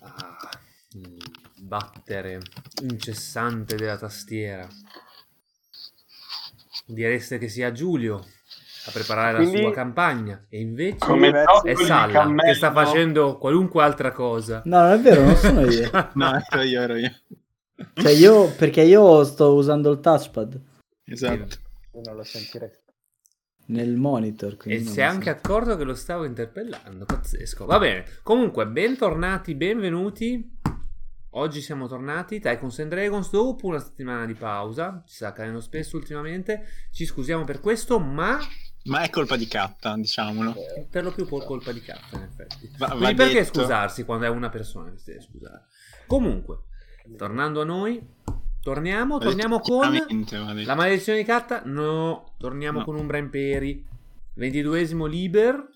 Ah, il battere incessante della tastiera. Direste che sia Giulio a preparare Quindi- la sua campagna e invece è Salla che sta facendo qualunque altra cosa. No, non è vero, non sono io. No, ero io, ero io. Cioè io, perché io sto usando il touchpad Esatto. non lo sentiresti. Nel monitor. E si è anche accorto che lo stavo interpellando, pazzesco. Va bene, comunque, bentornati, benvenuti. Oggi siamo tornati, Tycoons and Dragons, dopo una settimana di pausa. Ci sta accadendo spesso ultimamente. Ci scusiamo per questo, ma Ma è colpa di Catta, diciamolo. per lo più colpa di cazzo, in effetti. Va- va Quindi perché detto. scusarsi quando è una persona che si deve scusare? Comunque, tornando a noi, torniamo, torniamo con la maledizione di Catta. No, torniamo No. con Umbra Imperi. 22esimo Liber.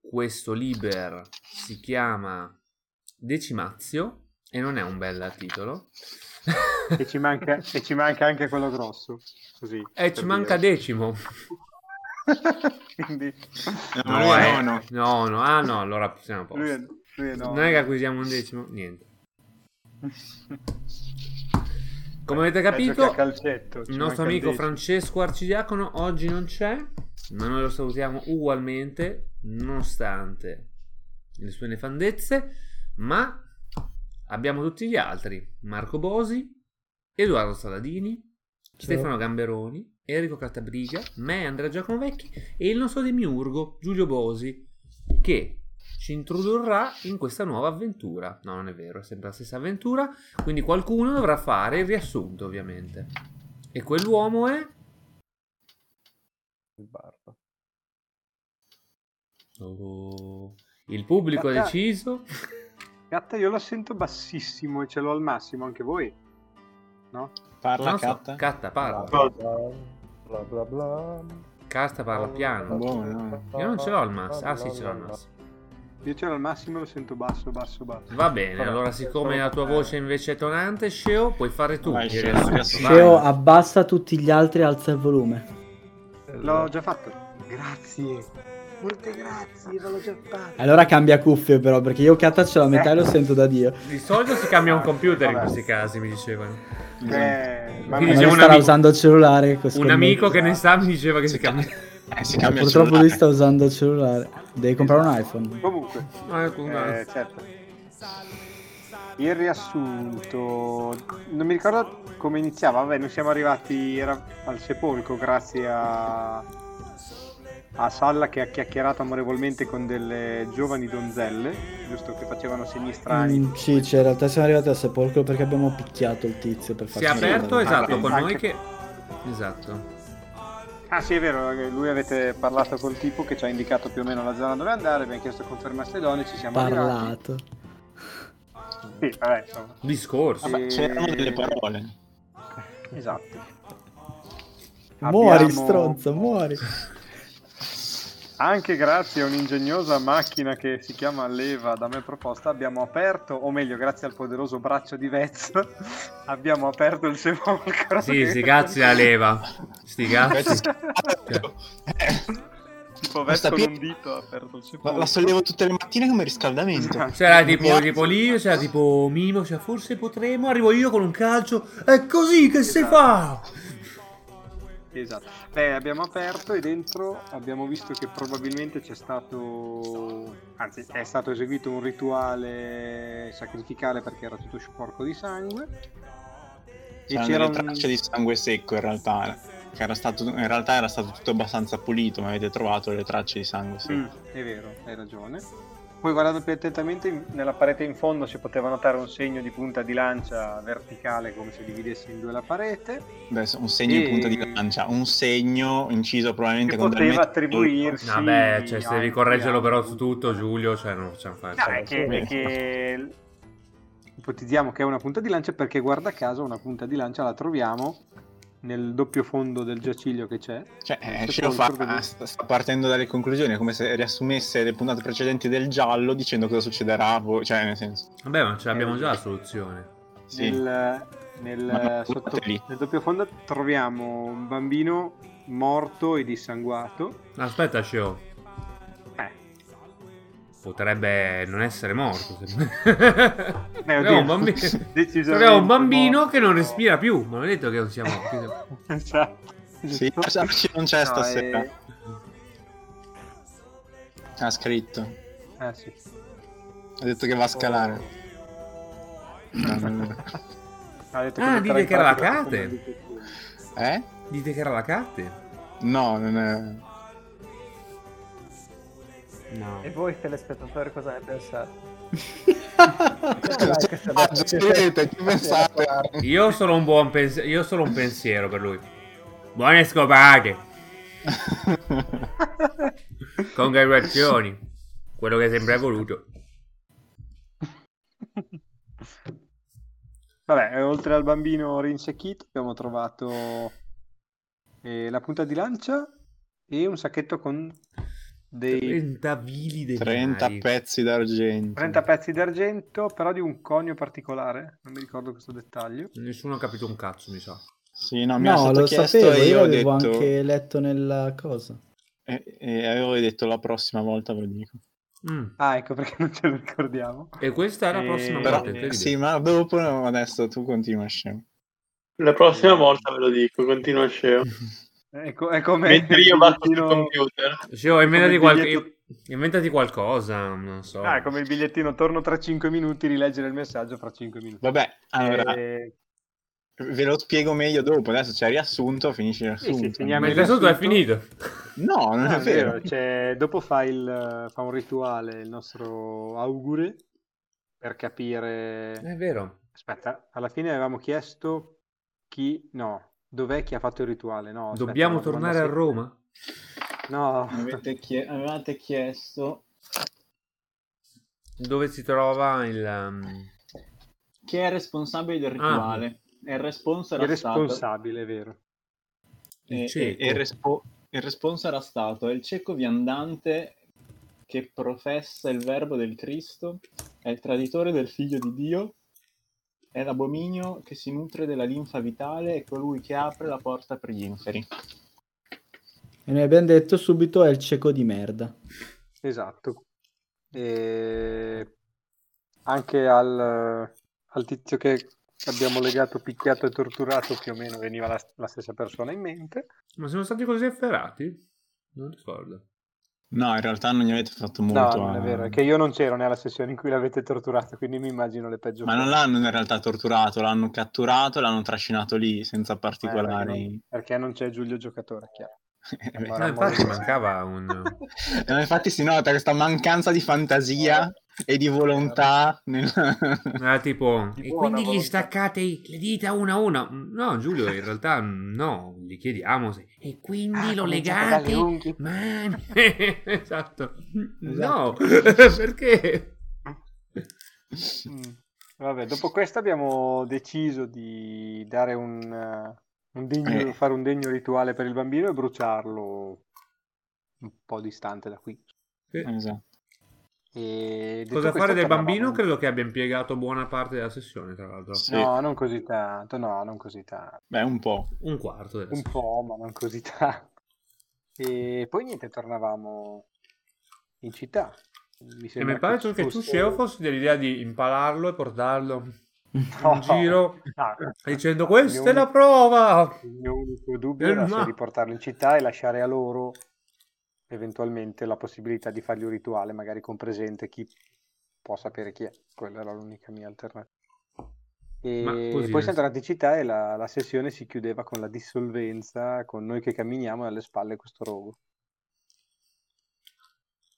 Questo Liber si chiama Decimazio e non è un bel titolo. E ci, manca, e ci manca anche quello grosso. Così. E per ci manca dire. decimo. Quindi No, No, è eh, nono. no, no, ah no, allora siamo a posto. lui è, lui è no. Non è che acquisiamo un decimo, niente. Come avete capito, calcetto, il nostro amico decimo. Francesco Arcidiacono oggi non c'è, ma noi lo salutiamo ugualmente, nonostante le sue nefandezze, ma abbiamo tutti gli altri, Marco Bosi, Edoardo Saladini, Stefano Gamberoni, Enrico Cattabriga, me Andrea Giacomo Vecchi e il nostro demiurgo Giulio Bosi, che ci introdurrà in questa nuova avventura. No, non è vero, è sempre la stessa avventura, quindi qualcuno dovrà fare il riassunto, ovviamente. E quell'uomo è... Il bardo. Oh, il pubblico ha Guarda- deciso. Gatta, io lo sento bassissimo e ce l'ho al massimo, anche voi? No? Parla so, Catta. Catta parla. Bla bla bla bla. Catta parla piano. Boh, no. Io non ce l'ho al massimo. Ah, sì, ce l'ho al massimo. Io ce l'ho al massimo e lo sento basso, basso, basso. Va bene, Vabbè. allora siccome la tua voce invece è tonante, Sceo, puoi fare tu. Vai, Sceo. Sceo, abbassa tutti gli altri e alza il volume. L'ho già fatto. Grazie. Molte grazie, l'ho già fatto. Allora cambia cuffie però, perché io Katta ce l'ho a metà e lo sento da Dio. Di solito si cambia un computer in questi casi, mi dicevano. Eh, ma Magari un starà amico- usando il cellulare. Un amico che ne sa mi diceva che si cambia. Eh, si cambia purtroppo lui sta usando il cellulare. Devi comprare un iPhone. Comunque, Ah, ecco, eh, certo. Il riassunto, non mi ricordo come iniziava. Vabbè, noi siamo arrivati era al sepolcro grazie a, a Salla che ha chiacchierato amorevolmente con delle giovani donzelle, giusto che facevano segni strani. Mm, sì, cioè, in realtà siamo arrivati al sepolcro perché abbiamo picchiato il tizio per Si farci è aperto, esatto, Anche- con anche- noi che... Esatto. Ah sì, è vero, che lui avete parlato col tipo che ci ha indicato più o meno la zona dove andare, abbiamo chiesto conferma a ste donne, ci siamo arrivati. Parlato. Sì, vabbè, insomma. Discorsi. Vabbè, c'erano delle parole. Esatto. Muori, Abbiamo- stronzo, muori. Anche grazie a un'ingegnosa macchina che si chiama Leva da me proposta abbiamo aperto, o meglio grazie al poderoso braccio di Vez, abbiamo aperto il sepolcro. Sì, sti cazzi la leva. Sti cazzi. Tipo Vez Questa con un dito ha aperto il La, sepolcro. la sollevo tutte le mattine come riscaldamento. C'era tipo, Mi tipo lì, c'era tipo Mimo, cioè forse potremo, arrivo io con un calcio, è così che si Esatto. Esatto. Beh, abbiamo aperto e dentro abbiamo visto che probabilmente c'è stato, anzi è stato eseguito un rituale sacrificale perché era tutto sporco di sangue. E C'erano c'era delle un... tracce di sangue secco in realtà. Che era stato, in realtà era stato tutto abbastanza pulito, ma avete trovato le tracce di sangue secco. Mm, è vero, hai ragione. Poi guardando più attentamente nella parete in fondo si poteva notare un segno di punta di lancia verticale come se dividesse in due la parete Beh, un segno in E- punta di lancia, un segno inciso probabilmente che con del poteva metallo. attribuirsi Vabbè, cioè se devi correggerlo però su tutto, Giulio, cioè non facciamo fare. No, è che, è che ipotizziamo che è una punta di lancia perché guarda caso una punta di lancia la troviamo nel doppio fondo del giaciglio che c'è. Cioè, eh, ce lo fa, dove- sta, sta partendo dalle conclusioni, è come se riassumesse le puntate precedenti del giallo dicendo cosa succederà a voi, cioè nel senso... Vabbè, ma ce l'abbiamo già la soluzione. Sì. Nel, nel, sotto- nel doppio fondo troviamo un bambino morto e dissanguato. Aspetta, Sceo. Potrebbe non essere morto. se- Beh, Abbiamo oddio, un bambino, abbiamo un bambino morto. che non respira più. Ma non è detto che non sia morto. esatto. Sì? Arci non c'è No, stasera. eh, Ha scritto. eh, sì. Ha detto che va a scalare. No, non è vero. Ha detto Ah, che dite metterà che era la Cate. condizioni. Eh? Dite che era la Cate? No, non è... No. E voi telespettatori cosa ne pensate? Io ho solo un buon pensiero. Io ho solo un pensiero per lui. Buone scopate. Congratulazioni. Quello che sempre hai voluto. Vabbè, eh, oltre al bambino rinsecchito abbiamo trovato eh, la punta di lancia e un sacchetto con dei 30 vili dei 30 mari. pezzi d'argento. 30 pezzi d'argento, però di un conio particolare. Non mi ricordo questo dettaglio. Nessuno ha capito un cazzo, mi sa. Sì, no, mi No, stato lo chiesto sapevo, e io l'avevo detto... anche letto nella cosa. E, e avevo detto la prossima volta ve lo dico. Mm. Ah, ecco perché non ce lo ricordiamo. E questa è la Eh, prossima però- volta. incredibile. Sì, ma dopo adesso tu continua scemo. La prossima volta ve lo dico, continua Sceo. Ecco, è come Mentre io il sul bigliettino- computer. Sì, oh, inventati, il biglietto- inventati qualcosa, non so. Ah, è come il bigliettino, torno tra 5 minuti, rileggere il messaggio fra 5 minuti. Vabbè, allora, Eh, ve lo spiego meglio dopo. Adesso c'è il riassunto, finisci il Sì, riassunto. sì, Ma il il riassunto è finito. No, non Ah, è vero. cioè, dopo fa, il, fa un rituale il nostro augure per capire... È vero. Aspetta, alla fine avevamo chiesto chi... No, dov'è chi ha fatto il rituale? No, aspetta, Dobbiamo tornare a Roma? No, Avete, chie- avevate chiesto Dove si trova il... um, chi è responsabile del rituale. E il responso il responsabile, è vero. Il e, cieco. e il, respo- il responso era stato: è il cieco viandante che professa il verbo del Cristo, è il traditore del figlio di Dio, è l'abominio che si nutre della linfa vitale e colui che apre la porta per gli inferi. E noi abbiamo detto subito è il cieco di merda. Esatto. E anche al, al tizio che abbiamo legato, picchiato e torturato più o meno veniva la, la stessa persona in mente. Ma sono stati così efferati? Non ricordo. No, in realtà non gli avete fatto No, molto. non è vero, è che io non c'ero nella sessione in cui l'avete torturato, quindi mi immagino le peggio Ma non l'hanno in realtà torturato, l'hanno catturato e l'hanno trascinato lì senza Eh, particolari. non, perché non c'è Giulio giocatore, chiaro. Eh, No, infatti mancava un... Eh, infatti si nota questa mancanza di fantasia e di volontà. nel- Era tipo... Di E quindi gli volontà." staccate le dita una a una? No, Giulio, in realtà no. Gli chiediamo se... E quindi Ah, lo legate... Ma... esatto. No, perché? Mm. Vabbè, dopo questo abbiamo deciso di dare un, eh, un degno, Eh. fare un degno rituale per il bambino e bruciarlo un po' distante da qui. Esatto. E detto Cosa fare del bambino? Credo che abbia impiegato buona parte della sessione, tra l'altro. Sì. No, non così tanto, no, non così tanto. Beh, un po'. Un quarto della Un po', ma non così tanto. E poi niente, tornavamo in città. Mi E sembra mi pare ci che tu, fosse- Sceo, fossi dell'idea di impalarlo e portarlo No. in giro Ah, dicendo questa mio è la prova. Il mio unico dubbio Eh, era se ma- riportarlo in città e lasciare a loro eventualmente la possibilità di fargli un rituale, magari con presente chi può sapere chi è. Quella era l'unica mia alternativa. E poi in città e la, la sessione si chiudeva con la dissolvenza, con noi che camminiamo e alle spalle questo rogo.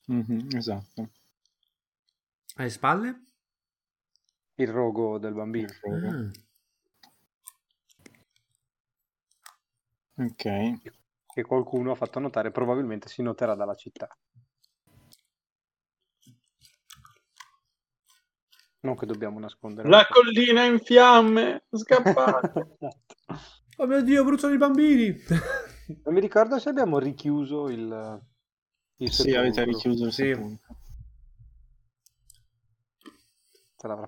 Mhm, esatto. Alle spalle? Il rogo del bambino. Ah. Ok. Che qualcuno ha fatto notare, probabilmente si noterà dalla città. Non che dobbiamo nascondere. La collina in fiamme, scappate. Oh mio Dio, bruciano i bambini! Non mi ricordo se abbiamo richiuso il, il Sì, avete richiuso il Sì.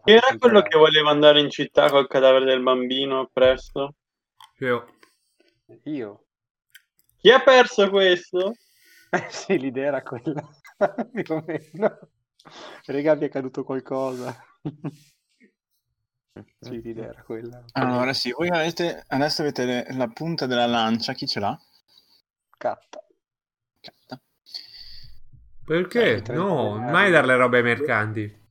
era quello che voleva andare in città col cadavere del bambino presto? Sceo, Io. Chi ha perso questo? Eh sì, l'idea era quella, più o meno. Rega, vi è caduto qualcosa. sì, l'idea era quella. Allora, sì, voi avete, adesso avete la punta della lancia, chi ce l'ha? Catta. Catta. Perché? Eh, No, mai dar le robe ai mercanti.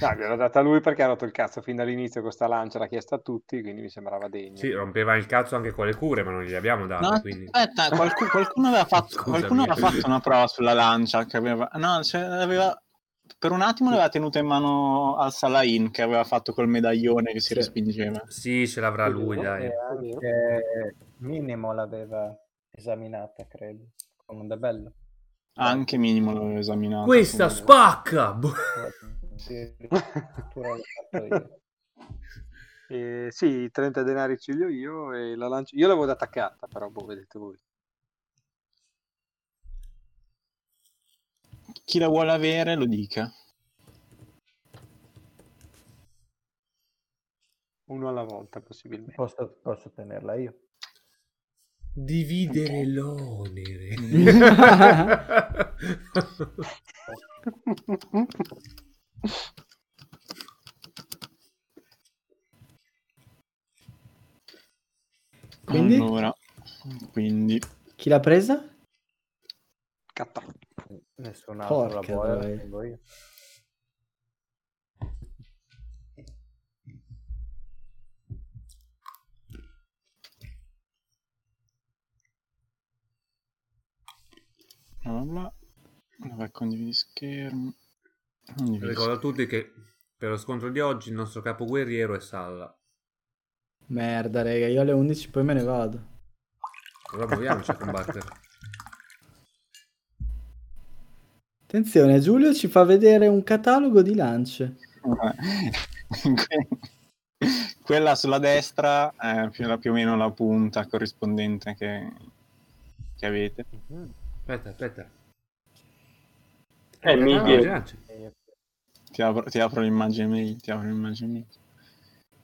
No, gliel'ho data a lui perché ha rotto il cazzo fin dall'inizio con sta lancia, l'ha chiesta a tutti, quindi mi sembrava degno. Sì, rompeva il cazzo anche con le cure, ma non gliele abbiamo date, No, quindi... aspetta, qualcu- qualcuno, aveva fatto, qualcuno aveva fatto una prova sulla lancia che aveva... No, cioè, aveva... Per un attimo l'aveva tenuta in mano al Salain che aveva fatto col medaglione che si Sì. respingeva. Sì, ce l'avrà lui, dai. E anche Minimo l'aveva esaminata, credo. Con un debello. Anche minimo l'avevo esaminato. Questa spacca! Boh. Addirittura l'ho fatto io. Eh, sì, 30 denari ce li ho io e la lancia... Io l'avevo data a Catta, però boh, vedete voi. Chi la vuole avere lo dica. Uno alla volta, possibilmente. Posso, posso tenerla io. Dividere l'onere. Quindi? Allora, quindi... Chi l'ha presa? Catta. Nessun altro la Porca vuole, la troia. tengo io. Bla bla bla. Condividi schermo. Ricordo a tutti che per lo scontro di oggi il nostro capo guerriero è Salla. Merda, raga, io alle 11 poi me ne vado. Allora proviamoci a combattere. Attenzione, Giulio ci fa vedere un catalogo di lance. Que- Quella sulla destra è più, o meno la punta corrispondente che, che avete. Aspetta, aspetta. Eh, mi viene. già, c'è. Ti apro, ti apro l'immagine mail. Ti apro l'immagine mail.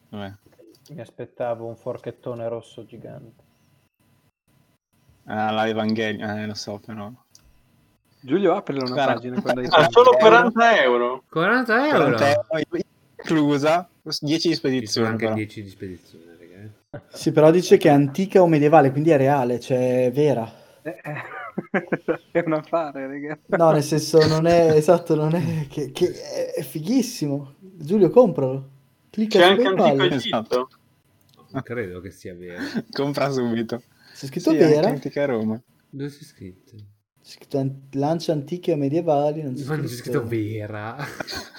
Vabbè. Mi aspettavo un forchettone rosso gigante. Ah, la Evangelio, eh, lo so però. Giulio, aprila una Guarda. pagina quando hai Ah, solo 40 euro. 40 euro! 40 euro inclusa, 10 di spedizione anche però. 10 di spedizione, raga. Sì, però dice che è antica o medievale, quindi è reale, cioè è vera. Eh, eh. è un affare, raga. No, nel senso non è esatto, non è che, che è, fighissimo. Giulio, compralo. Clicca C'è su anche PayPal. Antico Esatto. Egitto. Non credo che sia vero. Compra subito. C'è scritto Sì, vera, c'è Antica Roma. Dove sei scritto? scritto an- lance antiche o medievali. Non c'è Ma non c'è scritto vera.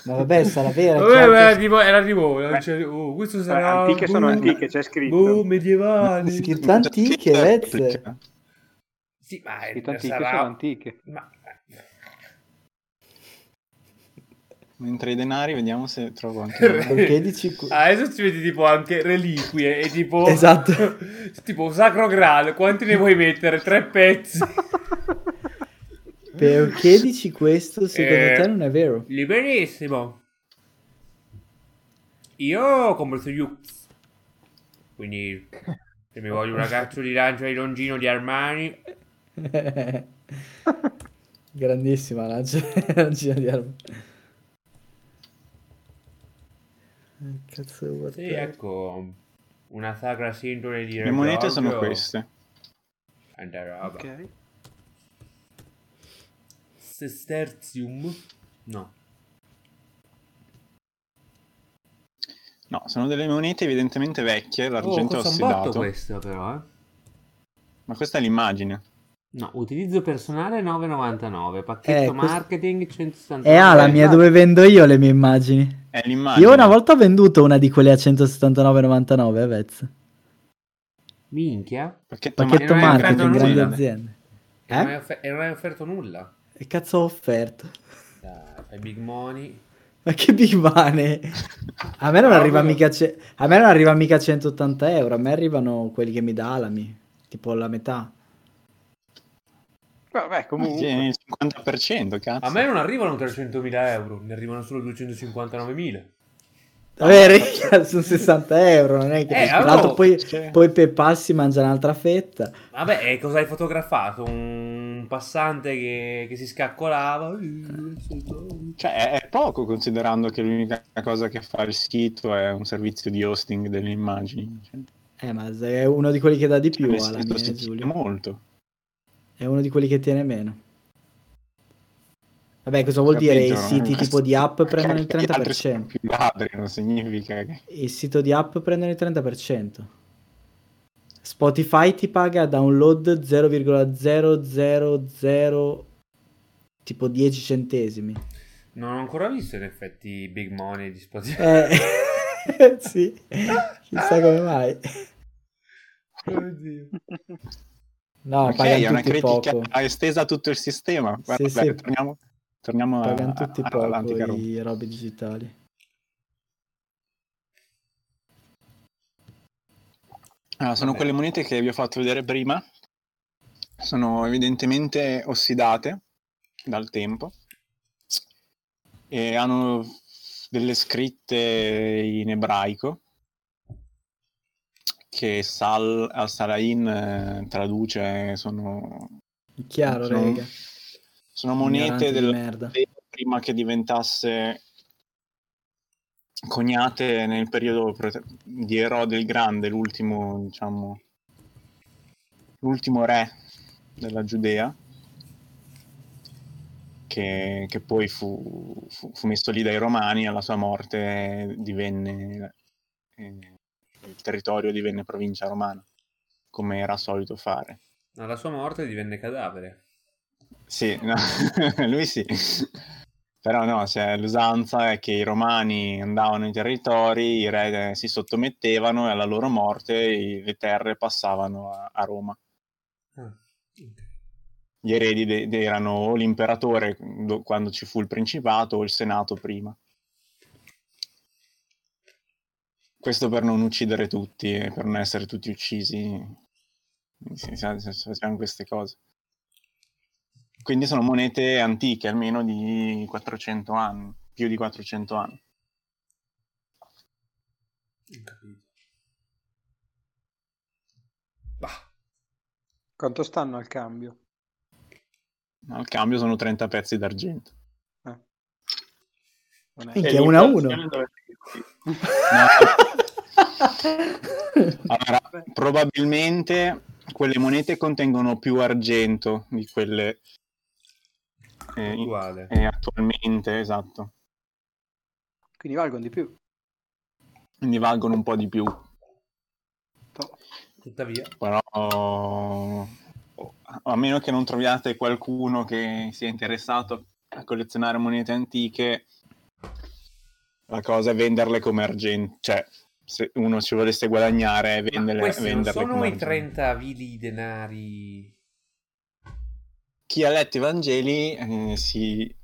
Ma vabbè, sarà vera. Vabbè, c'è ma era anche- tipo, era tipo non c'è- oh, questo sarà... antiche sono boh, antiche, c'è scritto. Boh, medievali. C'è scritto antiche, Vez. Sì, ma Scritto antiche sarà... sono antiche. Ma... Mentre i denari, vediamo se trovo anche. Perché dici Ah, adesso ci vedi tipo anche reliquie e tipo... Esatto. tipo sacro graal, quanti ne vuoi mettere? Tre pezzi. Perché dici questo? Secondo Eh, te non è vero? Liberissimo. Io compro su Yux. Quindi se mi voglio una cazzo di lancia di Longino di Armani, Grandissima lancia lancia di arma. Eh, Cazzo sì, ecco, una sacra sindone di Le monete sono queste. Tanta roba. Ok. Sesterzium? No. No, sono delle monete evidentemente vecchie, Oh, l'argento botto ossidato. questa però, eh. Ma questa è l'immagine. No, utilizzo personale 9,99, pacchetto Eh, questo- marketing 169. È ah, la mia dove vendo io le mie immagini. È l'immagine. Io una volta ho venduto una di quelle a 179,99 a Vez. Minchia. Pacchetto, Pacchetto marketing, grandi nulla. aziende. E non Eh? hai offer- e non hai offerto nulla. Che cazzo ho offerto? Dai, fai big money. Ma che big money! A me non, No, arriva mica ce- a me non arriva mica 180 euro, a me arrivano quelli che mi dà Alami, tipo la metà. Vabbè, comunque. Il 50%, cazzo. A me non arrivano 300.000 euro, ne arrivano solo 259.000. Vabbè, sono 60 euro, non è che... Eh, Tra allora- l'altro poi, Cioè, poi PayPal si mangia un'altra fetta. Vabbè, e cosa hai fotografato? Un passante che, che si scaccolava? Cioè, è, poco considerando che l'unica cosa che fa il sito è un servizio di hosting delle immagini. Cioè, Eh, ma è uno di quelli che dà di più nel alla tiene Giulio. molto. È uno di quelli che tiene meno. Vabbè, cosa vuol Capito, dire? I siti tipo di app prendono il Che gli altri sono 30%. più ladri, non significa che... Il sito di app prendono il 30%. Spotify ti paga download 0,000 tipo 10 centesimi. Non ho ancora visto in effetti i big money di Spotify. Eh, sì, chissà come mai. Oddio. No, ok, è una critica poco. estesa a tutto il sistema. Guarda, Sì, vabbè, sì. torniamo, torniamo a- Pagano tutti a- poco Roma. i robe digitali. Allora, sono Vabbè. quelle monete che vi ho fatto vedere prima. Sono evidentemente ossidate dal tempo e hanno delle scritte in ebraico che Sal al-Salain eh, traduce sono, Chiaro, sono, rega. sono monete del prima che diventasse coniate nel periodo di Erode il Grande, l'ultimo, diciamo, l'ultimo re della Giudea, che, che poi fu, fu- fu messo lì dai Romani, alla sua morte divenne, eh, il territorio divenne provincia romana, come era solito fare. Alla sua morte divenne cadavere. Sì, no, lui sì. Però no, cioè, l'usanza è che i romani andavano nei territori, i re si sottomettevano e alla loro morte le terre passavano a, a Roma. Ah, Gli eredi de- de- erano o l'imperatore do- quando ci fu il principato o il senato prima. Questo per non uccidere tutti e per non essere tutti uccisi. Si, si- si- si facevano queste cose. Quindi sono monete antiche, almeno di 400 anni, più di 400 anni. Ho capito. Bah, Quanto stanno al cambio? Al cambio sono 30 pezzi d'argento. Eh. Non è- Minchia, E uno a l'inflazione uno. Allora, probabilmente quelle monete contengono più argento di quelle eh, uguale. eh, attualmente, esatto. Quindi valgono di più. Quindi valgono un po' di più. Tuttavia, Però a meno che non troviate qualcuno che sia interessato a collezionare monete antiche, la cosa è venderle come argento. Cioè, se uno ci volesse guadagnare, ma venderle, questi non venderle sono i argento. 30 vili denari. Chi ha letto i Vangeli eh, si...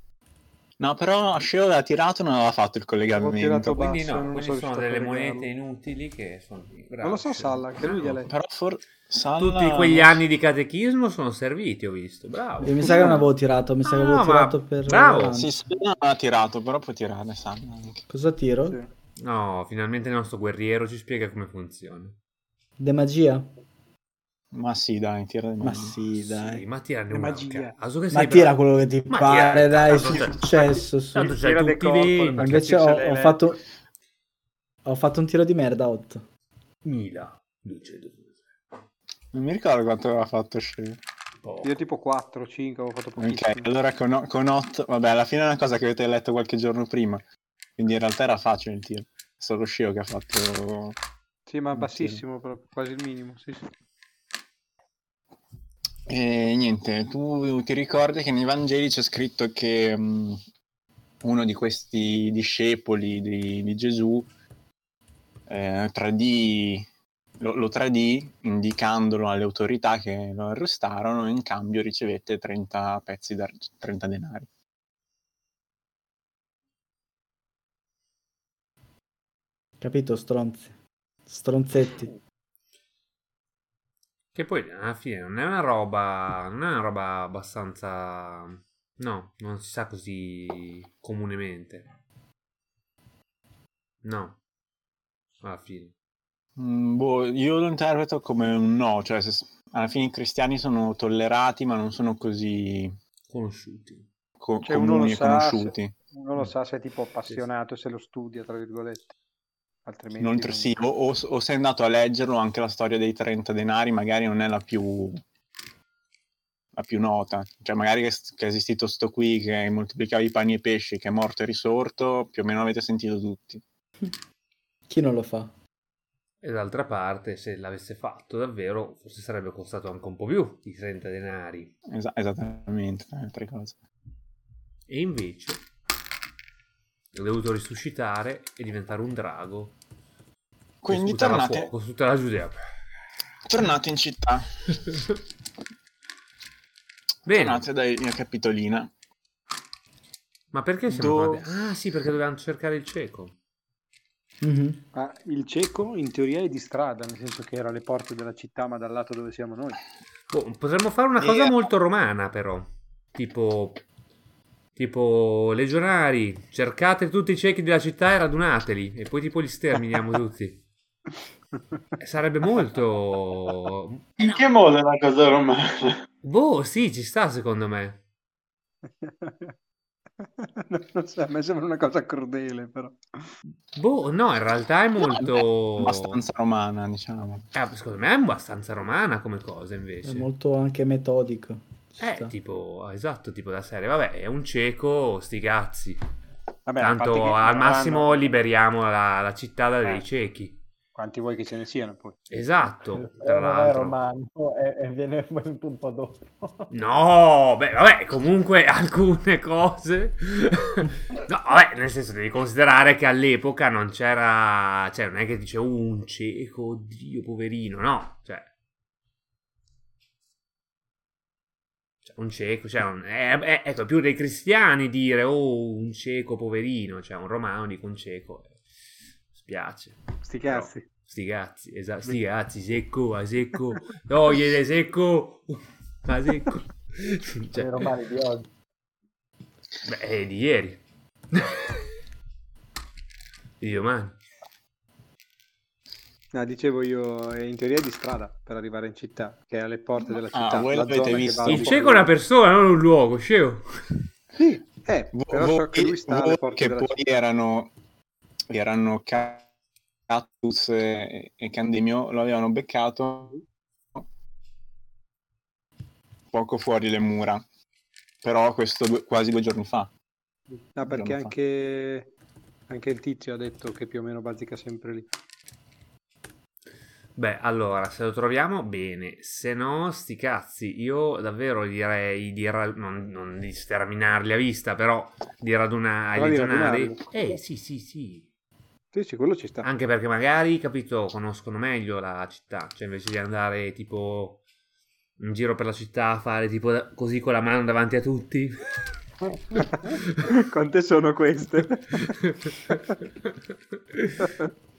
No, però Sceo aveva tirato non aveva fatto il collegamento. Quindi no, quindi sono sono delle monete inutili che sono lì. Non lo so. Salla, anche lui li ha letti. Però for... Salla- Tutti quegli anni di catechismo sono serviti, ho visto. Bravo. Io mi sa che non avevo tirato, mi sa che Ah, avevo no, tirato ma- per... bravo. Sì, Salla non ha tirato, però può tirare, Salla. Cosa tiro? Sì. No, finalmente il nostro guerriero ci spiega come funziona. De magia? Ma sì, dai, tira di Ma meglio. sì, dai. Sì, ma È magia. caso che Ma tira bravo. quello che ti Ma pare, tira- dai, c'è- successo. su. Tanto Tira tutti corpo, Invece ho, ho le- fatto... Ho fatto un tiro di merda, 8. Mila. Luce Non mi ricordo quanto aveva fatto Sceo. Io tipo 4, 5, avevo fatto Ok, pochissimo. allora con, con 8... Vabbè, alla fine è una cosa che avete letto qualche giorno prima. Quindi in realtà era facile il tiro. È solo Sceo che ha fatto... Sì, ma bassissimo, proprio, quasi il minimo. Sì, sì. E niente, tu ti ricordi che nei Vangeli c'è scritto che mh, uno di questi discepoli di, di Gesù eh, tradì, lo, lo tradì indicandolo alle autorità che lo arrestarono e in cambio ricevette 30 pezzi da 30 denari. Capito, stronzi? Stronzetti. Che poi alla fine non è una roba. Non è una roba abbastanza. No, non si sa così comunemente. No. alla fine. Mm, boh, io lo interpreto come un no, cioè se- alla fine i cristiani sono tollerati ma non sono così Conosciuti. co- Cioè, uno lo comuni e sa, conosciuti. Uno lo sa se è tipo appassionato, se lo studia, tra virgolette. Altrimenti Inoltre non- sì, o, o, o sei andato a leggerlo, anche la storia dei 30 denari magari non è la più, la più nota. Cioè magari che, che è esistito sto qui che moltiplicava i pani e i pesci, che è morto e risorto, più o meno avete sentito tutti. Chi non lo fa? E d'altra parte, se l'avesse fatto davvero, forse sarebbe costato anche un po' più di 30 denari. Esa- esattamente, altre cose. E invece ha dovuto risuscitare e diventare un drago. Quindi tornate, fuoco su tutta la Giudea. tornate in città, Bene, tornate dai mia capitolina. ma perché siamo Do-? Ah sì, perché dovevamo cercare il cieco. Mhm. Ma il cieco in teoria è di strada, nel senso che era alle porte della città, ma dal lato dove siamo noi. Boh, potremmo fare una cosa Eh. molto romana, però. Tipo. Tipo, legionari, cercate tutti i ciechi della città e radunateli. E poi, tipo, li sterminiamo tutti. Eh, Sarebbe molto. In che modo è una cosa romana? Boh, sì, ci sta secondo me. non so, a me sembra una cosa crudele, però. Boh, no, in realtà è molto. Abbastanza romana, diciamo. Eh, secondo me è abbastanza romana come cosa, invece. È molto anche metodico. Eh, sta. tipo, esatto, tipo da serie. Vabbè, è un cieco, sti cazzi. Vabbè, Tanto al massimo hanno- liberiamo la, la città Eh. dei ciechi. Quanti vuoi che ce ne siano poi? Esatto, Eh, tra l'altro. romano e, e viene un po' dopo. No, beh, vabbè, comunque alcune cose. no, vabbè, nel senso devi considerare che all'epoca non c'era. Cioè, non è che dice "Uh, un cieco, oddio, poverino, no. Cioè. Un cieco, cioè, un- è, è- ecco, più dei cristiani dire oh, un cieco, poverino, cioè un romano dico un cieco. eh, Spiace. Sti cazzi. Sti cazzi, esatto, sti cazzi, secco, a secco, togliete secco, a secco. Cioè, I romani di oggi. beh, è di ieri. di domani. No, dicevo io, è in teoria è di strada per arrivare in città, che è alle porte della Ah, città. voi la l'avete visto? Il cieco è una persona, non un luogo, scemo. Sì, eh, Vo- però voi- so che lui sta alle voi porte che della poi città. erano, erano Ca- Cactus e, e Candemio lo avevano beccato poco fuori le mura però questo due- quasi due giorni fa No, perché anche, anche il tizio ha detto che più o meno bazzica sempre lì. Beh, allora, se lo troviamo, bene. Se no, sti cazzi. Io davvero direi di ra- non, non di sterminarli a vista, però di radunare Però i di legionari. radunarli. Eh, sì, sì, sì. Sì, sì, quello ci sta. Anche perché magari, capito, conoscono meglio la città. Cioè, invece di andare tipo in giro per la città a fare tipo così con la mano davanti a tutti. Quante sono queste?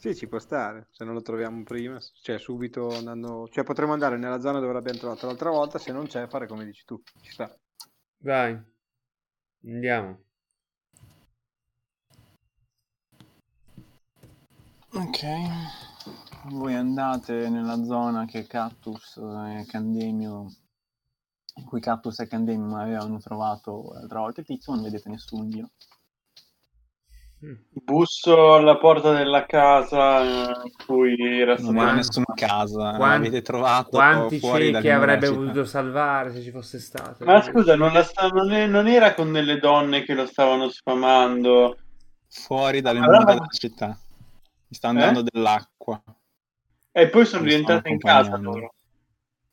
Sì, ci può stare, se non lo troviamo prima, cioè subito andando, cioè potremmo andare nella zona dove l'abbiamo trovato l'altra volta, se non c'è fare come dici tu, ci sta. Vai, andiamo. ok voi andate nella zona che Cactus e Candemio in cui Cactus e Candemio avevano trovato l'altra volta il tizio non vedete nessun dio Mm. Busso alla porta della casa eh, in cui era non stato... era nessuno a casa Quan- l'avete trovato Quanti fuori ciechi avrebbe voluto salvare se ci fosse stato? Ma scusa, non, la sta- non è- non era con delle donne che lo stavano sfamando? fuori dalle Allora- mura della città mi sta andando dell'acqua E poi sono Mi rientrate in casa loro.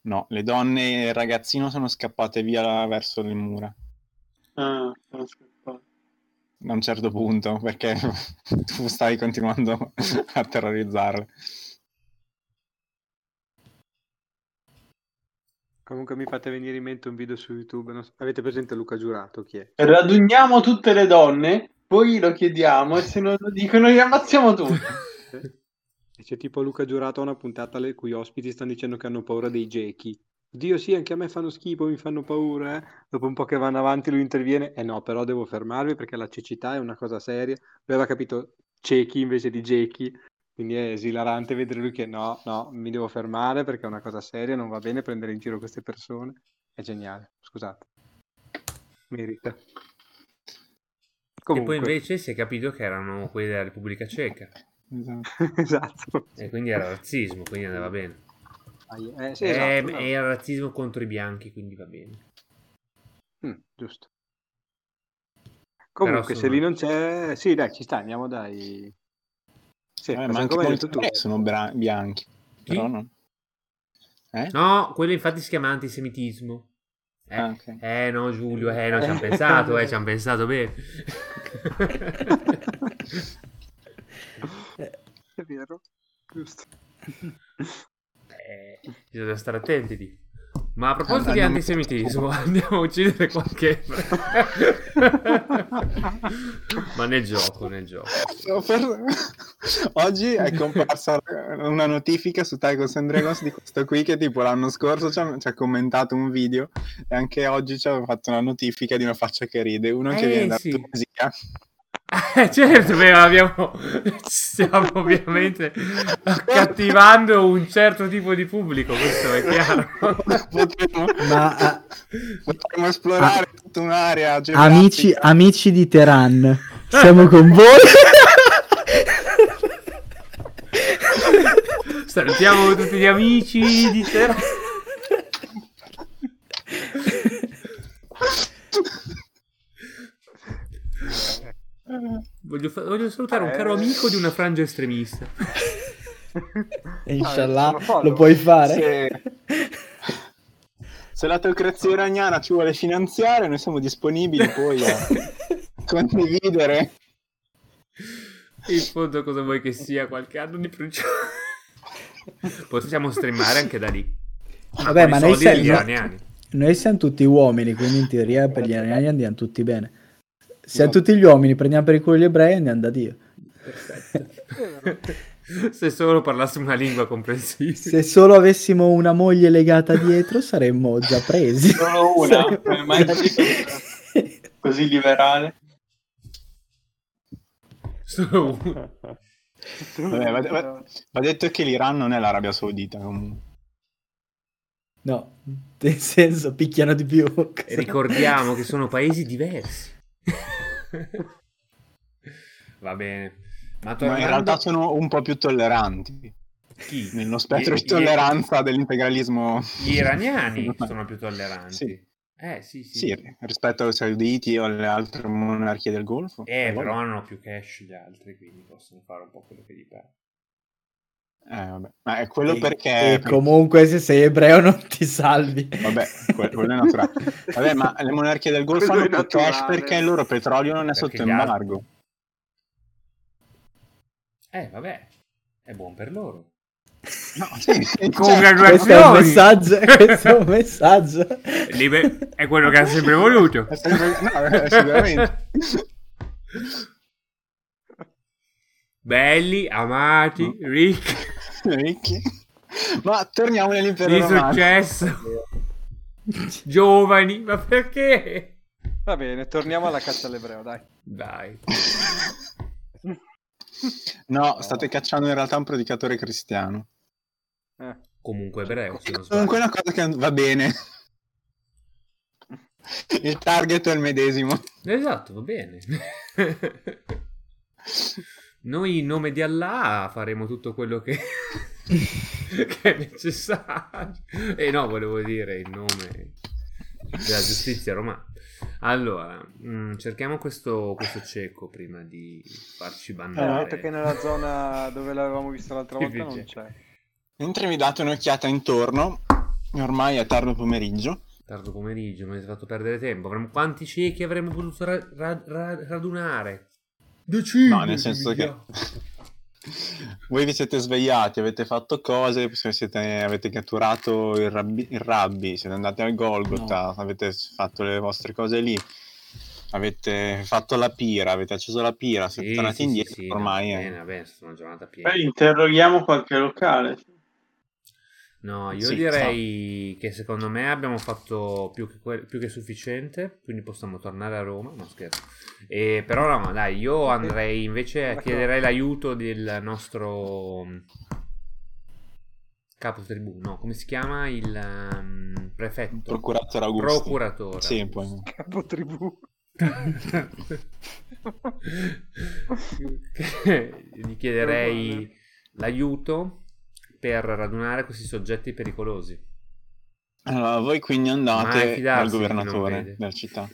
no le donne e il ragazzino sono scappate via verso le mura Ah, sono scappate. A un certo punto perché tu stavi continuando a terrorizzarle Comunque mi fate venire in mente un video su YouTube, non so- avete presente Luca Giurato, chi è? Raduniamo tutte le donne, poi lo chiediamo e se non lo dicono li ammazziamo tutti. C'è tipo Luca Giurato a una puntata le cui ospiti stanno dicendo che hanno paura dei gechi. Dio sì, anche a me fanno schifo, mi fanno paura, eh. Dopo un po' che vanno avanti lui interviene, eh no, però devo fermarvi perché la cecità è una cosa seria. Lui aveva capito ciechi invece di gechi. Quindi è esilarante vedere lui che no, no, mi devo fermare perché è una cosa seria, non va bene prendere in giro queste persone. È geniale, scusate. Merita. E Comunque, poi invece si è capito che erano quelli della Repubblica Ceca. Esatto. esatto. E quindi era razzismo, quindi andava bene. Eh, sì, Eh, esatto, no. Era razzismo contro i bianchi, quindi va bene. Mm, giusto. Comunque, Però se sono- lì non c'è, sì, dai, ci sta, andiamo dai. Sì, Eh, ma anche molti tu. sono bra- bianchi. Però no. Eh? No, quello infatti si chiama antisemitismo. Eh, Ah, ok. eh, no, Giulio, eh no, ci hanno pensato, eh, ci hanno pensato bene. È vero, giusto. Eh, bisogna stare attenti lì. Ma a proposito Ah, di antisemitismo, andiamo a uccidere qualche... Ma nel gioco, nel gioco. Oggi è comparsa una notifica su Tychos and Dragons di questo qui che tipo l'anno scorso ci ha, ci ha commentato un video e anche oggi ci aveva fatto una notifica di una faccia che ride, uno che Eh, viene da sì. Tunisia. Eh, certo, beh, abbiamo... stiamo ovviamente accattivando un certo tipo di pubblico, questo è chiaro. potremmo, Ma ah, potremmo esplorare tutta un'area amici, amici di Teran, siamo con voi. Salutiamo tutti gli amici di te. Voglio, fa- voglio salutare un caro Eh. amico di una frangia estremista. Inshallah lo puoi fare. Se, se la teocrazia iraniana ci vuole finanziare, noi siamo disponibili poi a condividere. In fondo cosa vuoi che sia qualche anno di principio? Possiamo streamare anche da lì. Vabbè, ma noi siamo, noi siamo tutti uomini, quindi in teoria per gli iraniani andiamo tutti bene. Siamo tutti gli uomini, prendiamo per il culo gli ebrei e andiamo da Dio. Se solo parlassimo una lingua comprensibile. Se solo avessimo una moglie legata dietro saremmo già presi. Solo una, Saremmo Così liberale. Solo uno. Vabbè, va, va- va detto che l'Iran non è l'Arabia Saudita comunque. No, nel senso picchiano di più. Ricordiamo che sono paesi diversi. Va bene. Ma Ma tornando... in realtà sono un po' più tolleranti. Chi? Nello spettro Gli- di tolleranza dell'integralismo. Gli iraniani sono più tolleranti. Sì. Eh, sì, sì. Sì, rispetto ai sauditi o alle altre monarchie del Golfo. Eh, però hanno più cash gli altri, quindi possono fare un po' quello che gli pare. Eh, vabbè. Ma è quello E- perché... E comunque se sei ebreo non ti salvi. Vabbè, que- quello è naturale. Vabbè, ma le monarchie del Golfo hanno più cash perché il loro petrolio non è Perché sotto gli altri- embargo. Eh, vabbè. È buon per loro. No, sì, sì, Congratulazioni. Questo è un messaggio, questo è un messaggio. Libe- È quello che ha sempre voluto. È sempre- no, sicuramente. Belli, amati, Mm. ricchi, Ricchi. Ma torniamo nell'impero di romano. successo, giovani, ma perché? Va bene, torniamo alla caccia all'ebreo, dai. Dai. No, state cacciando in realtà un predicatore cristiano. Eh. Comunque ebreo, se. Comunque è una cosa che va bene. Il target è il medesimo. Esatto, va bene. Noi in nome di Allah faremo tutto quello che, che è necessario. E no, volevo dire in nome della giustizia romana. Allora, mm, cerchiamo questo, questo cieco prima di farci Eh, bannare. detto che nella zona dove l'avevamo visto l'altra volta non c'è. Mentre vi date un'occhiata intorno, ormai è tardo pomeriggio. Tardo pomeriggio, mi avete fatto perdere tempo. Quanti ciechi avremmo potuto ra- ra- radunare? Decine No, nel senso che voi vi siete svegliati, avete fatto cose, siete- avete catturato il rabbi, il rabbi, siete andati al Golgotha, avete fatto le vostre cose lì, avete fatto la pira, avete acceso la pira, siete Sì, tornati sì, indietro, sì, sì, no, ormai è... bene, vabbè, stata una giornata piena. Poi interroghiamo qualche locale. No, io Sì, direi che secondo me abbiamo fatto più che, que- più che sufficiente, quindi possiamo tornare a Roma. No, scherzo. E, però no, dai, io andrei invece, D'accordo. chiederei l'aiuto del nostro mm, capo tribù, no, come si chiama? Il um, prefetto. Procuratore Augusto. Procuratore. Sì, poi. Capo tribù. Gli chiederei l'aiuto per radunare questi soggetti pericolosi. Allora, voi quindi andate dal di governatore della città.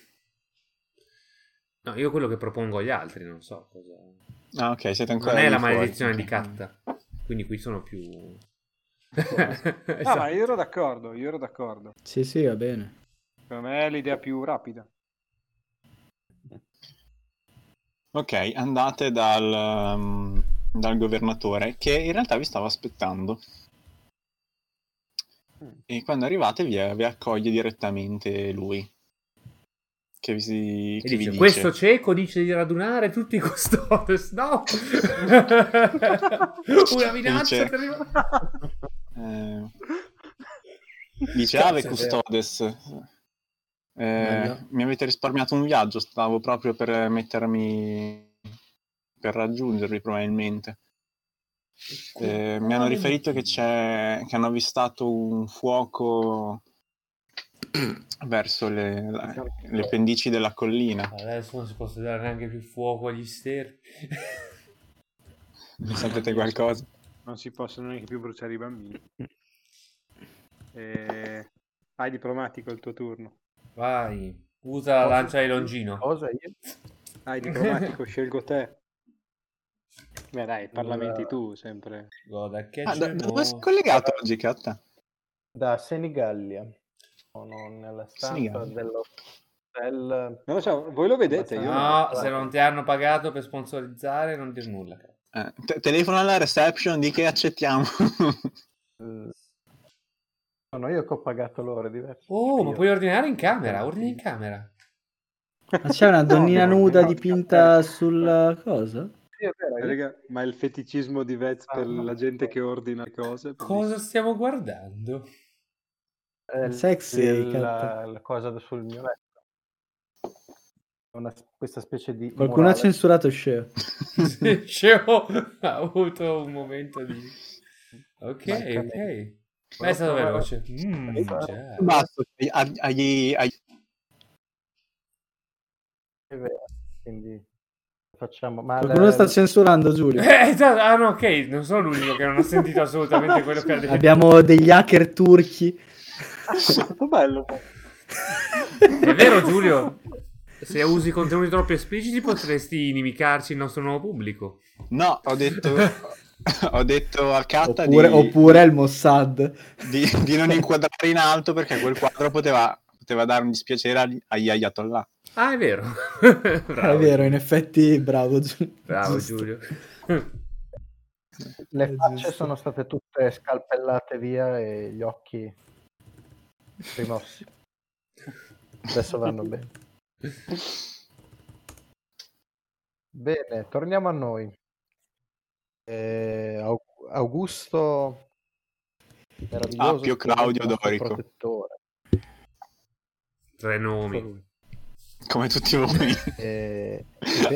No, io quello che propongo agli altri, non so cosa. Ah, ok, siete ancora Non è la fuori. maledizione di Ok. Katta. Quindi qui sono più. Ah, ma io ero d'accordo, io ero d'accordo. Sì, sì, va bene. Per me è l'idea più rapida. Ok, andate dal, um, dal governatore che in realtà vi stava aspettando. Mm. E quando arrivate vi, vi accoglie direttamente lui. Che vi, si- che vi dice, dice... questo cieco dice di radunare tutti i custodes. No! Una minaccia Dice- terribile. Eh, dice Ave. Custodes. Eh, mi avete risparmiato un viaggio, stavo proprio per mettermi per raggiungervi probabilmente. Eh, mi hanno riferito che c'è che hanno avvistato un fuoco verso le, la- le pendici della collina. Adesso non si possa dare neanche più fuoco agli sterpi. Ne sapete qualcosa? Non si possono neanche più bruciare i bambini. Eh, Hai diplomatico il tuo turno. Vai, usa la lancia di Longino. Cosa io? Hai diplomatico, scelgo te. Beh dai, parlamenti tu sempre. Goda che Ah, da, da dove sei collegato oggi, Catta? Da Senigallia. Sono nella stanza dell'hotel. Non lo so, voi lo vedete? Io No, se non ti hanno pagato per sponsorizzare, non dir nulla. Eh, te- telefono alla reception di che accettiamo. eh, Sono io che ho pagato loro, è diverso. Oh, ma puoi ordinare in camera, ordini in camera. Ma c'è una donnina No, nuda no, dipinta sulla cosa? Sì, è vero, io- Raga, ma il feticismo di Vez Ah, per no. la gente che ordina cose. Cosa stiamo guardando? eh, Sexy, il- la, la cosa sul mio letto. Una, questa specie di Qualcuno ha murale. censurato Sceo. Sì, Sceo ha avuto un momento di... Ok, Manca ok. me. Ma è stato veloce. Mm, agli, agli- agli- È vero, quindi facciamo. Ma Qualcuno le- sta censurando Giulio. Eh, esatto. ah no, ok, non sono l'unico che non ha sentito assolutamente quello che ha detto. Abbiamo degli hacker turchi. Molto bello. È vero Giulio? Se usi contenuti troppo espliciti potresti inimicarci il nostro nuovo pubblico. No, ho detto, ho detto a Catta Oppure, di, oppure il Mossad. di, di non inquadrare in alto perché quel quadro poteva, poteva dare un dispiacere agli, agli Ayatollah. Ah, è vero. È Bravo, vero, in effetti, bravo, Giulio. Bravo Giusto. Giulio. Le È facce sono state tutte scalpellate via e gli occhi rimossi. Adesso vanno bene. Bene, torniamo a noi. Eh, Au- Augusto meraviglioso Appio Claudio Dorico. protettore. Tre nomi. Come tutti voi. Eh,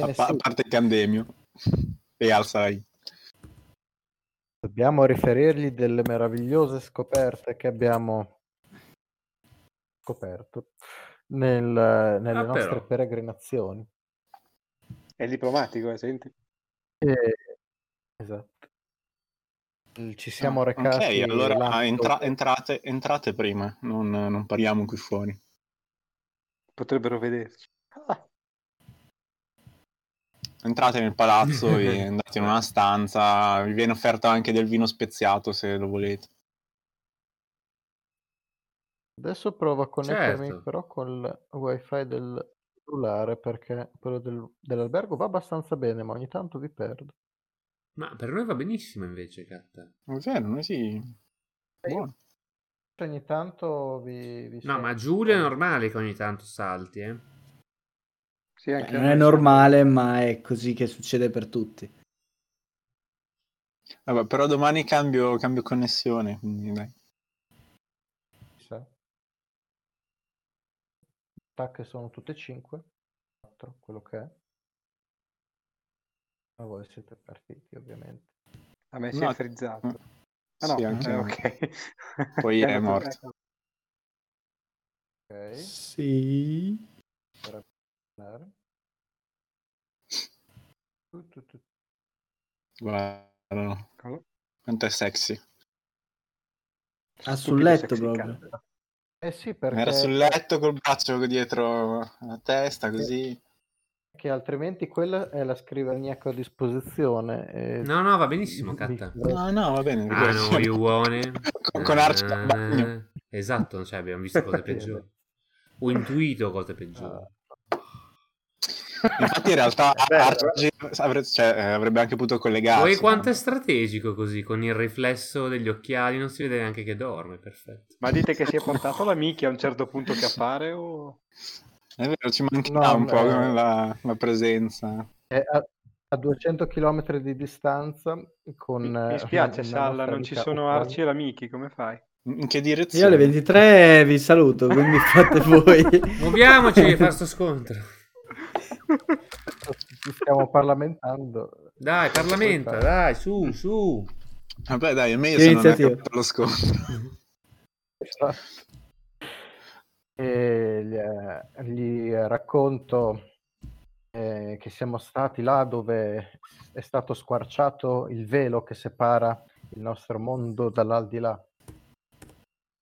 a, pa- a parte Candemio e Al-Sarai. dobbiamo riferirgli delle meravigliose scoperte che abbiamo scoperto nel- nelle Ah, nostre però. peregrinazioni. È il diplomatico, eh, senti. Eh, esatto. Ci siamo recati. Ok, allora entra- entrate, entrate prima, non, non parliamo qui fuori. Potrebbero vederci. Ah, Entrate nel palazzo e andate in una stanza, vi viene offerto anche del vino speziato se lo volete. Adesso provo a connettermi Certo. però col wifi del cellulare perché quello del- dell'albergo va abbastanza bene, ma ogni tanto vi perdo. Ma per noi va benissimo invece, Catta. È vero, noi sì. Buono. Ogni tanto vi, vi No, ma. Giulio è normale che ogni tanto salti, eh. sì, anche Non a è normale, ma è così che succede per tutti. Vabbè, però domani cambio, cambio connessione, quindi dai. 6. Attacche sono tutte e 5. 4, quello che è. Ma voi siete partiti, ovviamente. A me si No. è frizzato. Ah no, Sì, anche eh, ok. Poi è morto. Ok. Sì. Guarda, quanto è sexy. Ah, sul letto proprio. Eh sì, perché, Era sul letto col braccio dietro la testa, così. Perché altrimenti quella è la scrivania che ho a disposizione. e No, no, va benissimo, Catta. No, no, va bene. Ah, no, io buone. con, con Arci. Eh, Esatto, cioè abbiamo visto cose peggiori. Ho intuito cose peggiori. Infatti, in realtà Arci avre- cioè, eh, avrebbe anche potuto collegarsi. Poi quanto è strategico così, con il riflesso degli occhiali, non si vede neanche che dorme, perfetto. Ma dite che si è portato la Miki a un certo punto che appare o... È vero, ci manca No, un po' eh, la, la presenza. È a, a 200 km di distanza con... Mi, eh, mi spiace, una Salla, non ci sono. Arci e la Miki, come fai? In che Io direzione? alle 23 vi saluto, quindi fate voi. Muoviamoci a fare sto scontro. Ci stiamo parlamentando. Dai, parlamenta, dai, su, su. Vabbè, dai, è meglio Che se non è lo scontro. Esatto. E gli, eh, gli racconto eh, che siamo stati là dove è stato squarciato il velo che separa il nostro mondo dall'aldilà.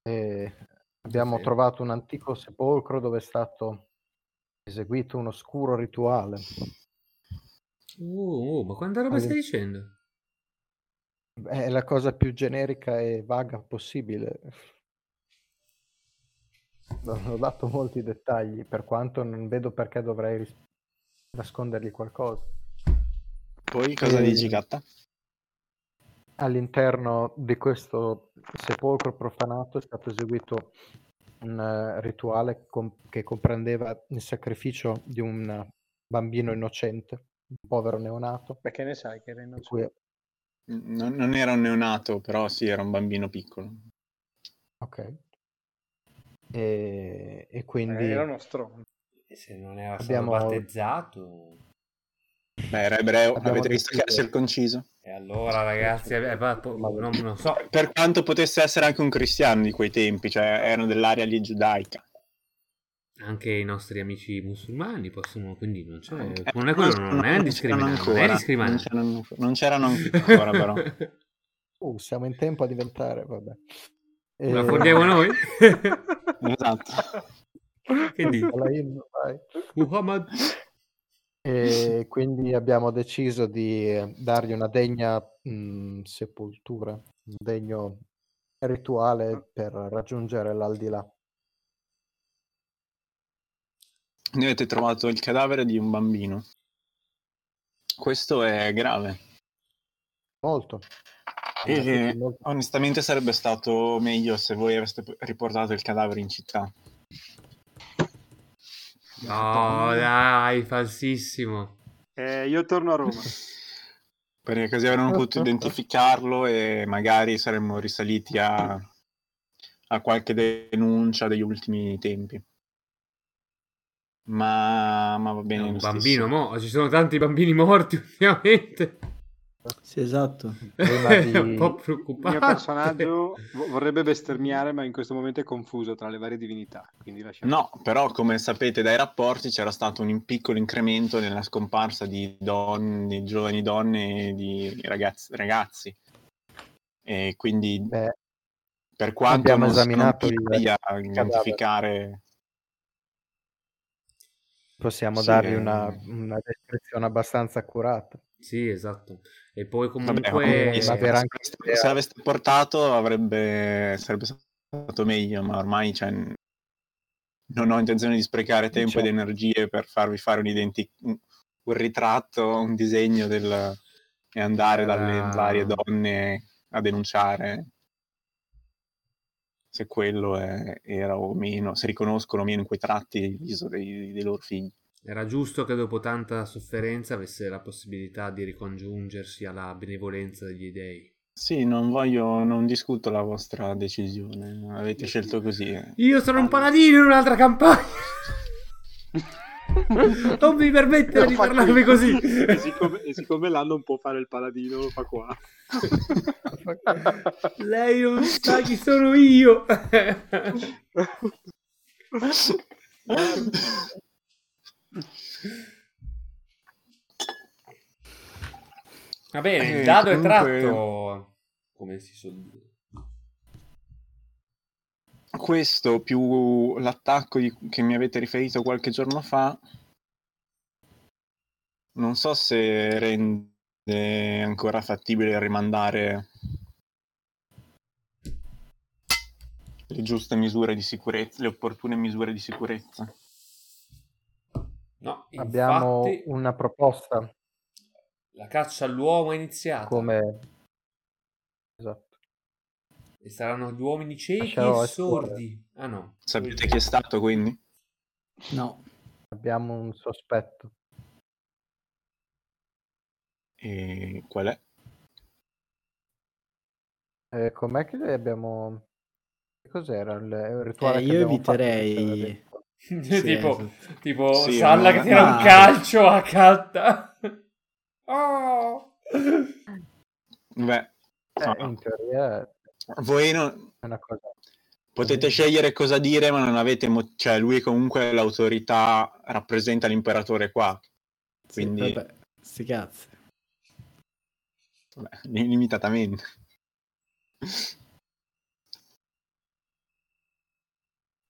E abbiamo Sì. trovato un antico sepolcro dove è stato eseguito un oscuro rituale. Uh, uh, ma quanta roba stai dicendo? È la cosa più generica e vaga possibile. Non ho dato molti dettagli, per quanto non vedo perché dovrei ris- nascondergli qualcosa. Poi cosa Eh, dici, Gatta? All'interno di questo sepolcro profanato è stato eseguito un eh, rituale com- che comprendeva il sacrificio di un bambino innocente, un povero neonato, Perché ne sai che era innocente? cui Non, non era un neonato, però sì, era un bambino piccolo. Ok. E, e quindi Eh, era uno stronzo. Se non era Abbiamo- stato battezzato... Beh, era ebreo, Abbiamo avete visto che deciso- è circonciso? E allora, ragazzi, eh, va- po- non, non so. Per quanto potesse essere anche un cristiano di quei tempi, cioè erano dell'area lì giudaica. Anche i nostri amici musulmani possono, quindi non c'è... Eh, non è quello, c'erano- non è discriminante. Non ancora, è non c'erano, non c'erano ancora, però. Uh, siamo in tempo a diventare, vabbè. La E- fondiamo noi? Esatto. che. Muhammad? E quindi abbiamo deciso di eh, dargli una degna mh, sepoltura, un degno rituale per raggiungere l'aldilà. Ne avete trovato il cadavere di un bambino. Questo è grave. Molto. E Molto. onestamente sarebbe stato meglio se voi aveste riportato il cadavere in città. No, dai, falsissimo. Eh, io torno a Roma. Perché così avremmo potuto identificarlo e magari saremmo risaliti a, a qualche denuncia degli ultimi tempi. Ma, ma va È bene. un lo bambino, mo, ci sono tanti bambini morti ultimamente. Sì, esatto. Di- un po' Il preoccupante. mio personaggio vo- vorrebbe bestemmiare, ma in questo momento è confuso tra le varie divinità. Quindi lasciamo. No, però come sapete dai rapporti c'era stato un piccolo incremento nella scomparsa di, donne, di giovani donne e di ragazzi. ragazzi. E quindi Beh, per quanto abbiamo non esaminato sono il piccoli a cadavere. identificare possiamo Sì, dargli eh. una, una descrizione abbastanza accurata. Sì, esatto. E poi Vabbè, comunque... comunque, se, anche se l'aveste portato avrebbe, sarebbe stato meglio, ma ormai cioè, non ho intenzione di sprecare tempo ed Certo. energie per farvi fare un, identi- un ritratto, un disegno del, e andare dalle Era- varie donne a denunciare se quello è- era o meno, se riconoscono o meno in quei tratti il viso dei, dei loro figli. Era giusto che dopo tanta sofferenza avesse la possibilità di ricongiungersi alla benevolenza degli dei. Sì, non voglio, non discuto la vostra decisione. Avete scelto così. Io sono un paladino in un'altra campagna. non mi permettere di parlarmi qui. così. E siccome, e siccome l'anno non può fare il paladino, lo fa qua. Lei non sa chi sono io. Va bene, il Eh, dado è comunque- tratto. Come si suol dire? Questo più l'attacco di- che mi avete riferito qualche giorno fa, non so se rende ancora fattibile rimandare le giuste misure di sicurezza, le opportune misure di sicurezza. No, Abbiamo infatti, una proposta la caccia all'uomo è iniziata. come... Esatto. E saranno gli uomini ciechi Lascerò e sordi. Ah no. Sapete chi è stato quindi? No, Abbiamo un sospetto. E qual è? Eh, com'è che abbiamo... che Cos'era il, il rituale Eh, che io eviterei- Sì, tipo, esatto. tipo Sì, Salla ma- che tira un ma- calcio a catta. Oh! Beh, Eh, no, in teoria voi non, è una cosa... Potete scegliere cosa dire, ma non avete. mo- cioè, lui comunque è l'autorità, rappresenta l'imperatore qua. Sì, Quindi- vabbè, sti cazzi. Li- limitatamente.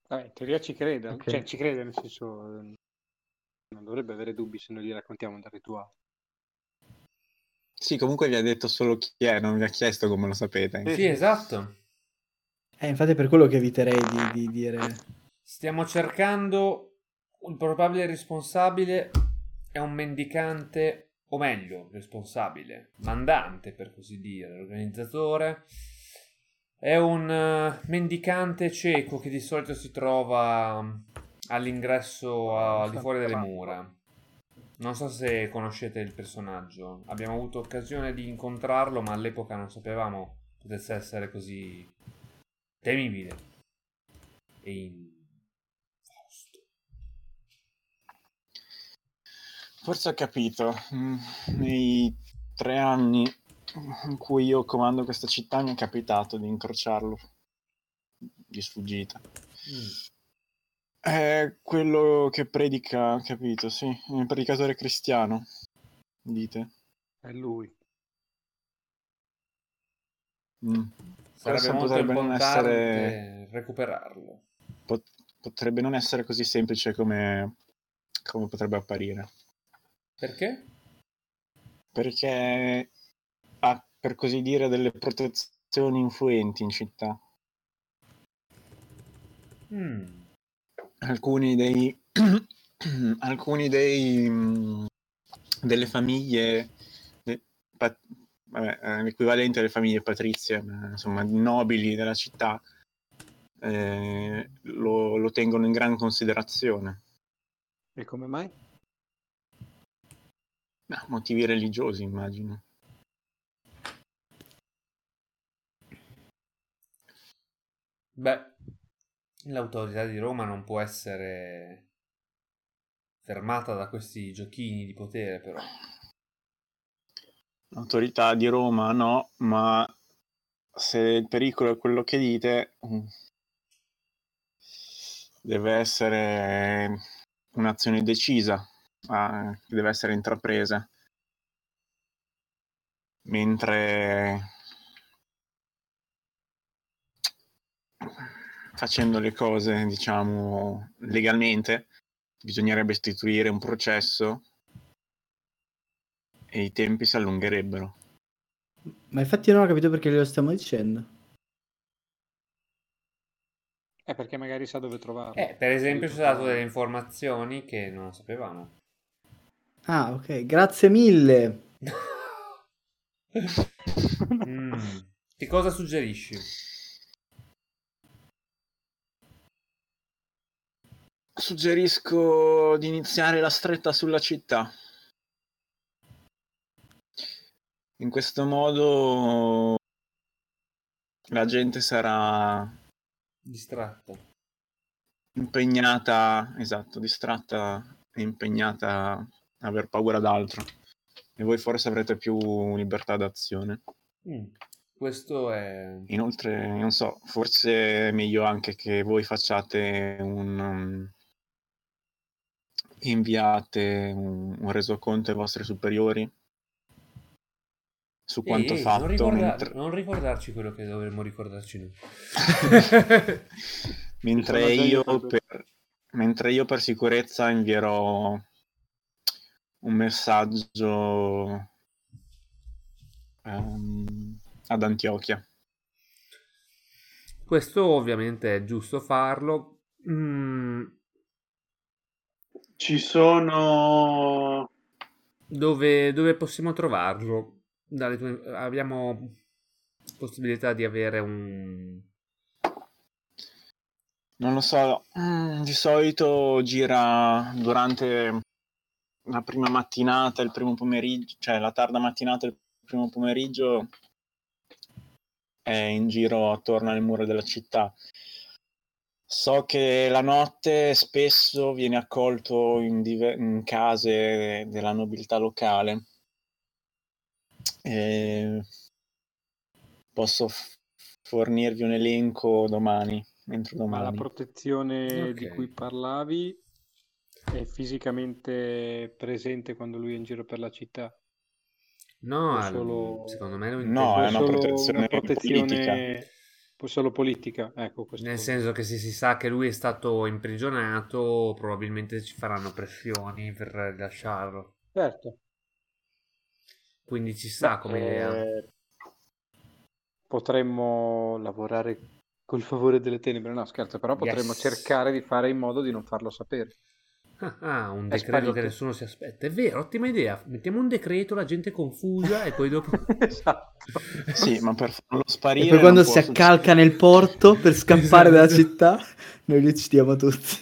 Vabbè, in teoria ci crede, Ok. cioè ci crede nel senso eh, non dovrebbe avere dubbi se noi gli raccontiamo del rituale. Sì, comunque vi ha detto solo chi è, non vi ha chiesto come lo sapete. Sì. Sì, esatto. Eh, infatti è per quello che eviterei di, di dire... Stiamo cercando il probabile responsabile è un mendicante, o meglio, responsabile, mandante per così dire, l'organizzatore. È un eh, mendicante cieco che di solito si trova mm, all'ingresso al di fuori delle mura. Non so se conoscete il personaggio. Abbiamo avuto occasione di incontrarlo, ma all'epoca non sapevamo potesse essere così temibile. E infausto. Forse ho capito. Mm, Nei tre anni in cui io comando questa città mi è capitato di incrociarlo di sfuggita. Mm. È quello che predica, capito? Sì, è un predicatore cristiano, dite. È lui. Mm. Sarebbe potrebbe non essere- recuperarlo. Pot- potrebbe non essere così semplice come, come potrebbe apparire. Perché? Perché per così dire, delle protezioni influenti in città. Mm. Alcuni dei... alcuni dei... mm, delle famiglie... de- pa- vabbè, eh, l'equivalente alle famiglie patrizie, ma, insomma, nobili della città, eh, lo, lo tengono in gran considerazione. E come mai? Ah, motivi religiosi, immagino. Beh, l'autorità di Roma non può essere fermata da questi giochini di potere, però. L'autorità di Roma no, ma se il pericolo è quello che dite, mm, deve essere un'azione decisa, ah, che deve essere intrapresa. Mentre facendo le cose, diciamo, legalmente, bisognerebbe istituire un processo e i tempi si allungherebbero. Ma infatti non ho capito perché glielo stiamo dicendo. È perché magari sa dove trovarlo. Eh, per esempio, ci ha dato delle informazioni che non sapevamo. Ah, ok, grazie mille. Mm. Che cosa suggerisci? Suggerisco di iniziare la stretta sulla città. In questo modo la gente sarà Distratta. impegnata, esatto, distratta e impegnata a aver paura d'altro. E voi forse avrete più libertà d'azione. Mm. Questo è... Inoltre, non so, forse è meglio anche che voi facciate un... um, inviate un, un resoconto ai vostri superiori su quanto Ehi, fatto non, ricorda- mentre, non ricordarci quello che dovremmo ricordarci noi. mentre io per, mentre io per sicurezza invierò un messaggio ehm, ad Antiochia. Questo ovviamente è giusto farlo. Mm, Ci sono... dove, dove possiamo trovarlo? Dalle tue- abbiamo possibilità di avere un... Non lo so, mm, di solito gira durante la prima mattinata, il primo pomeriggio, cioè la tarda mattinata il primo pomeriggio è in giro attorno alle mura della città. So che la notte spesso viene accolto in, dive- in case della nobiltà locale. E posso f- fornirvi un elenco domani, entro Ma la domani. protezione di Ok. cui parlavi è fisicamente presente quando lui è in giro per la città? No, solo- secondo me lo No, è è una protezione una protezione politica. Solo politica? Ecco, questo. Nel senso che se si sa che lui è stato imprigionato, probabilmente ci faranno pressioni per rilasciarlo. Certo. Quindi ci sta Beh, come idea. eh, Potremmo lavorare col favore delle tenebre, no scherzo, però potremmo Yes. cercare di fare in modo di non farlo sapere. Ah, ah, un decreto sparito. che nessuno si aspetta. È vero, ottima idea. Mettiamo un decreto, la gente è confusa e poi dopo... esatto. Sì, ma per farlo sparire... E poi quando si accalca succedere. nel porto per scappare esatto. dalla città, noi li uccidiamo tutti.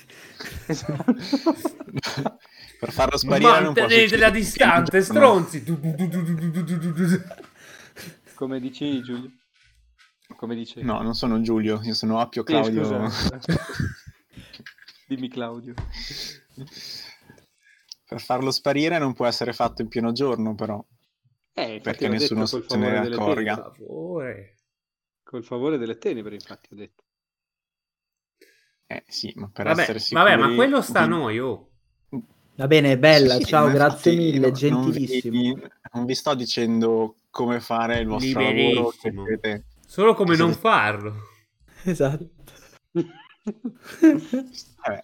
Esatto. per farlo sparire Mantenete non Mantenete la distanza, stronzi! Come dicevi Giulio? Come dicevi? No, non sono Giulio, io sono Appio Claudio. Eh, Dimmi Claudio per farlo sparire non può essere fatto in pieno giorno, però. Eh, Perché nessuno se ne favore delle accorga. tenebre. Favore. Col favore delle tenebre, infatti, ho detto. Eh sì, ma per Vabbè, essere sicuri... vabbè, ma quello sta a di- noi, oh. Va bene, bella, Sì, ciao, grazie infatti mille, non- gentilissimo. Non vi, non vi sto dicendo come fare il vostro lavoro. che Liberissimo. siete- Solo come non farlo. Esatto. Vabbè,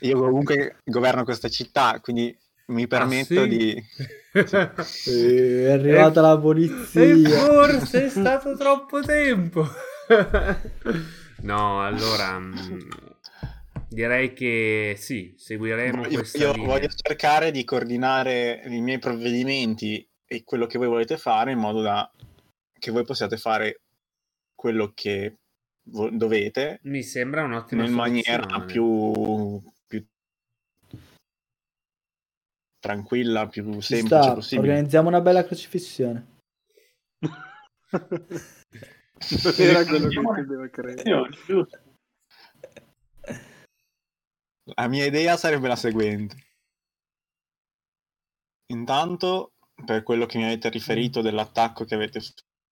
io comunque governo questa città, quindi mi permetto Ah, sì? di... Eh, è arrivata la E polizia. forse è stato troppo tempo. no, allora mm, direi che sì, seguiremo Io, questa io linea. voglio cercare di coordinare i miei provvedimenti e quello che voi volete fare in modo da che voi possiate fare quello che dovete Mi sembra un'ottima in maniera più, più tranquilla, più Ci semplice sta, possibile. organizziamo una bella crocifissione. Non era quello che intendeva credere. La mia idea sarebbe la seguente. Intanto, per quello che mi avete riferito dell'attacco che avete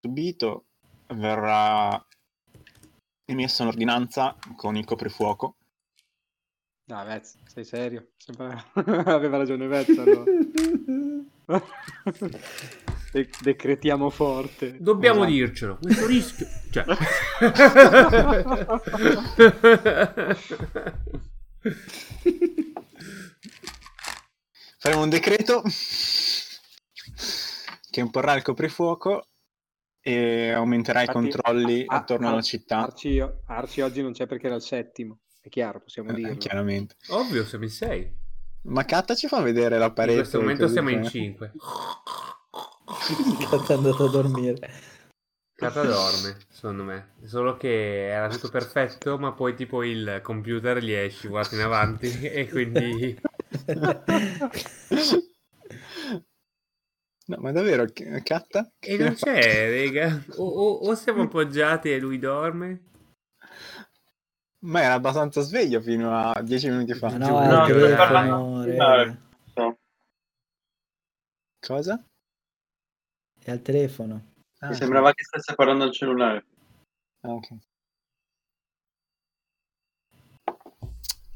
subito, verrà emessa un'ordinanza con il coprifuoco. No, Vez, sei serio? Sembra- Aveva ragione Vez, allora. De- decretiamo forte. Dobbiamo Esatto. dircelo, questo rischio... Cioè... Faremo un decreto che imporrà il coprifuoco e aumenterà Infatti, i controlli Ah, attorno ah, alla città. Arci, Arci oggi non c'è perché era il settimo. È chiaro, possiamo Eh, dirlo. chiaramente. Ovvio, siamo in sei. Ma Katta ci fa vedere la In parete. questo momento siamo in che- cinque. Cazzo è andato a dormire. Cata dorme, secondo me. Solo che era tutto perfetto, ma poi tipo il computer gli è scivolato in avanti e quindi... No, ma davvero, Catta? E non c'è, raga. O, o- o siamo appoggiati e lui dorme. Ma era abbastanza sveglio fino a dieci minuti fa. No, No, di raga. cellulare. No. Cosa? È al telefono. Ah, Mi sembrava che stesse parlando al cellulare. ah, ok.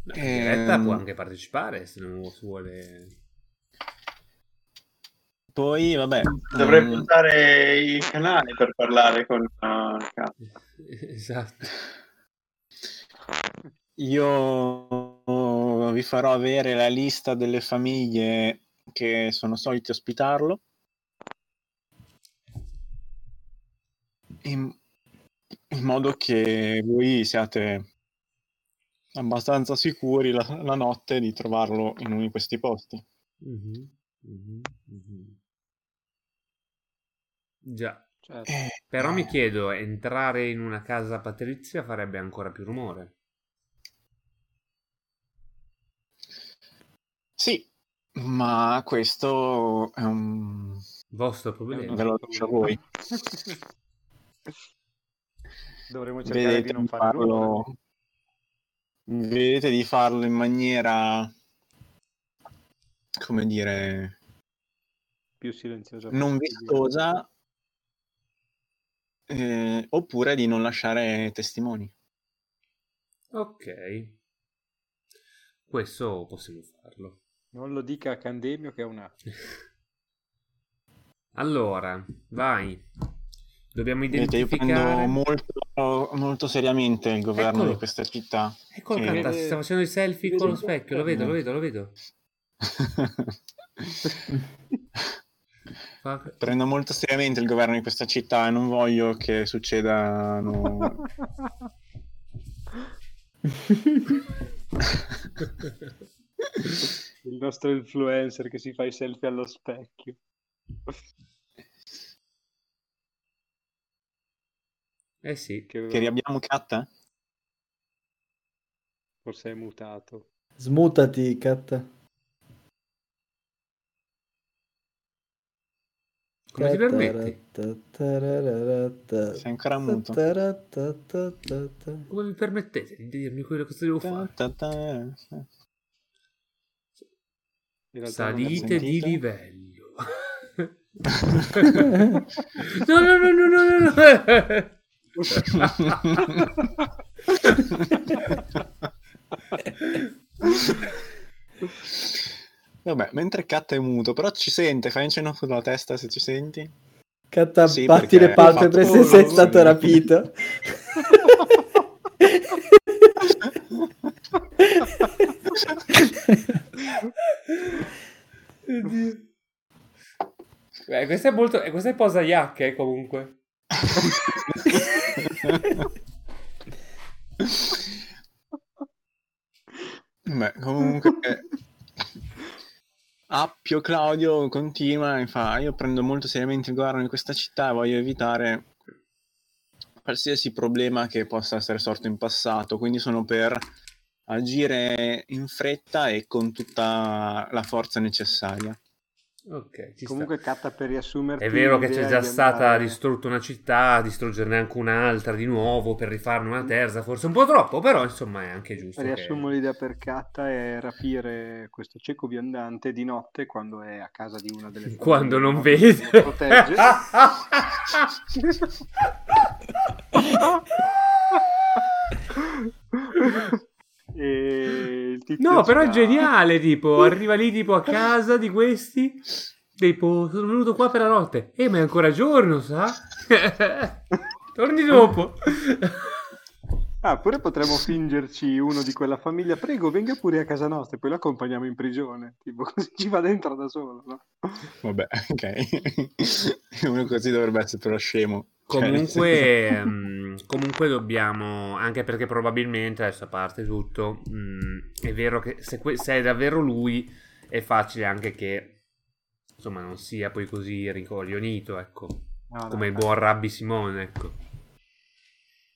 No, Ehm. In diretta può anche partecipare se non vuole. Poi, vabbè, Dovrei mm, puntare il canale per parlare con uh. Esatto. io vi farò avere la lista delle famiglie che sono soliti ospitarlo. In, in modo che voi siate abbastanza sicuri la, la notte di trovarlo in uno di questi posti. Mhm, mhm, mhm. Già. Certo. Eh, Però mi chiedo, entrare in una casa patrizia farebbe ancora più rumore. Sì, ma questo è un... Vostro problema. ve lo lascio a voi. Dovremmo cercare di Vedete non di fare rumore. farlo... Vedete di farlo in maniera... come dire... più silenzioso. non vistosa eh, oppure di non lasciare testimoni. Ok. Questo possiamo farlo. Non lo dica a Candemio che è una... Allora, vai. Dobbiamo Vedete, io prendo identificare... molto, molto seriamente il governo Eccolo. di questa città. Eccolo. Catta, si sta facendo i selfie con lo specchio, lo vedo, lo vedo, lo vedo. Prendo molto seriamente il governo di questa città e non voglio che succedano Il nostro influencer che si fa i selfie allo specchio. Eh sì. Che che riabbiamo Catta? forse è mutato. Smutati, cat. Come ti permetti? Sei ancora muto. Come vi permettete di dirmi quello che devo fare? Salite di livello. no, no, no, no, no, no, no. Vabbè, mentre Catta è muto, però ci sente, fai un cenno con la testa se ci senti. Catta, Sì, batti le palpebre se sei stato rapito. Oddio. Beh, questa è molto. Questa è posa yak, eh, comunque. Beh, comunque Appio Claudio continua e fa io prendo molto seriamente il governo di questa città e voglio evitare qualsiasi problema che possa essere sorto in passato, quindi sono per agire in fretta e con tutta la forza necessaria. Ok, Comunque Catta per riassumerti sta. È vero che c'è già stata andare- distrutta una città, distruggerne anche un'altra di nuovo per rifarne una terza, forse un po' troppo, però insomma è anche giusto. che- Riassumo l'idea per Catta è rapire questo cieco viandante di notte quando è a casa di una delle Quando non che vede. protegge. e il tizio No, però è geniale, tipo, arriva lì tipo a casa di questi, tipo, sono venuto qua per la notte. Eh, ma è ancora giorno, sa? Torni dopo. Ah, pure potremmo fingerci uno di quella famiglia. Prego, venga pure a casa nostra e poi lo accompagniamo in prigione. Tipo, così ci va dentro da solo, no? Vabbè, ok. Uno così dovrebbe essere però scemo. Cioè, Comunque, ehm, comunque dobbiamo, anche perché probabilmente, adesso a parte tutto, mh, è vero che se, que- se è davvero lui, è facile anche che, insomma, non sia poi così ricoglionito, ecco, No, no, come il no. buon Rabbi Simone, ecco.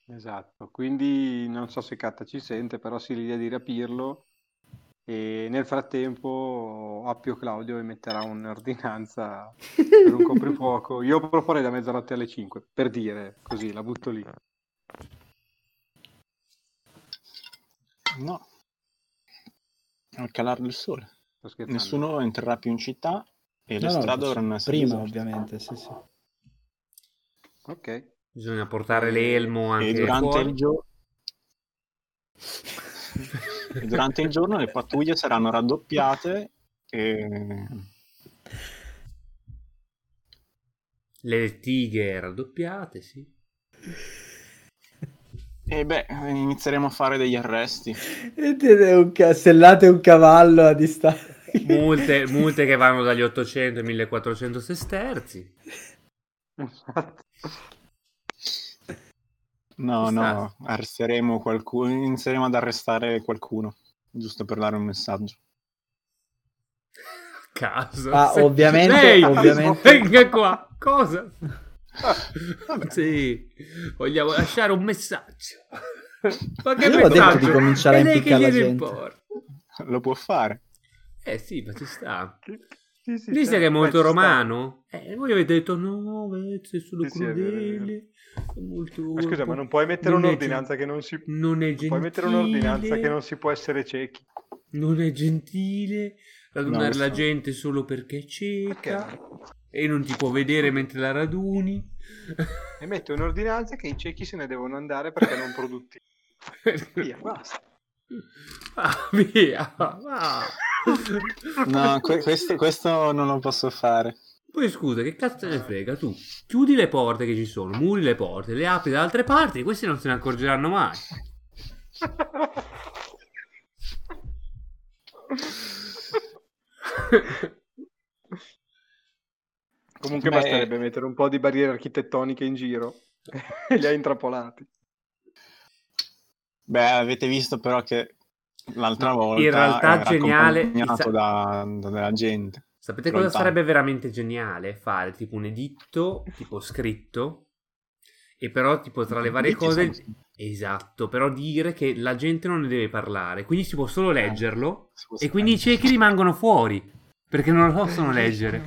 Esatto, quindi non so se Catta ci sente, però sì, l'idea di rapirlo E nel frattempo Appio Claudio emetterà un'ordinanza per un coprifuoco. Io proporrei da mezzanotte alle 5, per dire, così, la butto lì. No. Al calare del sole. Nessuno entrerà più in città e le No, no, strade dovranno essere Prima, deserte. ovviamente, sì, sì. Ok. Bisogna portare l'elmo anche E durante fuori. il, gio- e durante il giorno le pattuglie saranno raddoppiate e Le tighe raddoppiate, sì. E beh, inizieremo a fare degli arresti. Un ca- sellate un cavallo a distanza. Multe, multe che vanno dagli 800 ai 1400 sesterzi. No, no, arresteremo qualcuno, inizieremo ad arrestare qualcuno, giusto per dare un messaggio. Caso. Ah, Se- ovviamente- Lei, ovviamente- venga qua. Cosa? Sì, vogliamo lasciare un messaggio. Ma che Io ho detto messaggio? di cominciare a impiccare la gente. importa? Lo può fare. Eh sì, ma ci sta. Sì, sì, certo. che è molto romano? Eh, voi avete detto no, è solo Sì, crudele. Molto... Ma scusa, ma non puoi mettere Non un'ordinanza gen- che non si Non è gentile. puoi mettere un'ordinanza che non si può essere ciechi. Non è gentile radunare lo la so. gente solo perché è cieca Perché? e non ti può vedere mentre la raduni. E mette un'ordinanza che i ciechi se ne devono andare perché non produttivi. Via, basta. Ah, via, va. No, que- questo, questo non lo posso fare. Poi scusa, che cazzo te ne frega tu? Chiudi le porte che ci sono, muri le porte, le apri da altre parti, questi non se ne accorgeranno mai. Comunque Beh, basterebbe mettere un po' di barriere architettoniche in giro e li hai intrappolati. Beh, avete visto però che l'altra volta in realtà era geniale- accompagnato sa- da, da della gente. Sapete cosa Lontano. sarebbe veramente geniale? Fare tipo un editto, tipo scritto, e però tipo tra le varie cose... Esatto, però dire che la gente non ne deve parlare, quindi si può solo leggerlo Si può e quindi i ciechi rimangono fuori perché non lo possono leggere.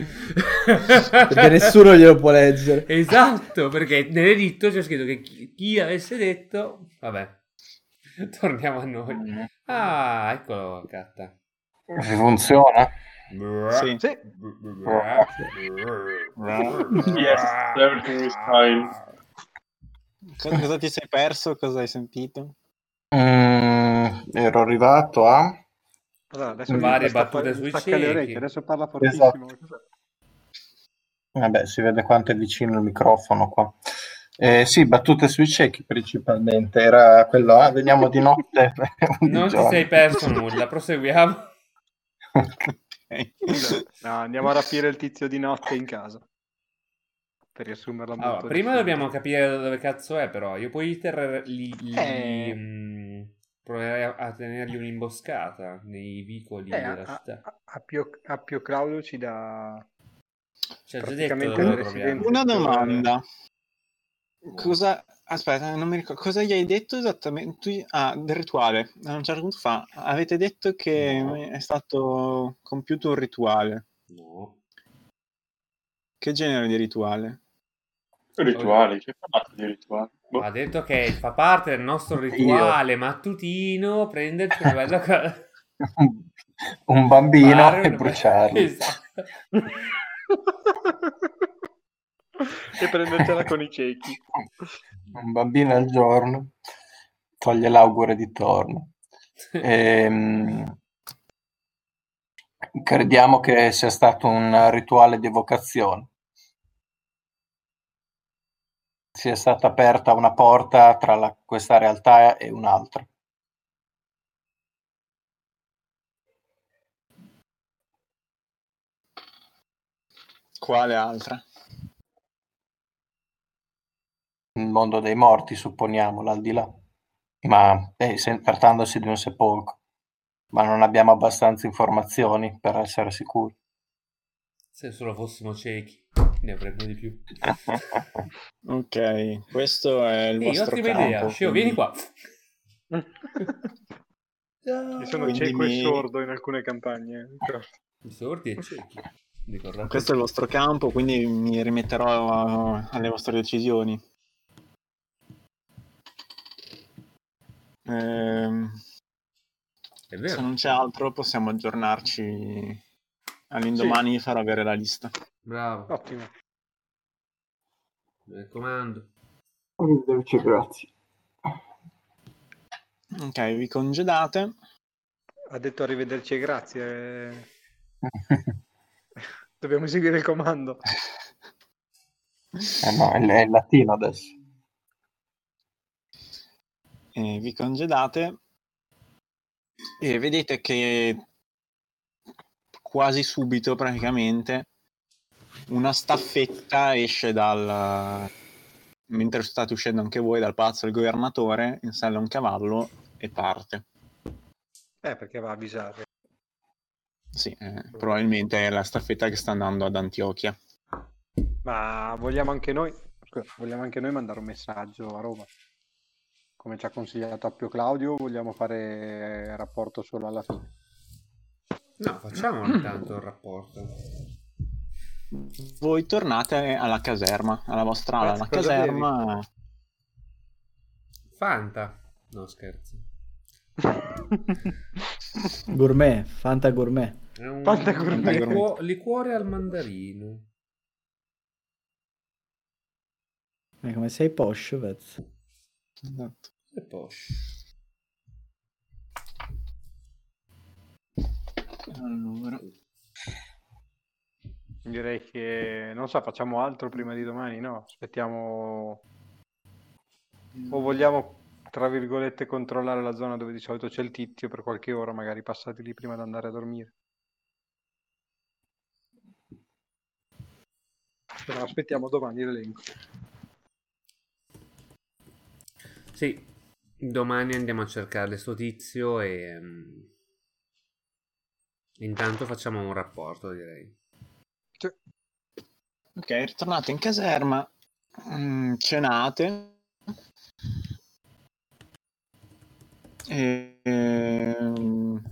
Perché nessuno glielo può leggere. Esatto, perché nell'editto c'è scritto che chi, chi avesse detto... Vabbè, torniamo a noi. Ah, eccolo, Catta. Funziona? Sì. Sì, Yes, everything is fine. Cosa, ti sei perso? Cosa hai sentito? Mm, ero arrivato a... allora, adesso Varie battute sui ciechi. orecchie, adesso parla fortissimo. Vabbè, si vede quanto è vicino il microfono qua. Eh, sì, battute sui ciechi principalmente. Era quello, ah, veniamo di notte. Non ti giorno. sei perso nulla, proseguiamo. Ok. No, andiamo a rapire il tizio di notte in casa. Per riassumerla molto. Allora, prima difficile. dobbiamo capire da dove cazzo è, però. Io poi ter- li, li- Eh. mm, proverei a, a tenergli un'imboscata nei vicoli Eh, della a, città. a- Appio, Appio Claudio ci dà Ci ha già detto. Una domanda. Cosa... Aspetta, non mi ricordo. Cosa gli hai detto esattamente? Tu- Ah, del rituale. A un certo punto fa, avete detto che No. è stato compiuto un rituale. No. Che genere di rituale? Rituali, che parlate di rituali? Boh. Ha detto che fa parte del nostro rituale mattutino prendere il cervello Un bambino fare e una- bruciarlo. Esatto. e prendercela con i ciechi. Un bambino al giorno toglie l'augure di torno. Ehm, crediamo che sia stato un rituale di evocazione. Sia stata aperta una porta tra la- questa realtà e un'altra. Quale altra? Il mondo dei morti, supponiamo, l'aldilà. Ma eh, se- trattandosi di un sepolcro. Ma non abbiamo abbastanza informazioni per essere sicuri. Se solo fossimo ciechi, ne avremmo di più. Ok, questo è il Ehi, vostro ottima campo. idea. Quindi- vieni qua. Io sono Quindi cieco e mi- sordo in alcune campagne. I sordi e ciechi. Questo è il vostro campo, quindi mi rimetterò a- alle vostre decisioni. È se non c'è altro, possiamo aggiornarci all'indomani e farò avere la lista. Bravo. Ottimo. Mi raccomando. Arrivederci, grazie. Ok, vi congedate. Ha detto arrivederci e grazie. Dobbiamo seguire il comando. Eh no, è, è latino adesso. E vi congedate e vedete che quasi subito praticamente una staffetta esce dal mentre state uscendo anche voi dal palazzo del governatore insella un cavallo e parte Eh, perché va a avvisare. sì, eh, probabilmente è la staffetta che sta andando ad Antiochia Ma vogliamo anche noi, scusa, vogliamo anche noi mandare un messaggio a Roma? Come ci ha consigliato Appio Claudio, vogliamo fare rapporto solo alla fine. No, facciamo intanto il rapporto. voi tornate alla caserma alla vostra ala Cazzo, la cosa caserma Fanta. No, scherzo. Gourmet, Fanta Gourmet. È un Fanta gourmet. liquo- liquore al mandarino. Eh, come sei posh, Vez? Esatto. E posh. allora Direi che, non so, facciamo altro prima di domani, no? Aspettiamo... O vogliamo, tra virgolette, controllare la zona dove di solito c'è il tizio per qualche ora, magari passati lì prima di andare a dormire. No, aspettiamo domani l'elenco. Sì, domani andiamo a cercare sto tizio e... mm, Intanto facciamo un rapporto, direi. Ok, ritornate in caserma, mm, cenate. E, ehm,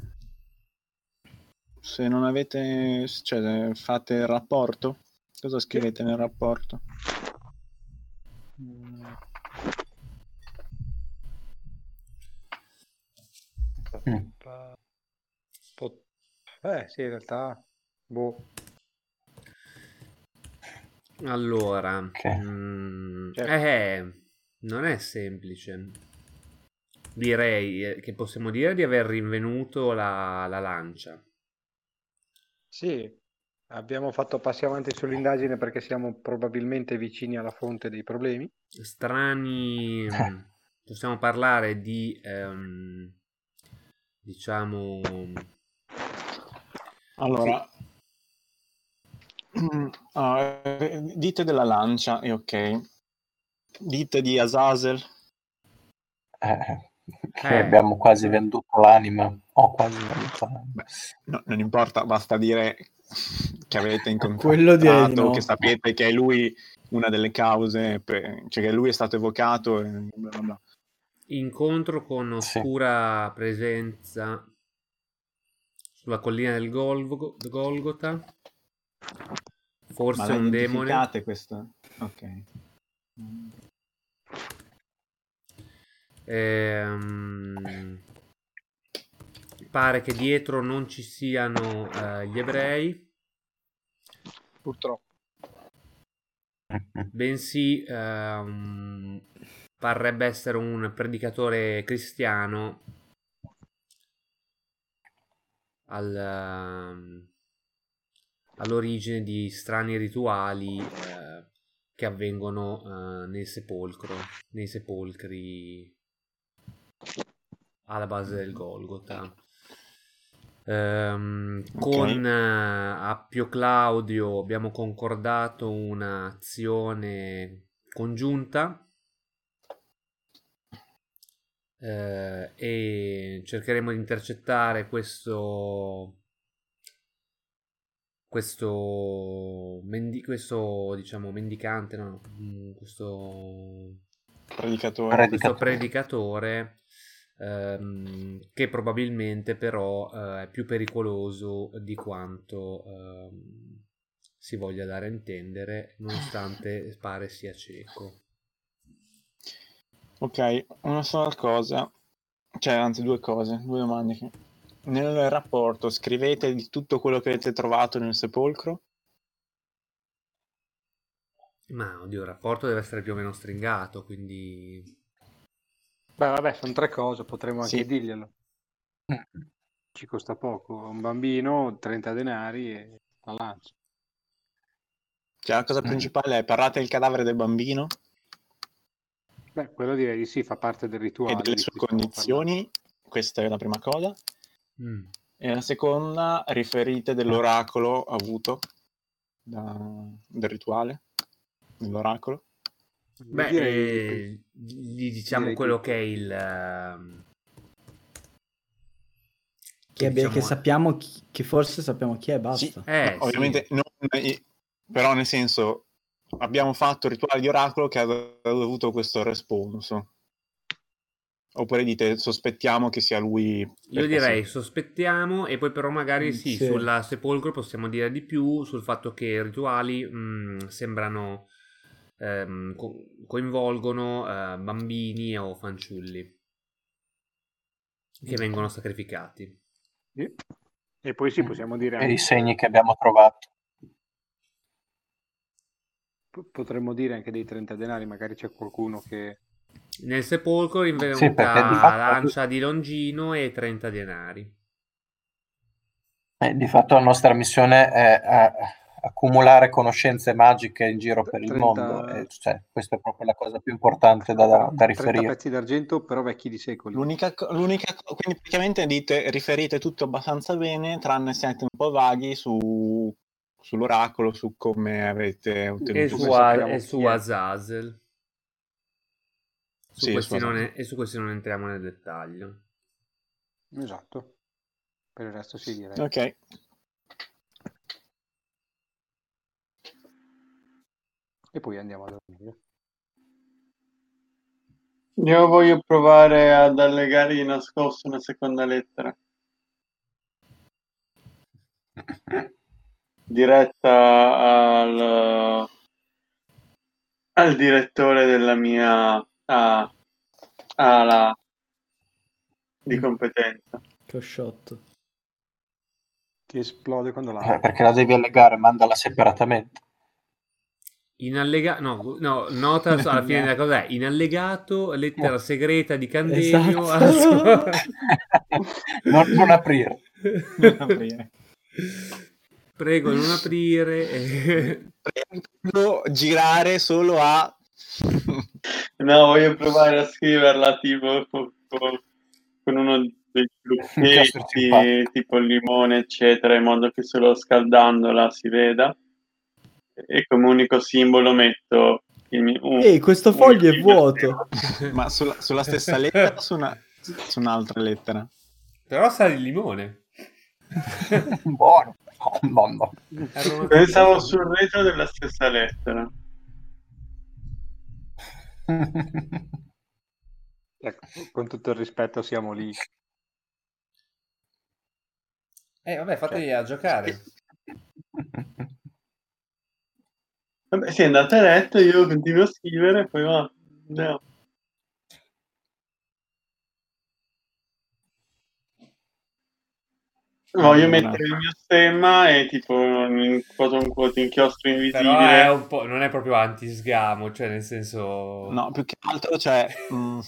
se non avete, cioè, fate il rapporto. Cosa scrivete nel rapporto? Mm. Pot- Eh, sì, in realtà... Boh. Allora, Ok. mm, Certo. eh, non è semplice. Direi eh, che possiamo dire di aver rinvenuto la, la lancia. Sì, abbiamo fatto passi avanti sull'indagine perché siamo probabilmente vicini alla fonte dei problemi. Strani, mm, possiamo parlare di, ehm, diciamo, Allora, eh, dite della lancia, è ok. Dite di Azazel. Eh, che Eh. abbiamo quasi venduto l'anima. Ho quasi venduto l'anima. No, non importa, basta dire che avete Quello direi di incontrato, no. che sapete che è lui una delle cause, per- cioè che lui è stato evocato. e bla bla bla. Incontro con Sì. oscura presenza sulla collina del Golgo- Golgota. Forse un demone. questa? Ok. Ehm, pare che dietro non ci siano eh, gli ebrei, Purtroppo. bensì ehm, parrebbe essere un predicatore cristiano. Al, ehm, all'origine di strani rituali eh, che avvengono eh, nel sepolcro, nei sepolcri alla base del Golgota. Ehm, Con eh, Appio Claudio abbiamo concordato un'azione congiunta eh, e cercheremo di intercettare questo questo, mendi- questo diciamo mendicante no? Mm, questo Predicatore. Predi- questo Predicatore. predicatore ehm, che probabilmente però eh, è più pericoloso di quanto ehm, si voglia dare a intendere, nonostante pare sia cieco. Ok, una sola cosa, cioè anzi due cose, due domande. che- Nel rapporto scrivete di tutto quello che avete trovato nel sepolcro? Ma oddio, il rapporto deve essere più o meno stringato, quindi Beh, vabbè, sono tre cose, potremmo anche Sì. dirglielo. Ci costa poco. Un bambino, 30 denari e la lancia. Cioè la cosa principale è parlate del cadavere del bambino Beh, quello direi di sì, fa parte del rituale. e delle sue condizioni, questa è la prima cosa. mm, E la seconda, riferite dell'oracolo avuto da- del rituale, dell'oracolo. Beh, direi- eh, gli diciamo direi quello che è il... ehm, Che, abbia- diciamo- che sappiamo chi- che forse sappiamo chi è, basta. Sì, Eh, no, ovviamente non- eh, però nel senso abbiamo fatto il rituale di oracolo che ha avuto questo responso. Oppure dite sospettiamo che sia lui. Io direi sì. sospettiamo e poi però magari Mm, sì, sì. sulla sepolcro possiamo dire di più sul fatto che i rituali mm, sembrano ehm, co- coinvolgono eh, bambini o fanciulli che vengono sacrificati. Sì. E poi sì, possiamo dire E i anche, segni che abbiamo trovato. Po- potremmo dire anche dei 30 denari, magari c'è qualcuno che... Nel sepolcro Sì, rinvenuta di fatto- lancia di Longino e 30 denari. Eh, di fatto la nostra missione è eh, accumulare conoscenze magiche in giro per il 30 mondo. E, cioè, questa è proprio la cosa più importante da, da- da 30 riferire. pezzi d'argento, però vecchi di secoli. L'unica, l'unica quindi praticamente dite, riferite tutto abbastanza bene, tranne siete un po' vaghi su, sull'oracolo, su come avete E ottenuto su. A- e su chi è. Azazel. Su Sì, questi su non Azazel. è- e su questi non entriamo nel dettaglio. Esatto. Per il resto sì, direi. Ok, E poi andiamo a dormire. Io voglio provare ad allegare di nascosto una seconda lettera. Diretta al, al direttore della mia ah, ala di competenza. Che ho shot. Ti esplode quando la... Eh, perché la devi allegare, mandala separatamente. In allegato, no, no, nota alla fine della cosa è in allegato, lettera segreta di Candenio. Esatto. non, non aprire. non aprire. Prego non aprire. Prego girare solo a... No, voglio provare a scriverla tipo con, con- uno dei trucchetti tipo il limone, eccetera, in modo che solo scaldandola si veda. E come unico simbolo metto il mio. un- Ehi, questo foglio è vuoto. Ma sulla, sulla stessa lettera o su, una- su un'altra lettera? Però sa di limone. Buono. Oh, mamma. Erano- Pensavo sul retro della stessa lettera. Ecco, con tutto il rispetto siamo lì. Eh, vabbè, fategli a giocare. Vabbè, sì, andate a letto, io continuo a scrivere, poi va. Andiamo. Voglio Allora. mettere il mio stemma e tipo un quote unquote inchiostro Però invisibile. è un po', non è proprio anti-sgamo, cioè nel senso... No, più che altro, cioè, mh,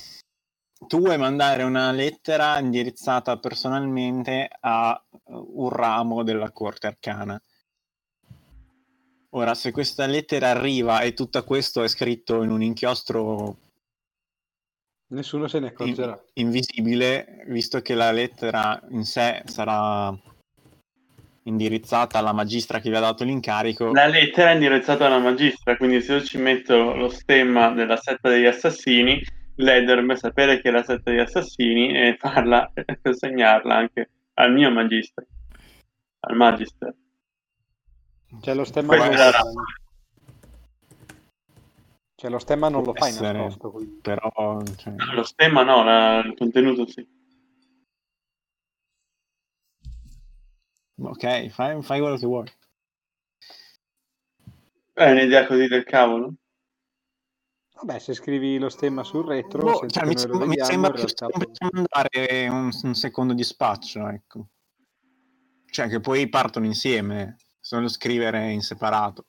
tu vuoi mandare una lettera indirizzata personalmente a un ramo della corte arcana. Ora, se questa lettera arriva e tutto questo è scritto in un inchiostro Nessuno se ne in- accorgerà. invisibile, visto che la lettera in sé sarà indirizzata alla magistra che vi ha dato l'incarico, La lettera è indirizzata alla magistra, quindi se io ci metto lo stemma della setta degli assassini, lei dovrebbe sapere che è la setta degli assassini e farla, consegnarla anche al mio magistra, al magister. Cioè lo stemma Questa fai. Cioè lo stemma non lo fai essere. nascosto. quindi. però... cioè, Lo stemma no, la- il contenuto sì. Ok, fai, fai quello che vuoi. È un'idea così del cavolo? Vabbè, se scrivi lo stemma sul retro, Boh, cioè, mi, lo sembra- mi vediamo, sembra in più semplice mandare un, un secondo di spaccio, ecco. Cioè, che poi partono insieme, solo scrivere in separato.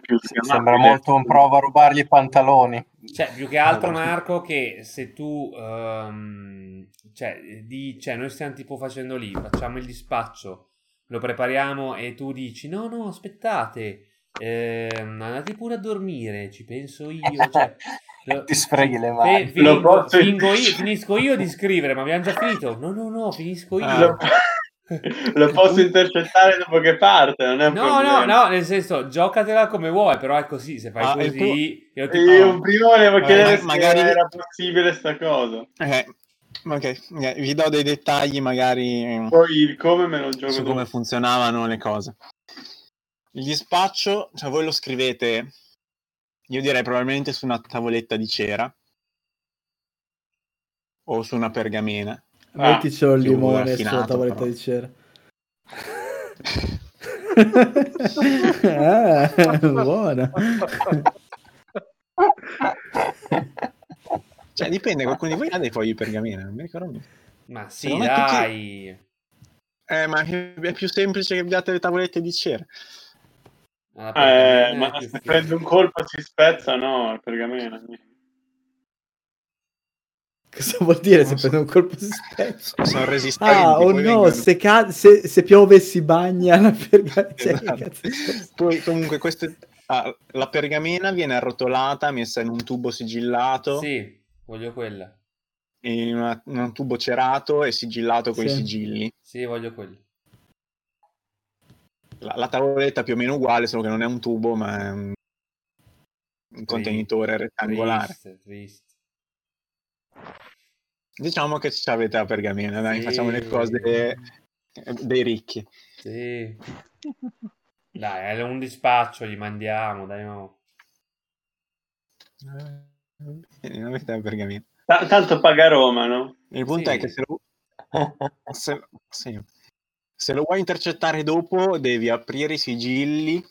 Più Sembra molto un prova a rubargli i pantaloni. Cioè, più che altro, Marco, che se tu, ehm, cioè, di, cioè, noi stiamo tipo facendo lì, facciamo il dispaccio, lo prepariamo e tu dici, no, no, aspettate, ehm, andate pure a dormire, ci penso io, cioè, lo- Ti sfreghi le mani. fingo- Lo posso- io- finisco io di scrivere, ma abbiamo già finito? No, no, no, finisco io. Ah. Lo, posso intercettare dopo che parte, non è un No, no, problema. no, nel senso, giocatela come vuoi, però è così, se fai Ah, così, io ti Io prima volevo Eh, chiedere se magari- era possibile sta cosa. Eh, ok, ok, vi do dei dettagli magari Poi il come me lo gioco su dopo. come funzionavano le cose. Il dispaccio, cioè voi lo scrivete, io direi probabilmente su una tavoletta di cera o su una pergamena. Ah, Metticelo il più limone sulla tavoletta però. di cera. ah, buona. Cioè, dipende, qualcuno di voi ha dei fogli di pergamena, non mi ricordo. Ma sì, Secondo dai. Eh, ma è più semplice che abbiate le tavolette di cera. Ma la Eh, ma se figa. prende un colpo e si spezza, no, il pergamena. Cosa vuol dire se Non so. prende un colpo si spezza? Sono resistenti. Ah, oh poi no, vengono- se, ca- se, se piove si bagna la pergamena. Cioè, Esatto. di? Poi comunque queste... ah, la pergamena viene arrotolata, messa in un tubo sigillato, Sì, voglio quella. in, una- in un tubo cerato e sigillato con i Sì. sigilli. Sì, voglio quella. La, la tavoletta più o meno uguale, solo che non è un tubo, ma è un, un contenitore rettangolare. Triste, triste. Diciamo che ci avete la pergamena, dai, Sì. facciamo le cose eh, dei ricchi. Sì. Dai, è un dispaccio, gli mandiamo, dai, no. Eh, Non avete la pergamena. Ta- tanto paga Roma, no? Il punto Sì. è che se lo, se, sì. Se lo vuoi intercettare dopo, devi aprire i sigilli.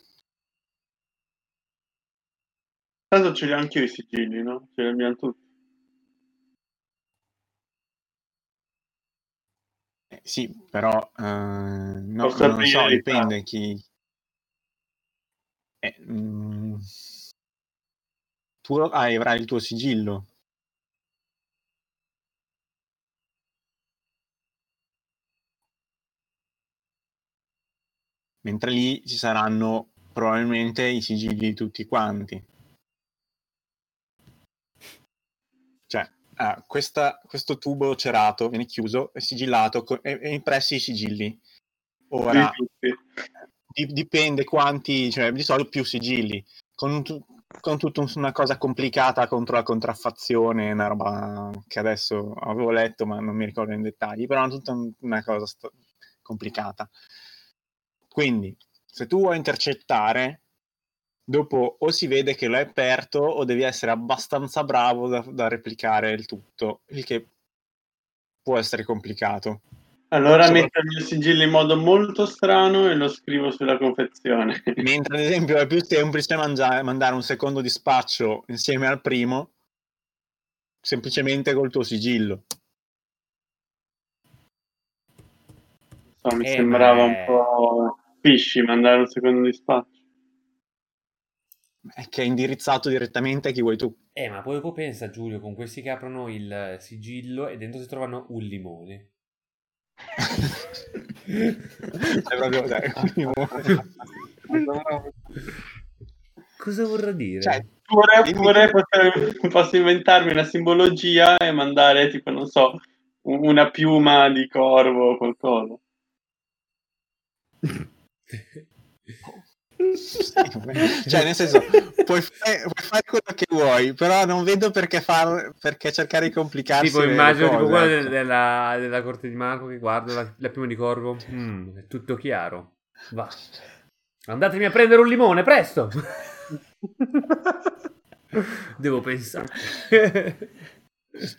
Tanto ce li ho anch'io i sigilli, no? Ce li abbiamo tutti. Eh, sì, però eh, no, non so, dipende chi. Eh, mm, tu hai- avrai il tuo sigillo. Mentre lì ci saranno probabilmente i sigilli di tutti quanti. Cioè, ah, questa- questo tubo cerato viene chiuso e sigillato co- e, e impressi i sigilli. Ora, Di dipende quanti, cioè di solito più sigilli, con, tu- con tutta un- una cosa complicata contro la contraffazione, una roba che adesso avevo letto ma non mi ricordo in dettagli, però è tutta un- una cosa st- complicata. Quindi, se tu vuoi intercettare, dopo o si vede che lo hai aperto o devi essere abbastanza bravo da, da replicare il tutto, il che può essere complicato. Allora Sopra- metto il mio sigillo in modo molto strano e lo scrivo sulla confezione. Mentre ad esempio è più semplice mangia- mandare un secondo dispaccio insieme al primo, semplicemente col tuo sigillo. So, mi Eh, sembrava è- un po' fishy mandare un secondo dispaccio. È che è indirizzato direttamente a chi vuoi tu. Eh, ma poi dopo pensa, Giulio, con questi che aprono il sigillo e dentro si trovano un limone. È proprio, cioè, Cosa vorrà dire? cioè, Vorrei, vorrei poter- posso inventarmi una simbologia e mandare, tipo, non so, un- una piuma di corvo o qualcosa. cioè, nel senso, puoi fare, puoi fare quello che vuoi, però non vedo perché, far, perché cercare di complicarsi. tipo, immagino cose, tipo quello ecco. de- della, della corte di Marco che guarda la, la piuma di corvo. Mm, è tutto chiaro. Va. Andatemi a prendere un limone, presto! Devo pensare.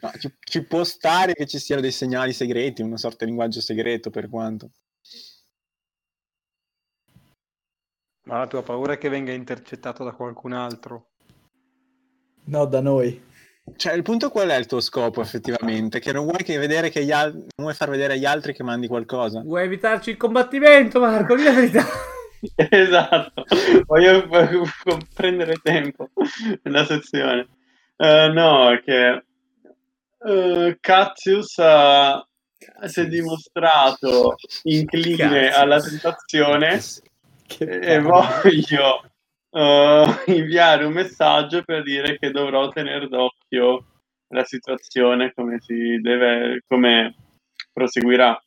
No, ci, ci può stare che ci siano dei segnali segreti, una sorta di linguaggio segreto per quanto. Ma la tua paura è che venga intercettato da qualcun altro. No, da noi. Cioè, il punto qual è il tuo scopo effettivamente? Che non vuoi, che vedere che gli al- non vuoi far vedere agli altri che mandi qualcosa? Vuoi evitarci il combattimento, Marco? Di la verità. esatto, voglio prendere tempo nella sezione. Eh, no, è che eh, Cassius ha- si è dimostrato incline Cassius. alla tentazione Che e voglio eh, inviare un messaggio per dire che dovrò tenere d'occhio la situazione come si deve come proseguirà.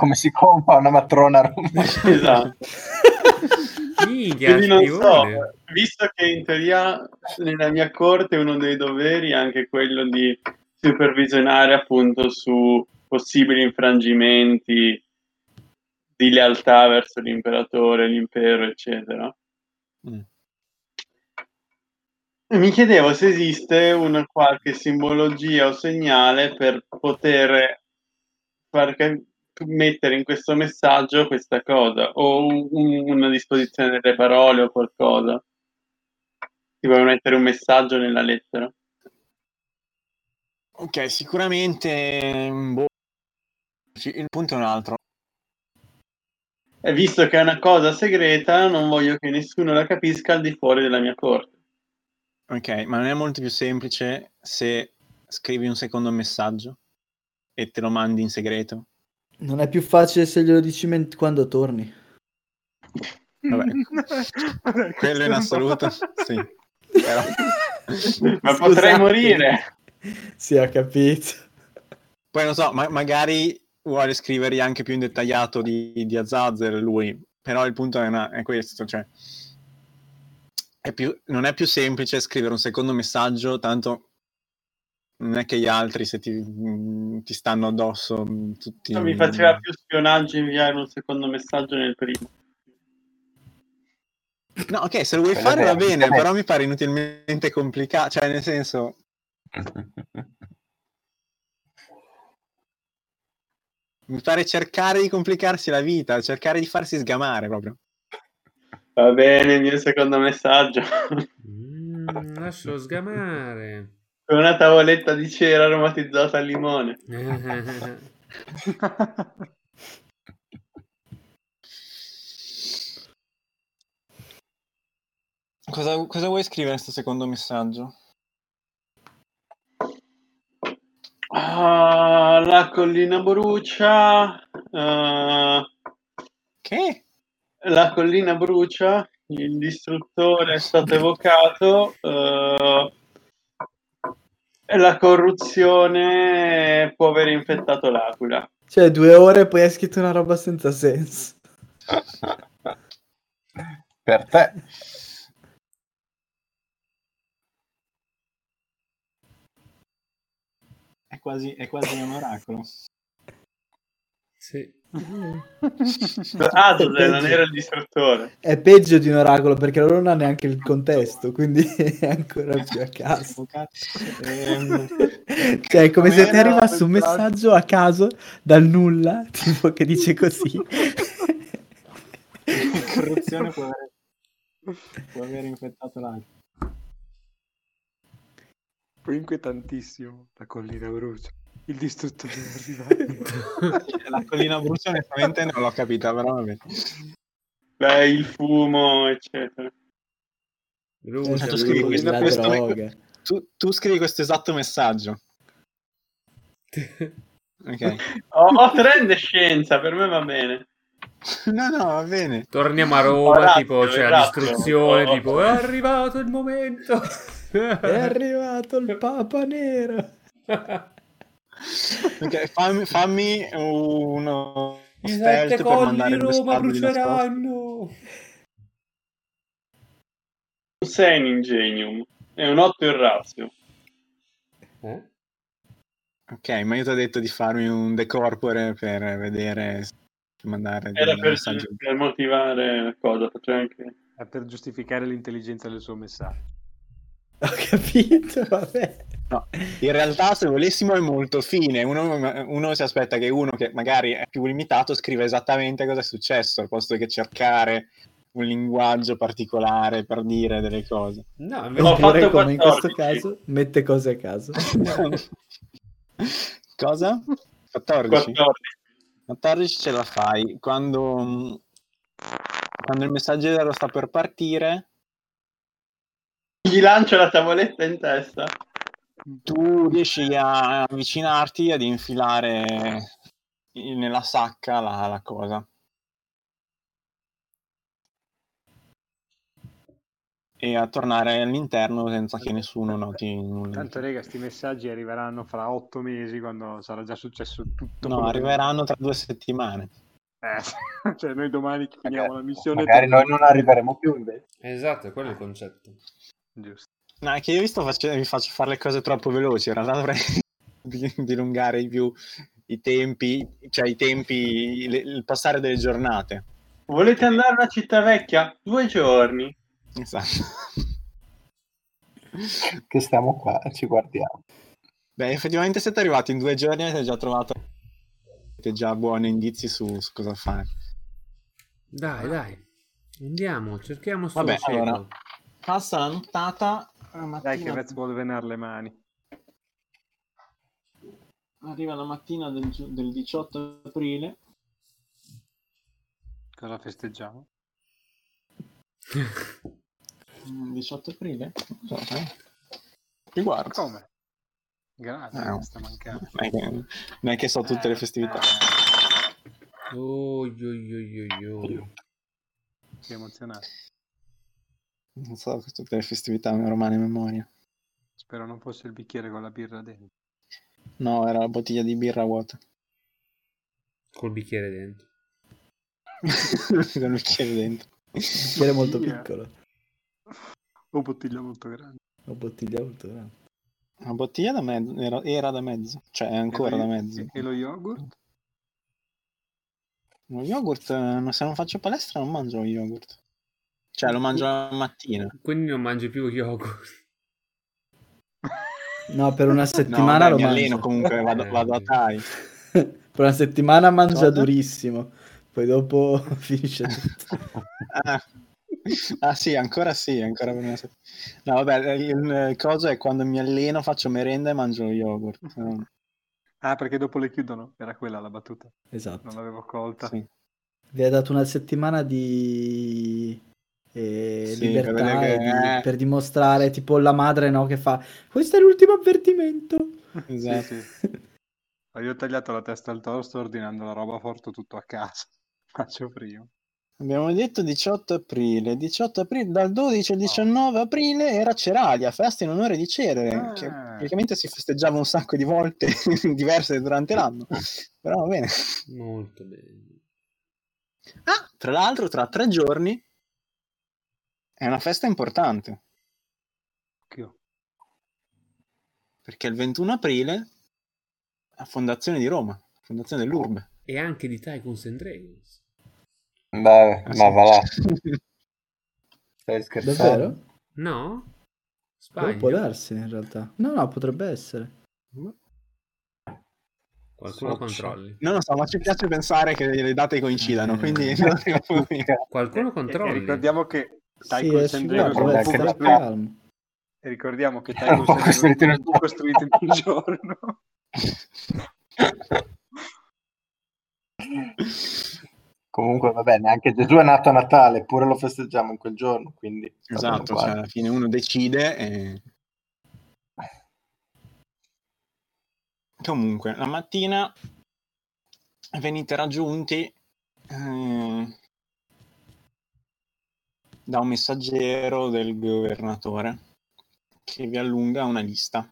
Come si compra una matrona romana. esatto. Minchia, quindi non so visto che in teoria nella mia corte uno dei doveri è anche quello di supervisionare appunto su possibili infrangimenti di lealtà verso l'imperatore, l'impero, eccetera. Mm. Mi chiedevo se esiste una qualche simbologia o segnale per poter far cap- mettere in questo messaggio questa cosa o un- un- una disposizione delle parole o qualcosa. Ti vuoi mettere un messaggio nella lettera? Ok, sicuramente... boh, sì, Il punto è un altro. E visto che è una cosa segreta, non voglio che nessuno la capisca al di fuori della mia corte. Ok, ma non è molto più semplice se scrivi un secondo messaggio e te lo mandi in segreto? Non è più facile se glielo dici ment- quando torni. Vabbè, quello in assoluto, sì. Però... Ma potrei morire. Sì, ho capito. Poi non so, ma- magari vuole scrivergli anche più in dettagliato di, di Azazel lui, però il punto è, una- è questo, cioè è più- non è più semplice scrivere un secondo messaggio, tanto non è che gli altri se ti, mm, ti stanno addosso mm, tutti... Mi faceva più spionaggio inviare un secondo messaggio nel primo. No, ok, se lo vuoi Quello fare va bene, però mi pare inutilmente complicato, cioè nel senso... Mi pare cercare di complicarsi la vita, cercare di farsi sgamare proprio. Va bene, il mio secondo messaggio. Mm, lascio sgamare. Con una tavoletta di cera aromatizzata al limone. Cosa, cosa vuoi scrivere in questo secondo messaggio? Ah, la collina brucia. ah, Che? la collina brucia. Il distruttore è stato evocato. e la corruzione può aver infettato l'aquila. Cioè, due ore e poi hai scritto una roba senza senso. per te. Quasi, è quasi un oracolo. sì. Azazel non era il distruttore. È peggio di un oracolo perché loro non ha neanche il contesto, quindi è ancora più a caso. Ehm, Cioè, è come se ti arrivasse un messaggio a caso dal nulla, tipo che dice così. la corruzione può aver, può aver infettato l'aquila. Inquietantissimo. La collina brucia. Il distruttore è arrivato. La collina brucia onestamente non l'ho capita, però. Beh, il fumo, eccetera. Brucia, tu scrivi brucia. la questo- droga. Tu, tu scrivi questo esatto messaggio. Ok. Ho, ho trend scienza, per me va bene. No, no, va bene. Torniamo a Roma, Orazio, tipo c'è la esatto. distruzione, Oh. tipo è arrivato il momento. È arrivato il Papa Nero. Ok, fammi, fammi uno I sette per colli mandare di Roma bruceranno. Non sei un ingenium, è un 8 in razio. Eh? Ok, ma io ti ho detto di farmi un decorpore per vedere se mandare Era per, per motivare la cosa, anche... È per giustificare l'intelligenza del suo messaggio. Ho capito, vabbè. No, in realtà se volessimo è molto fine. Uno, uno si aspetta che uno che magari è più limitato scriva esattamente cosa è successo, al posto che cercare un linguaggio particolare per dire delle cose. No, come in questo 14. caso, mette cose a caso. Cosa? 14? 14. 14 ce la fai. Quando, quando il messaggero sta per partire, Gli lancio la tavoletta in testa. tu riesci a avvicinarti ad infilare in- nella sacca la, la cosa. E a tornare all'interno senza che nessuno noti nulla. Tanto, rega, sti messaggi arriveranno fra otto mesi quando sarà già successo tutto. No, arriveranno tra due settimane. Eh, cioè, noi domani che finiamo la missione. Magari noi non arriveremo più invece. Esatto, quello è il concetto. Giusto. No, è che io visto face- vi faccio fare le cose troppo veloci, in realtà dovrei di- dilungare di più i tempi, cioè i tempi, le- il passare delle giornate. Volete andare a città vecchia? Due giorni. Esatto. Che stiamo qua, ci guardiamo. Beh, effettivamente siete arrivati in due giorni e avete già trovato avete già buoni indizi su, su cosa fare. Dai, dai. Andiamo, cerchiamo sto Vabbè, allora, passa la nottata, la Dai, che Vez vuole venare le mani. arriva la mattina del, del 18 aprile. Cosa festeggiamo? Mm, 18 aprile? Non so, sai? Riguardo. Come? Grazie, Eh, sta mancando. Non è che, so tutte le festività. Oh, io, io, io, io. Che emozionante. Non so tutte le festività mi romane in memoria. Spero non fosse il bicchiere con la birra dentro. No, era la bottiglia di birra vuota. Col bicchiere dentro. Con il bicchiere dentro. Bicchiere molto piccolo. O bottiglia molto grande. Una bottiglia molto grande. Una bottiglia da mezzo, era, era da mezzo, cioè è ancora e da lo, mezzo. E lo yogurt? Lo yogurt, eh, se non faccio palestra non mangio lo yogurt. Cioè lo mangio la mattina. Quindi non mangi più yogurt. No, per una No, settimana dai, lo alleno comunque, vado, vado a. Thai. per una settimana mangia Cosa? durissimo. Poi dopo finisce tutto. Ah. Ah, sì, ancora sì, ancora per una settimana. No, vabbè, il, il coso è quando mi alleno, faccio merenda e mangio yogurt. No, Ah, perché dopo le chiudono? Era quella la battuta. Esatto. Non l'avevo colta. sì. Vi ha dato una settimana di eh, Sì, libertà e che- di- eh. per dimostrare tipo la madre no, che fa questo è l'ultimo avvertimento. Esatto. Io ho tagliato la testa al tosto ordinando la roba forte tutto a casa. Faccio prima. Abbiamo detto 18 aprile, 18 aprile, dal 12 al 19 aprile era Ceralia, festa in onore di Cerere, Ah. che praticamente si festeggiava un sacco di volte diverse durante l'anno, però va bene. Molto bene. Ah, tra l'altro tra tre giorni è una festa importante, Occhio. perché il 21 aprile è la fondazione di Roma, fondazione dell'Urbe. E anche di Tycoons and Dragons. Beh, Ah, ma sì. va là. Stai scherzando? Davvero? No? Sbaglio? può darsi in realtà. No, no, potrebbe essere. Qualcuno Socio. controlli. Non lo so, ma ci piace pensare che le date coincidano, Eh. quindi... Qualcuno E, e controlli. ricordiamo che Sì, Tycoon è Sand sicuro, Dragons può deve non fu e ricordiamo che Tycoon fu Sand Dragons costruito in costruito in un giorno. Comunque, va bene, anche Gesù è nato a Natale, eppure lo festeggiamo in quel giorno, quindi... Esatto, cioè alla fine uno decide e... Comunque, la mattina venite raggiunti eh, da un messaggero del governatore che vi allunga una lista.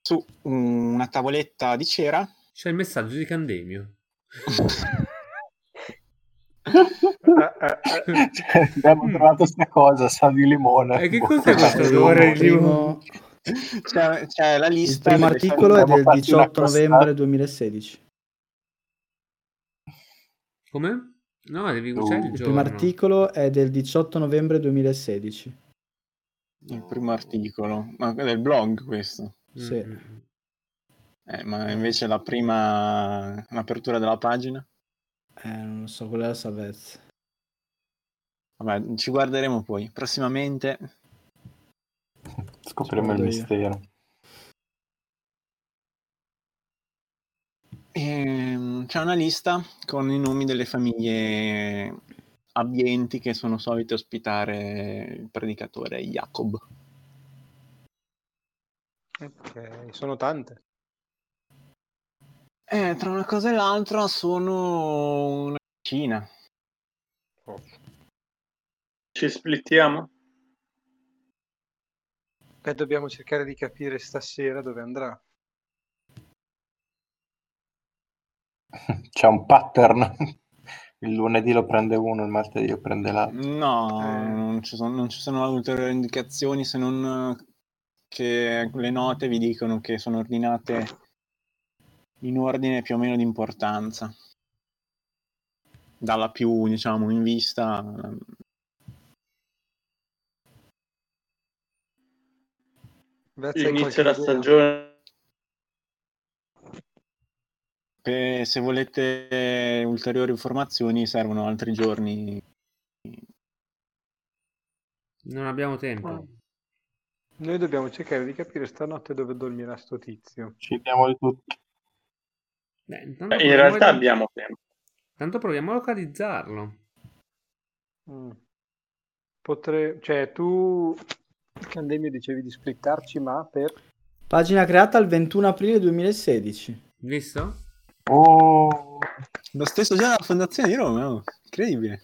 Su una tavoletta di cera C'è il messaggio di Candemio. Eh, Abbiamo trovato sta cosa, sa di limone. E che cos'è questo Il odore di primo, c'è, c'è la il lista. primo delle- articolo è del fatto una 18 costata. novembre 2016. Come? No, devi Uh, il il primo articolo è del 18 novembre 2016. Il primo articolo, ma è del blog questo. Mm, Sì. mm, mm. Eh, ma invece la prima l'apertura della pagina Eh, non lo so, quella è la salvezza. Vabbè, ci guarderemo poi. Prossimamente Scopriremo il mistero. Ehm, c'è una lista con i nomi delle famiglie abbienti che sono solite ospitare il predicatore Jacob. Ok, sono tante. Eh, tra una cosa e l'altra sono una decina. Ci splittiamo? Beh, dobbiamo cercare di capire stasera dove andrà. C'è un pattern. Il lunedì lo prende uno, il martedì lo prende l'altro. No, Eh. non, ci sono, non ci sono ulteriori indicazioni se non eh, che le note vi dicono che sono ordinate in ordine più o meno di importanza. Dalla più, diciamo, in vista. Hai Inizia la stagione. Eh, se volete ulteriori informazioni servono altri giorni. Non abbiamo tempo. Ah. Noi dobbiamo cercare di capire stanotte dove dormirà sto tizio. Ci diamo di tutto. Beh, intanto Eh, In realtà a- abbiamo tempo. Tanto proviamo a localizzarlo. Mm. Potre... Cioè, tu, Candemio, dicevi di splittarci, ma per... Pagina creata il 21 aprile 2016. Visto? Oh, Lo stesso giorno della fondazione di Roma, oh, incredibile.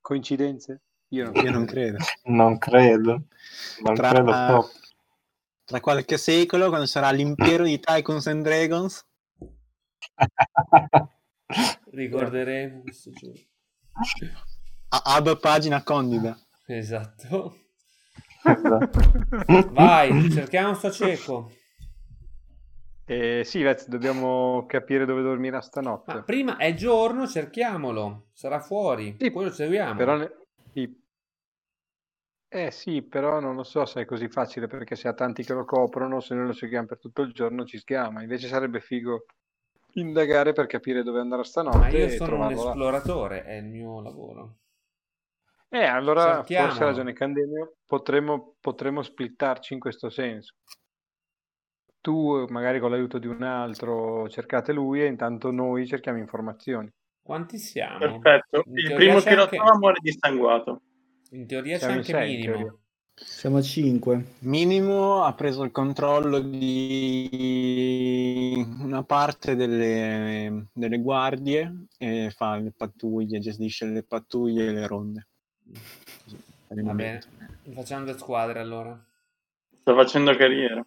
Coincidenze? Io non Io non credo. non credo. Non Tra- credo proprio. Tra qualche secolo, quando sarà l'impero di Tycoons and Dragons, Ricorderemo questo giorno. a- ab pagina condida. Esatto. Esatto. Vai, cerchiamo sto cieco. Eh, sì, Vez, dobbiamo capire dove dormirà stanotte. Ma prima è giorno, cerchiamolo. Sarà fuori. Sì, Poi lo seguiamo. Però ne- sì. Eh sì, però non lo so se è così facile perché se ha tanti che lo coprono, se noi lo seguiamo per tutto il giorno ci schiama. Invece sarebbe figo indagare per capire dove andrà stanotte Ma io sono un trovarlo là. esploratore, è il mio lavoro. Eh, allora Cerchiamolo. forse ha ragione Candemio, potremmo, potremmo splittarci in questo senso. Tu, magari con l'aiuto di un altro, cercate lui e intanto noi cerchiamo informazioni. Quanti siamo? Perfetto. In Il primo c'è che lo anche- trova muore dissanguato. In teoria c'è Siamo in anche sei, minimo. Siamo a 5. Minimo ha preso il controllo di una parte delle, delle guardie e fa le pattuglie, gestisce le pattuglie e le ronde. Va momento. Facciamo due squadre allora. Sto facendo carriera.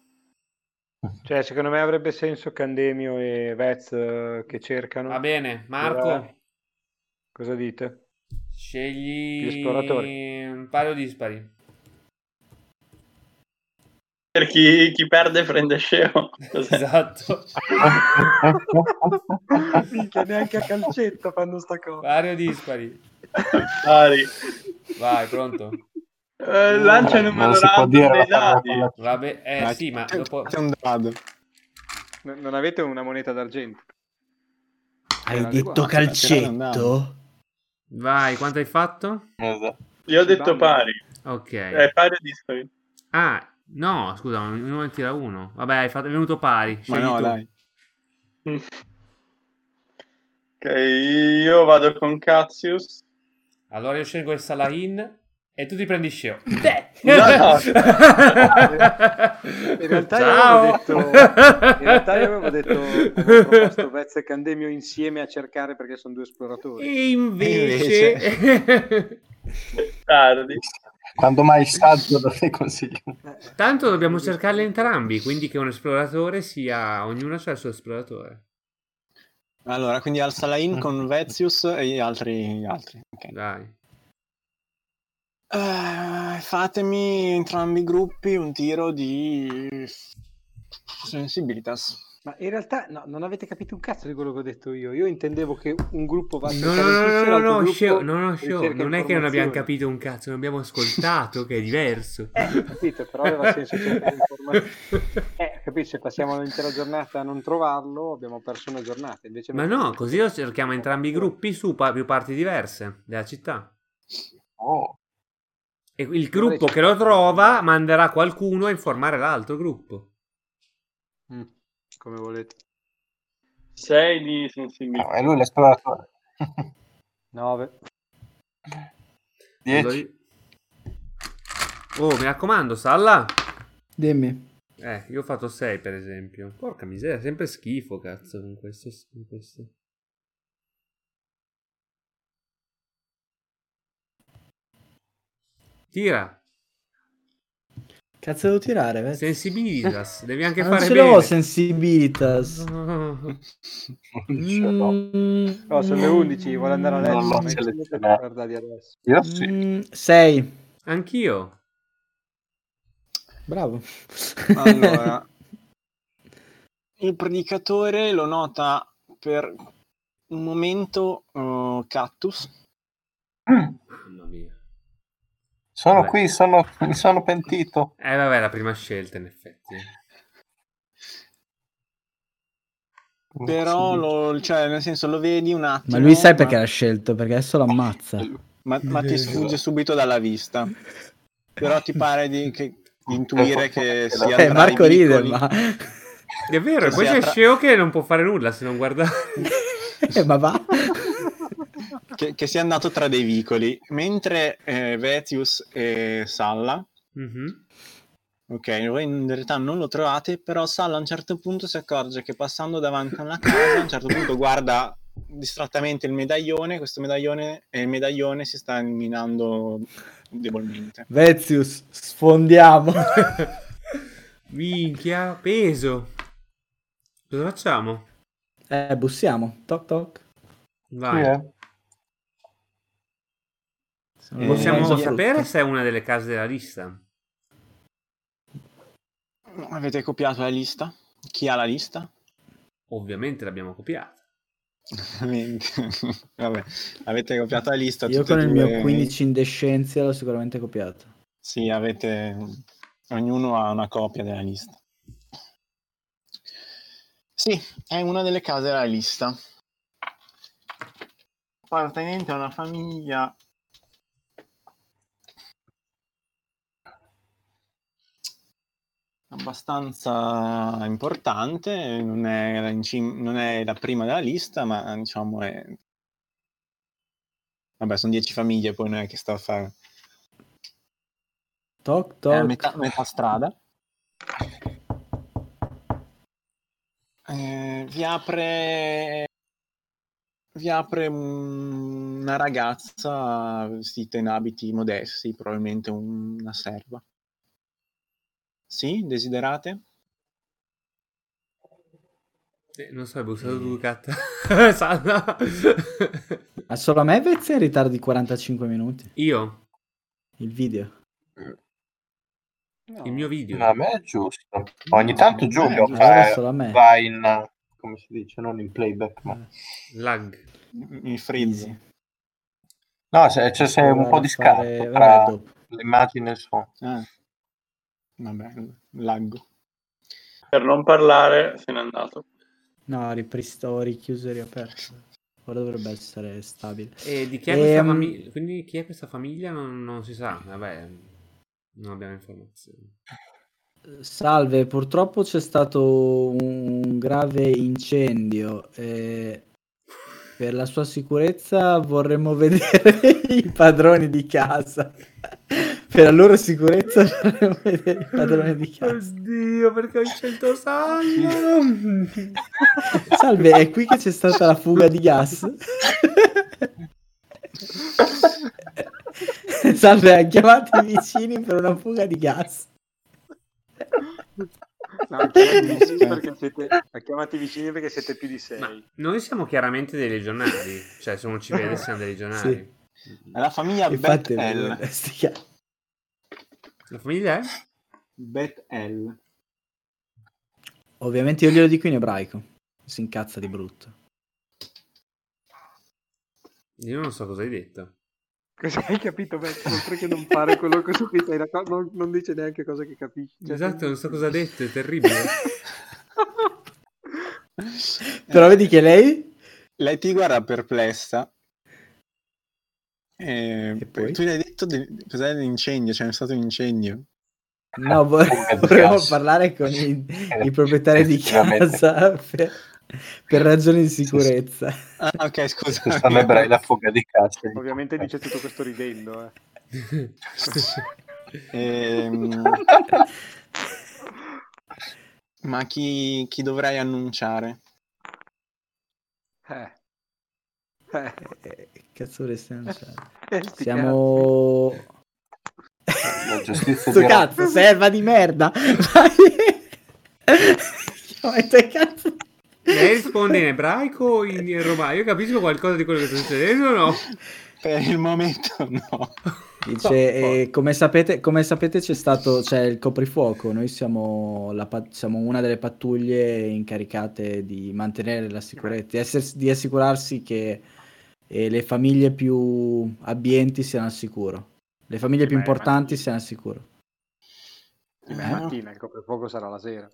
Cioè, secondo me avrebbe senso Candemio e Vez eh, che cercano. Va bene, Marco, Eh, Cosa dite? Gli scegli esploratori. un paio dispari. Per chi, chi perde prende scemo. Cos'è? Esatto. Minchia, neanche a calcetto fanno sta cosa. Paio dispari. Pari. Vai, pronto? Eh, lancia non numero si può random dei dadi. Vabbè, eh Dai, sì, ma dopo... un dado. N- non avete una moneta d'argento? Hai Era detto adeguato, calcetto? Vai, quanto hai fatto? Esatto. Io ho detto pari. Ok. È pari o dispari? Ah, no, scusa, uno ne tira uno. Vabbè, hai fatto- è venuto pari. Ma no, tu. dai. Ok, io vado con Cassius. Allora io scelgo il Salahin e tu ti prendi Sceo. No, no. In realtà io Ciao. avevo detto, in realtà io avevo detto, avevo proposto Vez e Candemio insieme a cercare perché sono due esploratori. E invece... Tardi. Quando mai saggio dove consiglio? Tanto dobbiamo cercarli entrambi, quindi che un esploratore sia... Ognuno c'ha il suo esploratore. Allora, quindi al Salain con Vezius e gli altri. gli altri. ok. Dai. Eh, fatemi entrambi i gruppi un tiro di sensibilitas. Ma in realtà no, non avete capito un cazzo di quello che ho detto io. Io intendevo che un gruppo va a No, no, no, no, no, no, show, no, no, show, non è che non abbiamo capito un cazzo, non abbiamo ascoltato, che è diverso. Eh, ho capito, però aveva senso cercare informazioni. Eh, capisci, se passiamo l'intera giornata a non trovarlo, abbiamo perso una giornata. Invece Ma no, così lo cerchiamo entrambi i gruppi su pa- più parti diverse della città. Oh, E il gruppo che lo trova manderà qualcuno a informare l'altro gruppo. Mm, come volete. 6 di sensibilità. no, è lui l'esploratore. 9. 10. Oh, mi raccomando, Salla. Dimmi. Eh, io ho fatto 6 per esempio. Porca miseria, sempre schifo, cazzo, con questo. Con questo. Tira. Cazzo devo tirare? Vez? Sensibilitas, devi anche Ma non fare ce bene. l'ho sensibilitas. No. Mm, No, sono le 11, vuole andare a letto. Non l'ho selezionato. guardati adesso. Io sì. mm, sei. Anch'io. Bravo. Allora, il predicatore lo nota per un momento uh, Cactus. Mamma mia. Sono Vabbè. qui, sono, mi sono pentito. Eh, vabbè, la prima scelta, in effetti. Però, lo, cioè, nel senso, lo vedi un attimo. Ma lui sai perché ma- l'ha scelto? Perché adesso lo ammazza. Ma, ma ti sfugge subito dalla vista. Però ti pare di, che- di intuire che sia Eh, Marco ride, ma... È vero, Che poi c'è tra- Sceo che non può fare nulla se non guarda. Eh, ma va. che, che sia andato tra dei vicoli. Mentre eh, Vetius e Salla, Mhm. ok, voi in realtà non lo trovate, però Salla a un certo punto si accorge che passando davanti a una casa, a un certo punto guarda distrattamente il medaglione, questo medaglione, e il medaglione si sta illuminando debolmente. Vezius, sfondiamo. Minchia, peso. Cosa facciamo? Eh, bussiamo. Toc toc. Vai. eh. Eh, Possiamo sapere se è una delle case della lista? Avete copiato la lista? Chi ha la lista? Ovviamente l'abbiamo copiata. Vabbè, avete copiato la lista. Io con il due- mio 15 in descenzia l'ho sicuramente copiato. Sì, avete... Ognuno ha una copia della lista. Sì, è una delle case della lista. Appartenente a una famiglia... abbastanza importante, non è, cim- non è la prima della lista, ma diciamo è... Vabbè, sono dieci famiglie, poi non è che sta a fare... Toc È a toc. metà, metà strada. Eh, vi apre vi apre un- una ragazza vestita in abiti modesti, probabilmente un- una serva. Sì, desiderate? Eh, non so, hai bussato tu, Cat. Salla. Ma solo a me Vezzi è in ritardo di 45 minuti. Io, Il video. il mio video. No, a me è giusto. Ogni tanto Giulio Eh, fa- allora solo a me. va in, come si dice, non in playback, ma... Lag. Il freeze. No, c'è, c'è- c'è un po' di scarto Fare- tra vabbè, dopo. l'immagine e il suono. Ah. Vabbè, laggo. Per non parlare, se n'è andato. No, ripristo, ho richiuso e riaperto. Ora dovrebbe essere stabile. E di chi è questa Ehm, famiglia? Quindi chi è questa famiglia non, non si sa. Vabbè, non abbiamo informazioni. Salve, purtroppo c'è stato un grave incendio. e per la sua sicurezza vorremmo vedere i padroni di casa. Per la loro sicurezza vorremmo vedere i padroni di casa. Oddio, perché ho scelto Salla? Salve, è qui che c'è stata la fuga di gas. Salve, ha chiamato i vicini per una fuga di gas. No, ha chiamati i vicini perché siete, ha chiamati i vicini perché siete più di sei. Ma noi siamo chiaramente dei legionari. Cioè, se uno ci vede, siamo dei legionari. È la famiglia Infatti, Beth L. sti ca- La famiglia è? Beth L. Ovviamente io glielo dico in ebraico. Si incazza di brutto. Io non so cosa hai detto. Cosa hai capito, Matt? Oltre che non fare quello che su cui sei d'accordo, non, non dice neanche cosa che capisci. Cioè, Esatto, non so cosa ha detto, è terribile. Però vedi che lei... Lei ti guarda perplessa. E E poi? Tu gli hai detto di... cos'è l'incendio? C'è stato un incendio. No, vorremmo parlare con i, i proprietari di casa per, per ragioni di sicurezza. Ah, ok, scusa. Ebrei la fuga di cassa. Ovviamente dice tutto questo ridendo, eh. Ehm, Ma chi, chi dovrei annunciare? Eh. Eh. Eh, che cazzo vorresti annunciare? Eh, Siamo... La giustizia Sto cazzo, serva di merda! Vai! Chiamate cazzo! Lei risponde in ebraico o in romano? Io capisco qualcosa di quello che sta succedendo o no? Per il momento no. Dice, eh, come, sapete, come sapete c'è stato c'è il coprifuoco, noi siamo, la siamo una delle pattuglie incaricate di mantenere la sicurezza, di, essersi- di assicurarsi che eh, le famiglie più abbienti siano al sicuro, le famiglie Sì, più importanti siano al sicuro. Sì, Eh? mattina il coprifuoco sarà la sera.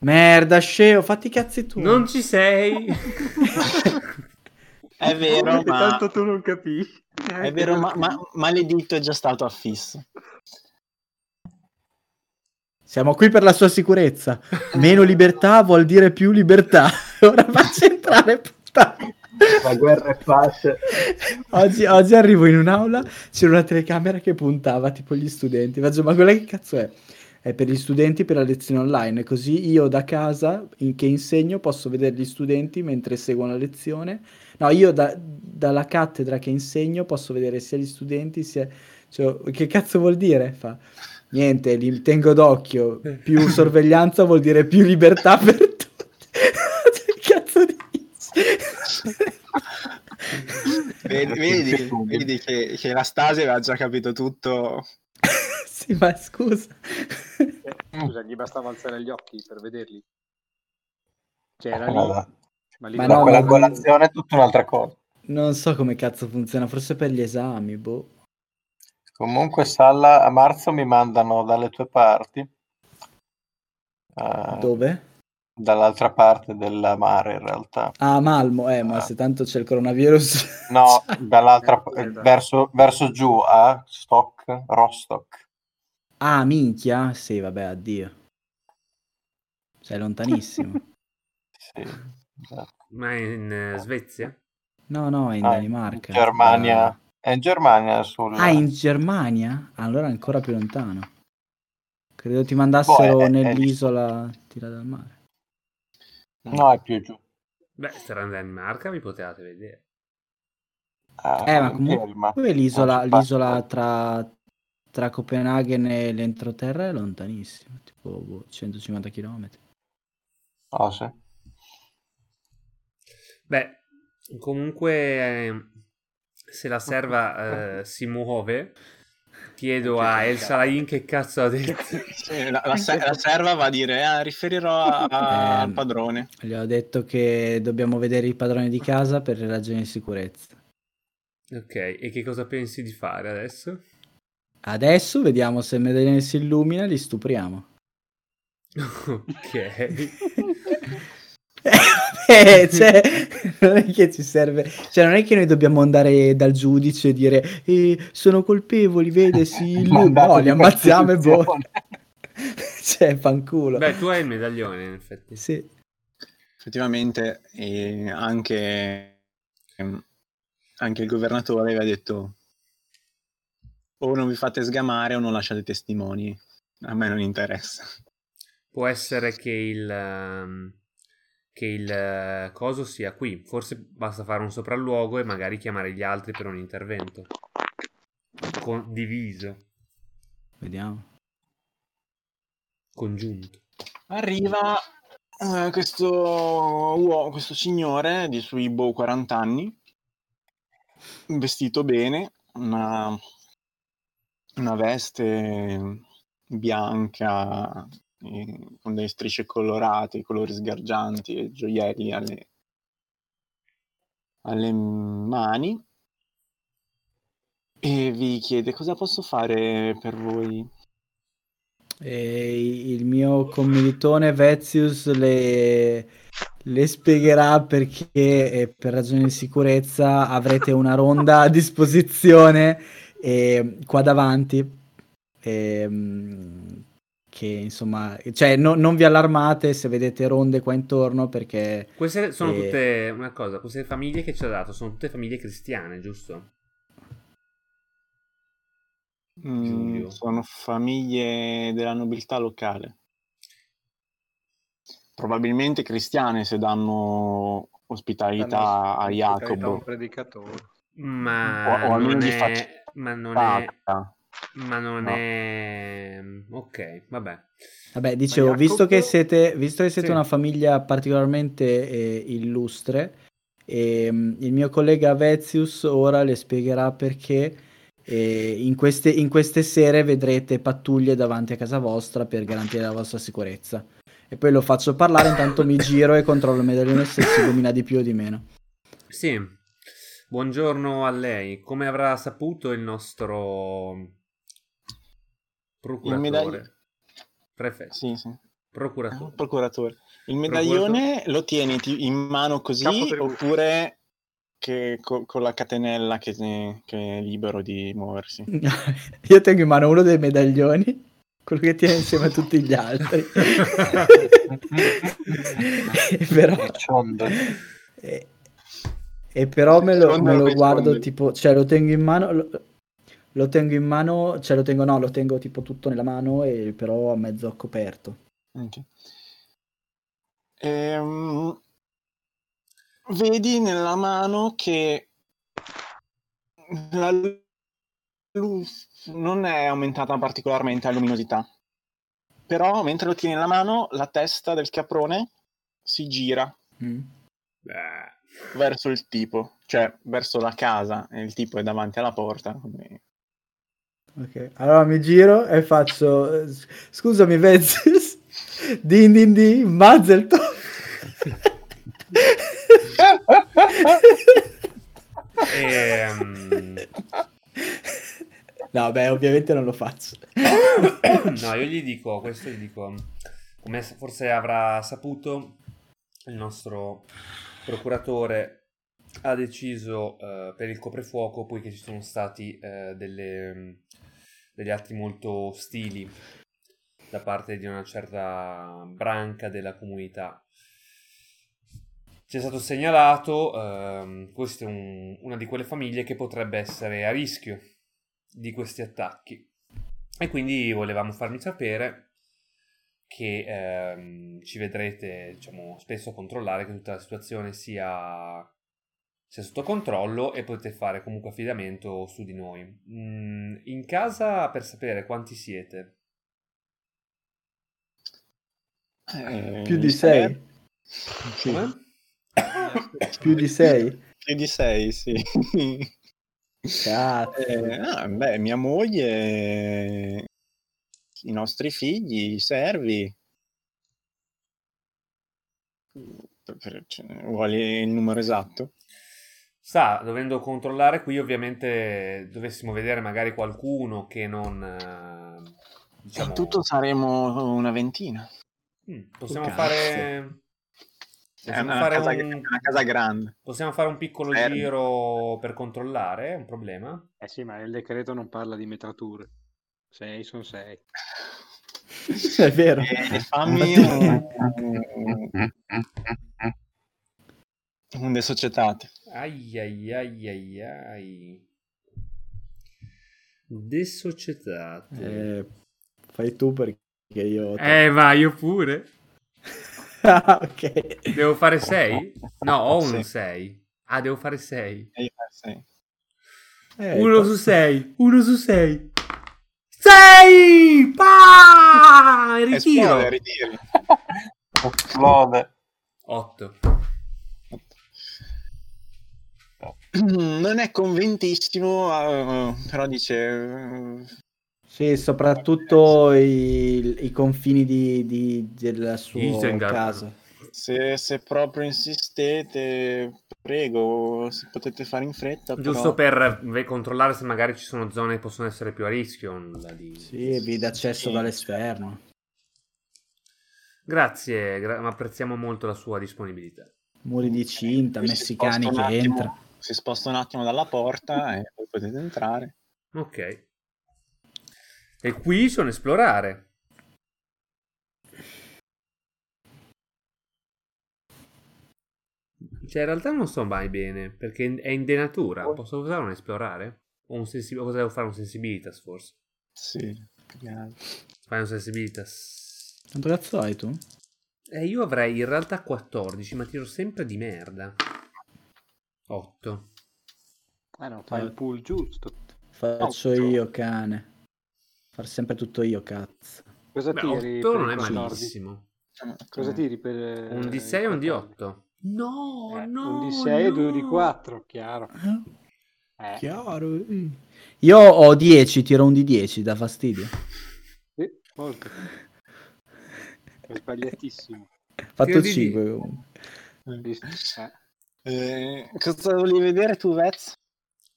Merda, sceo, fatti i cazzi tu. Non ci sei. È vero, E ma, tanto tu non capisci. è vero, ma, ma maledetto è già stato affisso. Siamo qui per la sua sicurezza. Meno libertà vuol dire più libertà. Ora faccio entrare puttana. La guerra è pace. Oggi, oggi arrivo in un'aula, c'era una telecamera che puntava tipo gli studenti. Faccio, ma quella che cazzo è? È per gli studenti per la lezione online, così io da casa in che insegno posso vedere gli studenti mentre seguono la lezione. No, io da- dalla cattedra che insegno posso vedere sia gli studenti sia... cioè, che cazzo vuol dire? Fa, niente, li tengo d'occhio. Più sorveglianza vuol dire più libertà per tutti. che cazzo dici? Vedi, vedi, vedi che, che la Stasi aveva già capito tutto. sì, ma scusa. Scusa, gli bastava alzare gli occhi per vederli. Cioè, era lì. Ma lì Ma la- no, quella colazione è tutta un'altra cosa. Non so come cazzo funziona, forse per gli esami, boh. Comunque, Salla, a marzo mi mandano dalle tue parti. eh, Dove? Dall'altra parte del mare, in realtà. Ah, Malmo, eh, ma Ah. se tanto c'è il coronavirus. No, dall'altra Eh, verso, verso giù a Stock, Rostock. Ah, minchia? Sì, vabbè, addio. Sei lontanissimo. Sì, esatto. Ma è in eh, Svezia? No, no, è in Ah, Danimarca. In Germania. Ah. È in Germania sul... Ah, in Germania? Allora ancora più lontano. Credo ti mandassero Boh, è- è- nell'isola tira dal mare. No, è più giù. Beh, sarà in Danimarca, vi potevate vedere. Ah, Eh, ma comunque l'isola, passa. l'isola tra, tra Copenaghen e l'entroterra è lontanissima, tipo boh, 150 km. Oh, sì. Beh, comunque, eh, se la serva eh, si muove, chiedo a El Salain che cazzo ha detto. Sì, la, la se- la serva va a dire, ah, riferirò a- a- al Ehm, padrone. Gli ho detto che dobbiamo vedere i padroni di casa per ragioni di sicurezza. Ok, e che cosa pensi di fare adesso? Adesso vediamo se Medellin si illumina, li stupriamo. Ok. Eh, cioè, non è che ci serve, cioè, non è che noi dobbiamo andare dal giudice e dire eh, sono colpevoli, vede. Mandato No, li ammazziamo e boh. Cioè, fanculo. Beh, tu hai il medaglione, in effetti. Sì. Effettivamente e anche, ehm, anche il governatore aveva detto o non vi fate sgamare o non lasciate testimoni. A me non interessa. Può essere che il, ehm, che il eh, coso sia qui. Forse basta fare un sopralluogo e magari chiamare gli altri per un intervento. Condiviso, Vediamo. congiunto. Arriva eh, questo uomo, questo signore di sui boh 40 anni, vestito bene, una, una veste bianca con delle strisce colorate, colori sgargianti e gioielli alle, alle mani e vi chiede cosa posso fare per voi. E il mio commilitone Vezius le, le spiegherà perché per ragioni di sicurezza avrete una ronda a disposizione eh, qua davanti. ehm, che insomma, cioè no- non vi allarmate se vedete ronde qua intorno perché Queste sono Eh. tutte, una cosa, queste famiglie che ci ha dato sono tutte famiglie cristiane, giusto? Mm, sono famiglie della nobiltà locale. Probabilmente cristiane se danno ospitalità a predicatore. Ma O- o non è... faccia- Ma non è... Ma non No. è... Ok, vabbè. Vabbè, dicevo, visto che siete, visto che siete Sì. una famiglia particolarmente eh, illustre, ehm, il mio collega Vezius ora le spiegherà perché eh, in, queste, in queste sere vedrete pattuglie davanti a casa vostra per garantire la vostra sicurezza. E poi lo faccio parlare, intanto mi giro e controllo il medaglione se si illumina di più o di meno. Sì, buongiorno a lei. Come avrà saputo il nostro procuratore? medaglio- Prefetto. Sì, sì. Procuratore. Procuratore. Il medaglione lo tieni ti- in mano così oppure che co- con la catenella che, che è libero di muoversi? Io tengo in mano uno dei medaglioni, quello che tiene insieme a tutti gli altri. E però, e, e però me lo, me lo guardo tipo, cioè lo tengo in mano, lo, lo tengo in mano, cioè lo tengo no, lo tengo tipo tutto nella mano e però a mezzo coperto. Ok. Ehm, vedi nella mano che la luce non è aumentata particolarmente la luminosità, però mentre lo tieni nella mano la testa del caprone si gira Mm. Verso il tipo, cioè verso la casa e il tipo è davanti alla porta. quindi- Ok, allora mi giro e faccio, scusami Vezius, din din din, Mazeltov. ehm, No, beh, ovviamente non lo faccio. no, io gli dico, questo gli dico, come forse avrà saputo, il nostro procuratore ha deciso eh, per il coprifuoco, poiché ci sono stati eh, delle, degli atti molto ostili da parte di una certa branca della comunità. Ci è stato segnalato, ehm, questa è un- una di quelle famiglie che potrebbe essere a rischio di questi attacchi. E quindi volevamo farvi sapere che ehm, ci vedrete, diciamo, spesso a controllare che tutta la situazione sia, sia sotto controllo e potete fare comunque affidamento su di noi. Mm, in casa per sapere quanti siete. Eh, Più di sei. Sì. Come? Più di sei. Più di sei, sì. Cazzo. Eh, ah, beh, mia moglie, i nostri figli, i servi. Per- per- cioè, vuole il numero esatto? Sta dovendo controllare qui, ovviamente dovessimo vedere magari qualcuno che non... eh, diciamo... In tutto saremo una ventina. Mm, possiamo Cazzo. fare... È Possiamo una, fare casa, un... una casa grande. Possiamo fare un piccolo Fermi. giro per controllare? È un problema? Eh sì, ma il decreto non parla di metrature. 6 sono 6. È vero. E fammi un, un de societate. Ai ai ai ai ai. Desocietate. Eh, fai tu perché io... Eh, va, io pure. Ah, ok. Devo fare 6? No, ho uno Sì. 6. Ah, devo fare 6. E io sì. Eh, 1 to- su 6. 1 su 6. 6! Pa! Ritiro. Esplode, ritiri. Esplode. 8. Non è convintissimo, eh, però dice... eh, Sì, soprattutto i, i confini di, di- del suo Isengard. caso. Se, se proprio insistete, prego, se potete fare in fretta. Giusto però... per controllare se magari ci sono zone che possono essere più a rischio. di- Sì, e vi dà accesso Sì. dall'esterno. Grazie, gra- apprezziamo molto la sua disponibilità. Muri di cinta, messicani che entrano. Si sposta un attimo dalla porta e poi potete entrare. Ok. E qui sono esplorare. Cioè, in realtà non so mai bene, perché è in denatura. Posso usare un esplorare? O un sensi- o cosa devo fare? Un sensibilitas, forse? Sì. Fai un sensibilitas. Quanto cazzo hai tu? Eh, io avrei in realtà 14, ma tiro sempre di merda. 8. Eh no, fai il pool giusto. Faccio Otto. io, cane. Far sempre tutto io, cazzo. Cosa Beh, tiri 8 per non è il 14? malissimo. Cosa tiri per Un eh, D6 e un 14? D8. No, Eh, no. un D6 e due no. D4, chiaro. Eh, Chiaro. eh. Io ho 10, tiro un di 10, dà fastidio. sì, molto. È sbagliatissimo. Ho fatto Tiro di 5 comunque. Eh. Eh, cosa volevi vedere tu, Vez?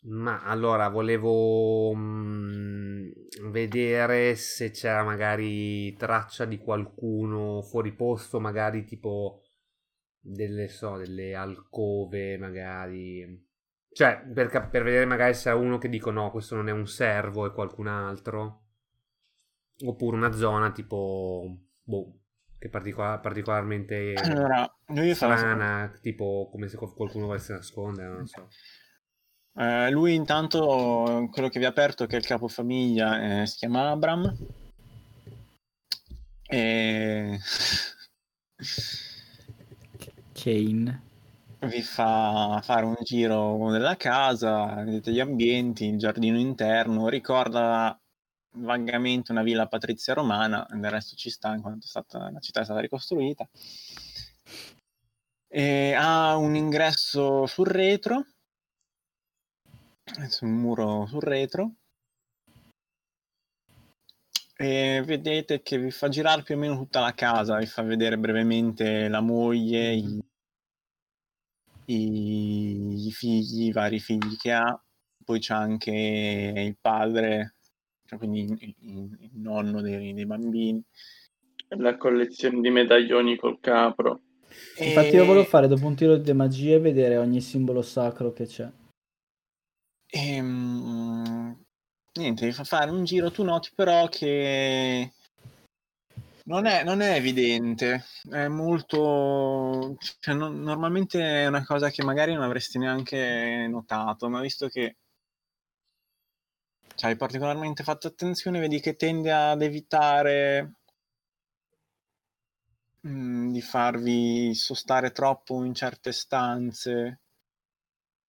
Ma allora volevo mm, vedere se c'era magari traccia di qualcuno fuori posto, magari tipo delle, so, delle alcove, magari. Cioè, per, per vedere magari se c'è uno che dico no, questo non è un servo, è qualcun altro. Oppure una zona tipo, boh, che è particola- particolarmente Allora, lui, fa- strana, tipo come se qual- qualcuno volesse nascondere, non so. eh, lui intanto, quello che vi ha aperto, che è il capofamiglia, eh, si chiama Abram. E Kane. vi fa fare un giro della casa, vedete gli ambienti, il giardino interno, ricorda vagamente una villa patrizia romana, del resto ci sta in quanto stata, la città è stata ricostruita. E ha un ingresso sul retro, un muro sul retro, e vedete che vi fa girare più o meno tutta la casa, vi fa vedere brevemente la moglie, i, i- i figli, i vari figli che ha, poi c'è anche il padre, cioè quindi il, il- il nonno dei, dei bambini. La collezione di medaglioni col capro. Infatti io volevo fare dopo un tiro di magia e vedere ogni simbolo sacro che c'è. Ehm, niente, vi fa fare un giro. Tu noti però che non è, non è evidente, è molto. cioè, non- normalmente è una cosa che magari non avresti neanche notato, ma visto che ci hai particolarmente fatto attenzione, vedi che tende ad evitare mm, di farvi sostare troppo in certe stanze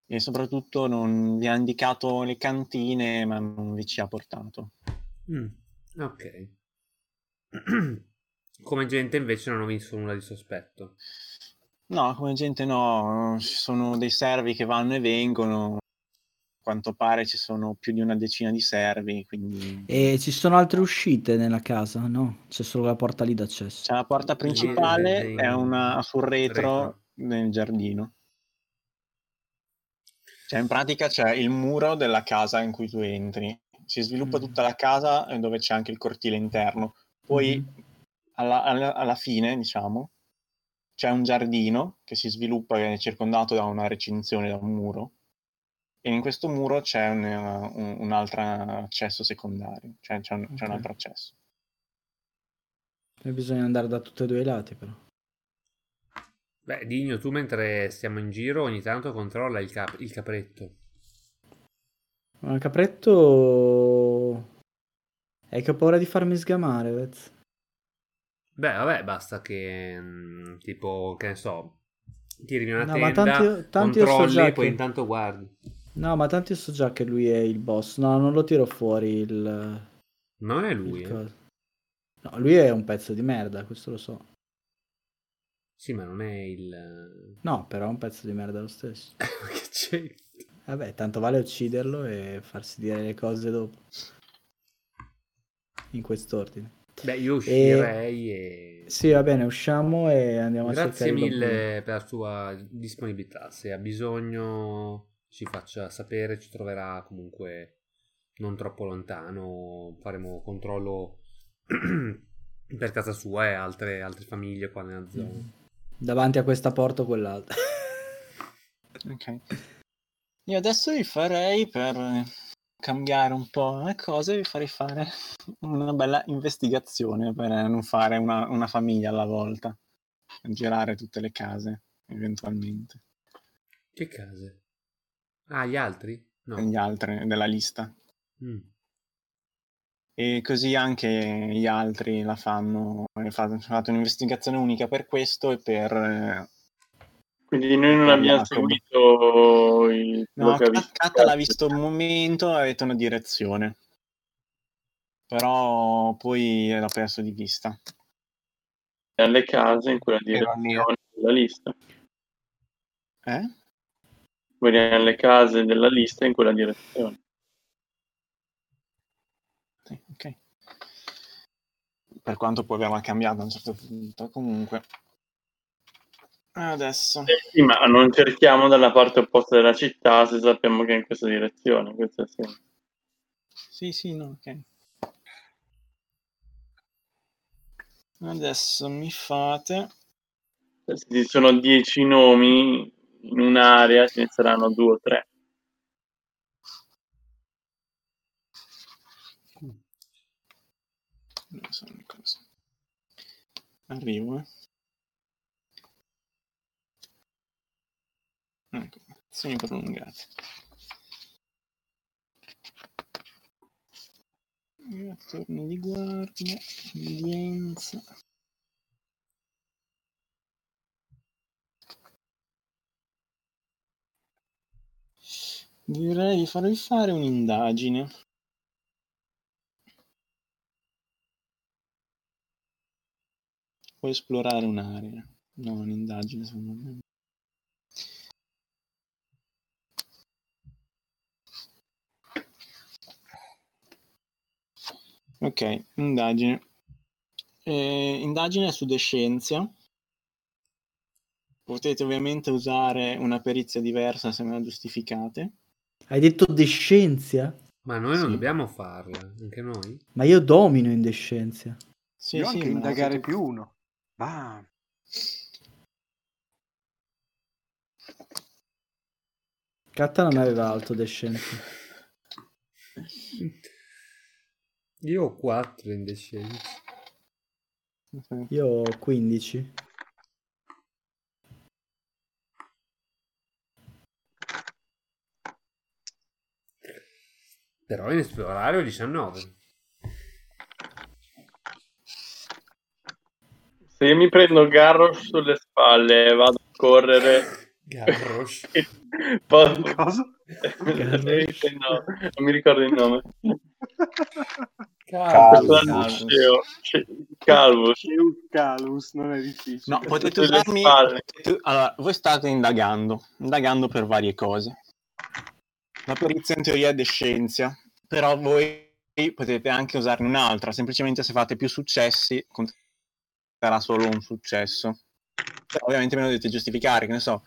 e soprattutto non vi ha indicato le cantine, ma non vi ci ha portato. Mm, ok. Come gente invece non ho visto nulla di sospetto. No, come gente no, ci sono dei servi che vanno e vengono. A quanto pare ci sono più di una decina di servi, quindi E ci sono altre uscite nella casa? No, c'è solo la porta lì d'accesso. c'è la porta principale, Sì, è una sul retro retro. nel giardino. Cioè, in pratica c'è il muro della casa in cui tu entri. Si sviluppa Mm. tutta la casa eh, dove c'è anche il cortile interno. Poi Mhm. alla, alla- alla fine, diciamo, c'è un giardino che si sviluppa, che è circondato da una recinzione, da un muro. E in questo muro c'è un, un- un altro accesso secondario, cioè c'è un, c'è un altro accesso. E bisogna andare da tutti e due i lati però. Beh, Digno, tu mentre stiamo in giro ogni tanto controlla il, cap- il capretto. Ma il capretto... Hai che ho paura di farmi sgamare, Vez. Beh, vabbè, basta che mm, tipo, che ne so, tiri una No, ma tenda, tanto io so controlli e poi che- intanto guardi. No, ma tanto io so già che lui è il boss. No, non lo tiro fuori il... Non è lui, eh. No, lui è un pezzo di merda, questo lo so. Sì, ma non è il... No, però è un pezzo di merda lo stesso. che c'è? Vabbè, tanto vale ucciderlo e farsi dire le cose dopo. in quest'ordine. Beh, io uscirei e... Sì, va bene, usciamo e andiamo a Grazie cercare i mille per la sua disponibilità. Se ha bisogno ci faccia sapere, ci troverà comunque non troppo lontano. Faremo controllo per casa sua e altre, altre famiglie qua nella zona. bambini. Davanti a questa porta o quell'altra. Ok. Io adesso vi farei per cambiare un po' le cose, vi farei fare una bella investigazione per non fare una, una famiglia alla volta, girare tutte le case eventualmente, Che case? Ah, gli altri? No. gli altri della lista. Mm. E così anche gli altri la fanno. Ho fatto, un'investigazione unica per questo e per. eh, Quindi noi non abbiamo Jacob. seguito il No, ha. Catta l'ha visto un momento e avete una direzione. Però poi l'ha perso di vista. alle case in quella direzione della lista. Eh? Quelli alle case della lista in quella direzione. Sì, ok. Per quanto poi aveva cambiato a un certo punto, comunque. Adesso. Eh sì, ma non cerchiamo dalla parte opposta della città se sappiamo che è in questa direzione. Questo sempre. Sì, sì, no, ok. Adesso mi fate. Se ci sono dieci nomi in un'area, ce ne saranno due o tre. Arrivo, eh. Ecco, azioni prolungate. Turni di guardia, udienza. Direi di farvi fare un'indagine. Puoi esplorare un'area, no, un'indagine secondo me. Ok, indagine. Eh, indagine su descienza. Potete ovviamente usare una perizia diversa se me la giustificate. Hai detto descenzia? Ma noi non Sì. dobbiamo farla, anche noi? Ma io domino in descenzia. Sì, Io sì, anche indagare più uno. Bam. Catta non aveva alto descenza. Io ho 4 in descenza. Io ho 15. Però in esplorare ho 19. Se io mi prendo Garrosh sulle spalle e vado a correre, Garrosh. poi- Cosa? Garrosh. no, non mi ricordo il nome. Calvus. Calvus. Calvus. Calus, non è difficile. No, potete usarmi. Allora, voi state indagando, indagando per varie cose. La perizia in teoria è descenzia, però voi potete anche usarne un'altra. Semplicemente se fate più successi, conterà solo un successo. Però ovviamente me lo dovete giustificare, che ne so.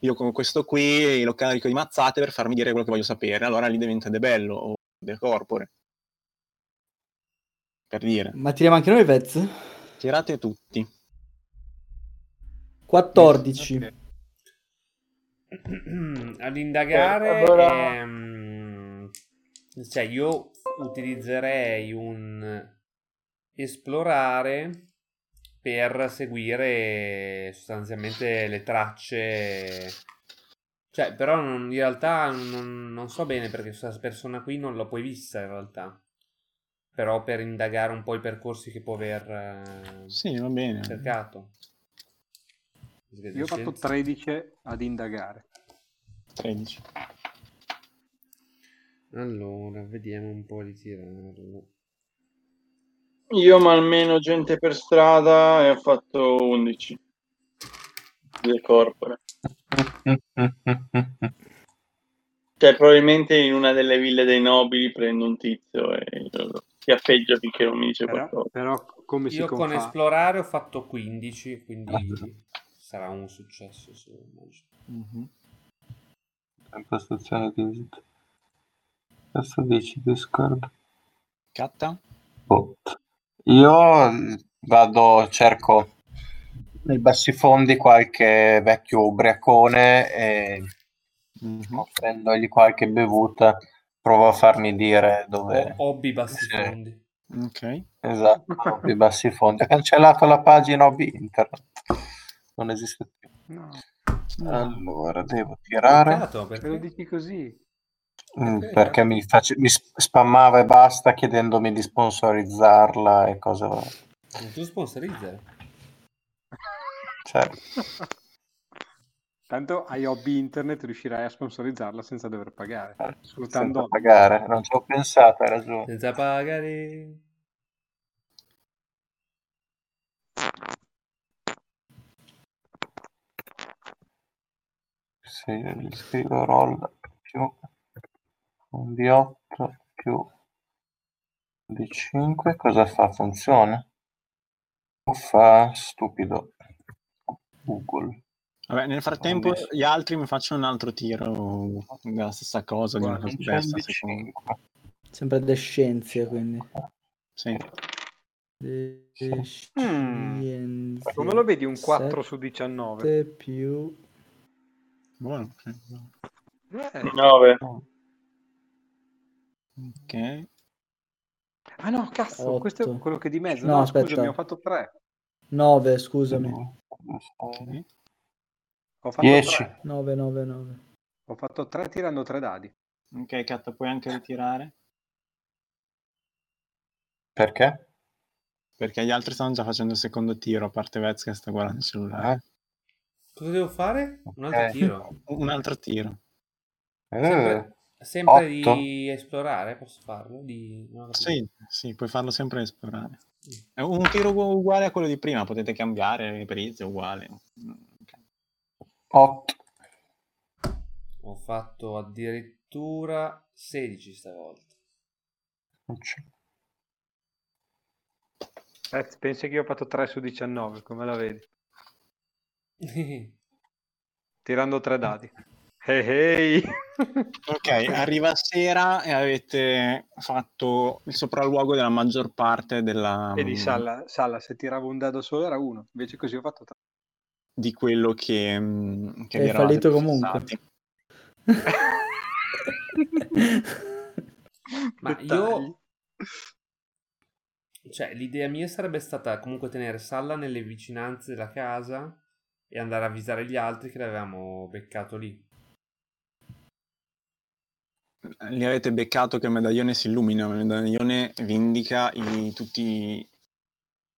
Io con questo qui lo carico di mazzate per farmi dire quello che voglio sapere. Allora lì diventa de bello o de corpore. Per dire, Ma tiriamo anche noi Vez? tirate tutti. 14. Ok. Ad indagare, Eh, allora- ehm, cioè io utilizzerei un esplorare per seguire sostanzialmente le tracce. Cioè, però non- in realtà non, non so bene perché questa persona qui non l'ho poi vista in realtà. Però per indagare un po' i percorsi che può aver eh, Sì, va bene. cercato. Io ho fatto 13 ad indagare. 13. Allora, vediamo un po' di tirarlo. Io ma almeno gente per strada e ho fatto 11 del corpore. Cioè, probabilmente in una delle ville dei nobili prendo un tizio e glielo do. schiaffeggia finché non mi dice Però, qualcosa. però come si Io con confà? esplorare ho fatto 15, quindi sarà un successo. sì, immagino. Mhm. Impostazione di visita. Adesso dici Discord. Catta? Bot. Io vado, cerco nei bassi fondi qualche vecchio ubriacone e Mhm. offrendogli qualche bevuta, provo a farmi dire dove... Hobby bassi Sì. fondi. Ok. Esatto, i bassi fondi. Ho cancellato la pagina hobby internet. Non esiste più. No, Allora, devo tirare Peccato, se lo perché? dici così. mm, Perché? perché mi, face- mi sp- spammava e basta chiedendomi di sponsorizzarla e cose varie. Tu sponsorizzare. Cioè, Tanto hai hobby internet riuscirai a sponsorizzarla senza dover pagare. Sfruttando senza pagare, non ci ho pensato, hai ragione. Senza pagare. Sì, gli scrivo roll più un di 8 più di 5. Cosa fa? Funziona? O fa stupido? Google. Vabbè, nel frattempo gli altri mi facciono un altro tiro della stessa cosa, di una cosa diversa. di secondo- 5. Sempre descienza, quindi. Sì. Descienza. Come lo vedi un 4 su 19? 7 più... Buono. sì. Eh. 9. Ok. Ah no, cazzo, questo è Otto. quello che è di mezzo. No, No, aspetta. scusami, ho fatto 3. 9, scusami. ok. Ho fatto 10. 3. 9, 9, 9. Ho fatto 3 tirando 3 dadi. Ok, Cat, puoi anche ritirare? Perché? Perché gli altri stanno già facendo il secondo tiro, a parte Vez che sta guardando il cellulare. Cosa devo fare? Un altro Ok. tiro. Un altro tiro. Eh, Sempre, sempre di esplorare, posso farlo? Di... Sì, sì, puoi farlo sempre esplorare. È un tiro ugu- uguale a quello di prima, potete cambiare le perizie, uguale. Ok. 8. Ho fatto addirittura 16 stavolta. Eh, pensi che io ho fatto 3 su 19, come la vedi? Tirando 3 dadi. Hey, hey. Ok, arriva sera e avete fatto il sopralluogo della maggior parte della, E di Salla, Salla, se tiravo un dado solo era 1, invece così ho fatto 3. di quello che, mm, che eravate fallito comunque. Ma io... Cioè, l'idea mia sarebbe stata comunque tenere Salla nelle vicinanze della casa e andare a avvisare gli altri che l'avevamo beccato lì. Li avete beccato che il medaglione si illumina, il medaglione vi indica i- tutti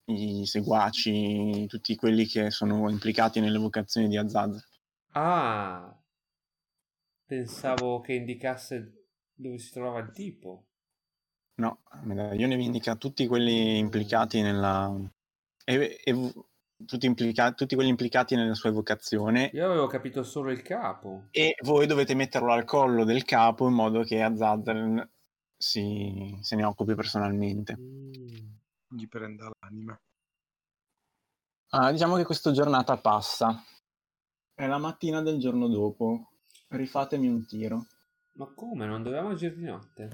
i seguaci, tutti quelli che sono implicati nelle vocazioni di Azaz. Ah! Pensavo che indicasse dove si trovava il tipo. No, il medaglione vi indica tutti quelli implicati nella... E, e- tutti, implica- tutti quelli implicati nella sua evocazione Io avevo capito solo il capo. e voi dovete metterlo al collo del capo in modo che Azazel si, se ne occupi personalmente. Mm. Gli prenda l'anima. Ah, diciamo che questa giornata passa. È la mattina del giorno dopo. Rifatemi un tiro. Ma come? Non dovevamo agire di notte?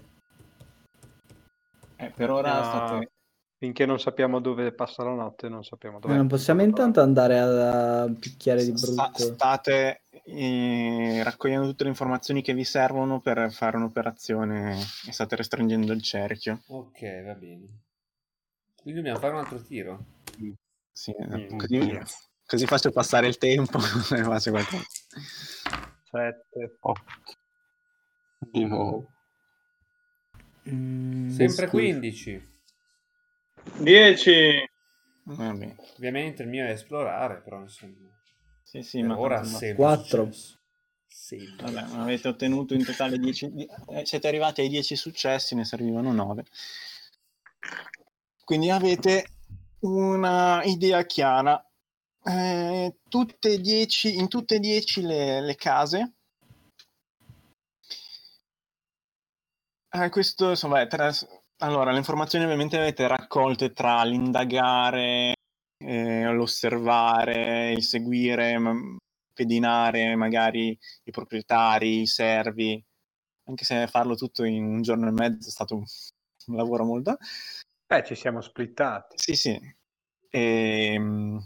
Eh, per ora No. state... Finché non sappiamo dove passa la notte, non sappiamo dove. Ma non possiamo intanto andare a, picchiare di brutto. state eh, raccogliendo tutte le informazioni che vi servono per fare un'operazione e state restringendo il cerchio. Ok, va bene. Quindi dobbiamo fare un altro tiro. Sì, Mm. così, così faccio passare il tempo faccio qualcosa. 7. 8. Di nuovo. Mm, Sempre schifo. 15. 10. Va bene. Ovviamente il mio è esplorare, però insomma. Sì, sì, per ma ora tanto no. sempre Quattro. successo. Sedici. Vabbè, avete ottenuto in totale 10. siete arrivati ai 10 successi, ne servivano 9. Quindi avete una idea chiara. Eh, tutte 10, in tutte e 10 le, le case. Eh, questo insomma è tra- Allora, le informazioni ovviamente avete raccolte tra l'indagare, eh, l'osservare, il seguire, pedinare magari i proprietari, i servi, anche se farlo tutto in un giorno e mezzo è stato un, lavoro molto... Eh, ci siamo splittati. Sì, sì. Ehm,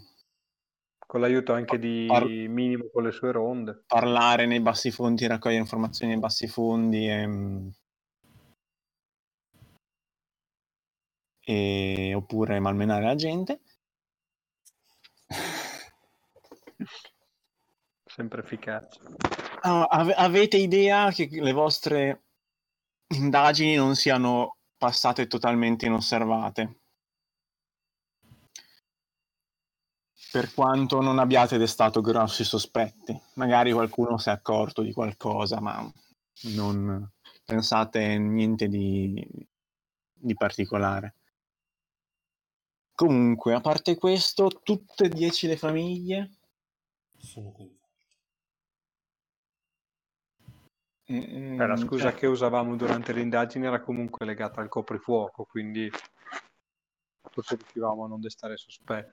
Con l'aiuto anche di Par- Minimo con le sue ronde. parlare nei bassi fondi, raccogliere informazioni nei bassi fondi ehm, e... oppure malmenare la gente. Sempre efficace. Ah, ave- avete idea che le vostre indagini non siano passate totalmente inosservate? Per quanto non abbiate destato grossi sospetti. Magari qualcuno si è accorto di qualcosa, ma non pensate niente di, di particolare. Comunque, a parte questo, tutte e dieci le famiglie Sono coinvolti. eh, Eh, la ehm, scusa cioè- che usavamo durante le indagini era comunque legata al coprifuoco, quindi forse riuscivamo a non destare sospetti.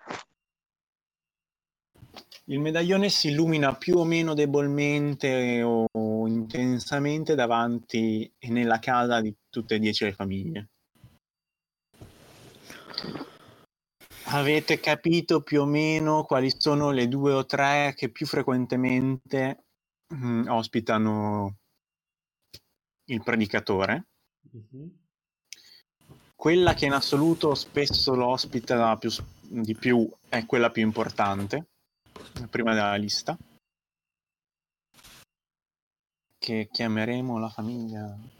Il medaglione si illumina più o meno debolmente o intensamente davanti e nella casa di tutte e dieci le famiglie. Avete capito più o meno quali sono le due o tre che più frequentemente mm, ospitano il predicatore? Mhm. Quella che in assoluto spesso lo ospita più di più è quella più importante, prima della lista, che chiameremo la famiglia.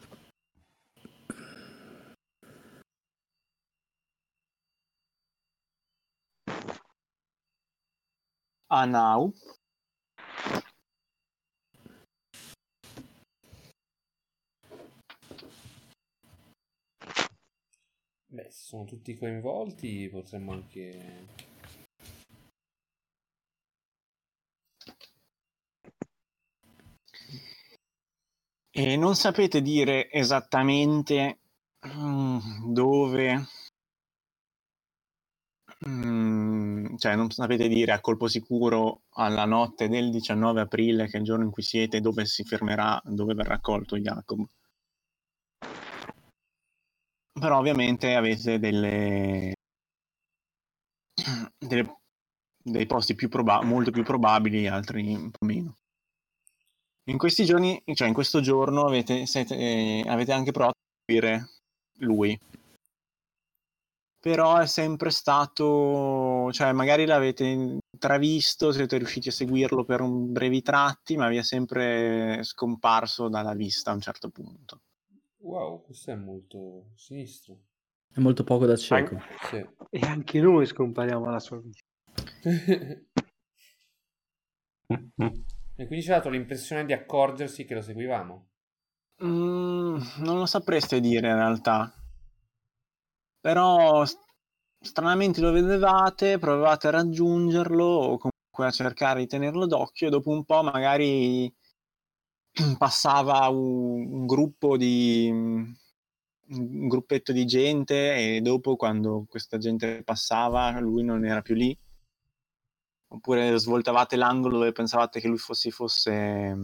Anau. Beh, se sono tutti coinvolti, potremmo anche... E non sapete dire esattamente mm, dove, mm, cioè non sapete dire a colpo sicuro alla notte del 19 aprile, che è il giorno in cui siete, dove si fermerà, dove verrà accolto Jacob. Però ovviamente avete delle, delle- dei posti più proba- molto più probabili, altri un po' meno. In questi giorni, cioè in questo giorno, avete, siete- eh, avete anche provato a seguire lui. Però è sempre stato, cioè magari l'avete intravisto, siete riusciti a seguirlo per un brevi tratti, ma vi è sempre scomparso dalla vista a un certo punto. Wow, questo è molto sinistro. È molto poco da cieco. Sì. E anche noi scompariamo alla sua vita. e quindi ci ha dato l'impressione di accorgersi che lo seguivamo. Mm, non lo sapreste dire in realtà. Però stranamente lo vedevate, provavate a raggiungerlo o comunque a cercare di tenerlo d'occhio e dopo un po' magari passava un, un gruppo di un gruppetto di gente e dopo quando questa gente passava lui non era più lì. Oppure svoltavate l'angolo dove pensavate che lui fosse, fosse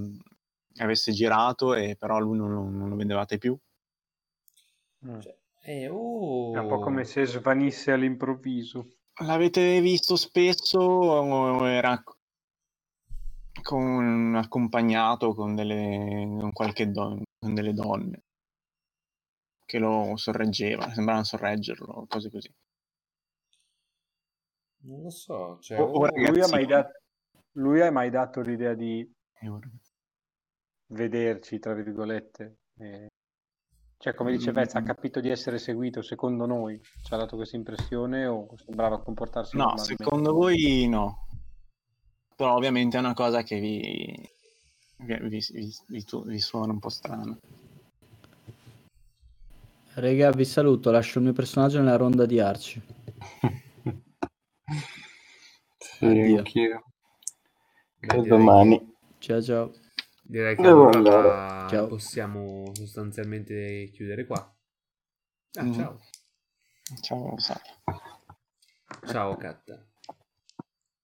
avesse girato e però lui non, lo- non lo vedevate più. Cioè, eh, oh. È un po' come se svanisse all'improvviso. l'avete visto spesso era con accompagnato con delle con qualche don- con delle donne che lo sorreggeva sembravano sorreggerlo cose così Non lo so. Cioè, Oh, oh, Lui ha, mai dat- lui ha mai dato l'idea di vederci, tra virgolette. Eh, Cioè, come dice Mm. Vezza, ha capito di essere seguito secondo noi. Ci ha dato questa impressione o sembrava comportarsi no secondo voi no però ovviamente è una cosa che vi vi, vi- vi- vi suona un po' strana Raga, vi saluto, lascio il mio personaggio nella ronda di Arci. sì, Addio. anch'io. Direi domani. Ciao ciao. Direi che allora Ciao. possiamo sostanzialmente chiudere qua. Ah, Mhm. ciao. Ciao. Ciao, Catta.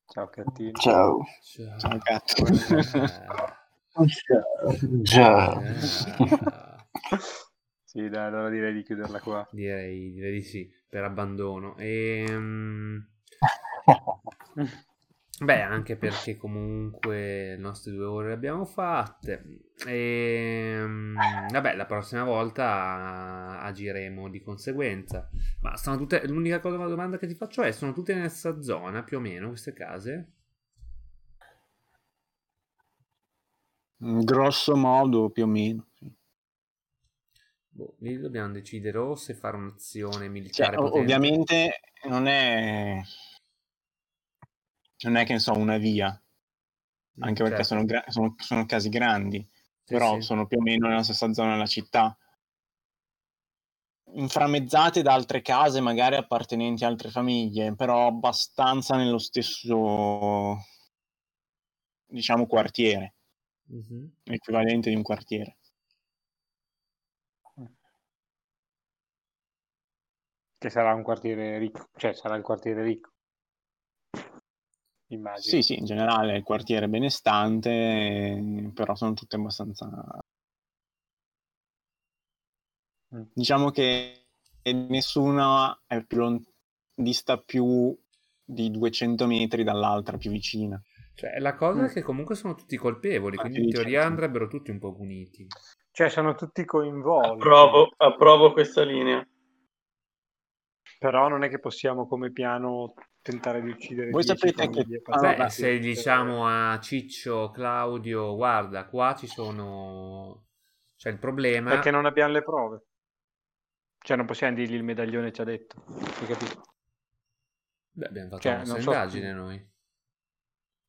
Ciao Cattino. Ciao. Ciao. Ciao, eh. Sì, dai, allora direi di chiuderla qua. Direi, direi di sì, per abbandono. Ehm, Beh, anche perché comunque le nostre due ore le abbiamo fatte. E vabbè, la prossima volta agiremo di conseguenza. Ma sono tutte. L'unica cosa, la domanda che ti faccio è: sono tutte nella stessa zona più o meno queste case? Mm, Grosso modo, più o meno. Boh, lì dobbiamo decidere o se fare un'azione Cioè, militare potente. ovviamente non è non è che ne so una via anche perché Certo. sono, gra- sono- sono casi grandi Sì, però sì. sono più o meno nella stessa zona della città inframmezzate da altre case magari appartenenti a altre famiglie però abbastanza nello stesso diciamo quartiere Mhm. equivalente di un quartiere Che sarà un quartiere ricco, cioè sarà il quartiere ricco. Immagino. Sì, sì, in generale è il quartiere benestante, eh, però sono tutte abbastanza... Mm. Diciamo che nessuna è più lon- dista più di 200 metri dall'altra, più vicina. Cioè, la cosa Mm. è che comunque sono tutti colpevoli, Ah, quindi in teoria certo. andrebbero tutti un po' puniti. Cioè sono tutti coinvolti. Approvo, approvo questa linea. Però non è che possiamo come piano tentare di uccidere Voi 10 sapete che- Ah, Beh, se diciamo a Ciccio, Claudio, guarda, qua ci sono... C'è il problema... Perché non abbiamo le prove. Cioè non possiamo dirgli il medaglione ci ha detto. Hai capito? Beh, abbiamo fatto Cioè, la nostra so- indagine noi.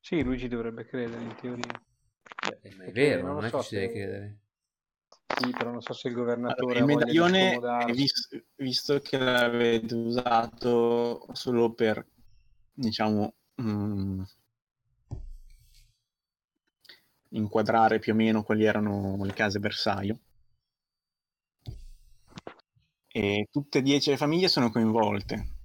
Sì, lui ci dovrebbe credere in teoria. Beh, ma è Perché vero, non non, è so che ci devi se- credere. Sì, però non so se il Allora, governatore il voglia di medaglione, scomodarsi. vis- visto che l'avete usato solo per, diciamo, mm, inquadrare più o meno quali erano le case bersaglio, e tutte e dieci le famiglie sono coinvolte.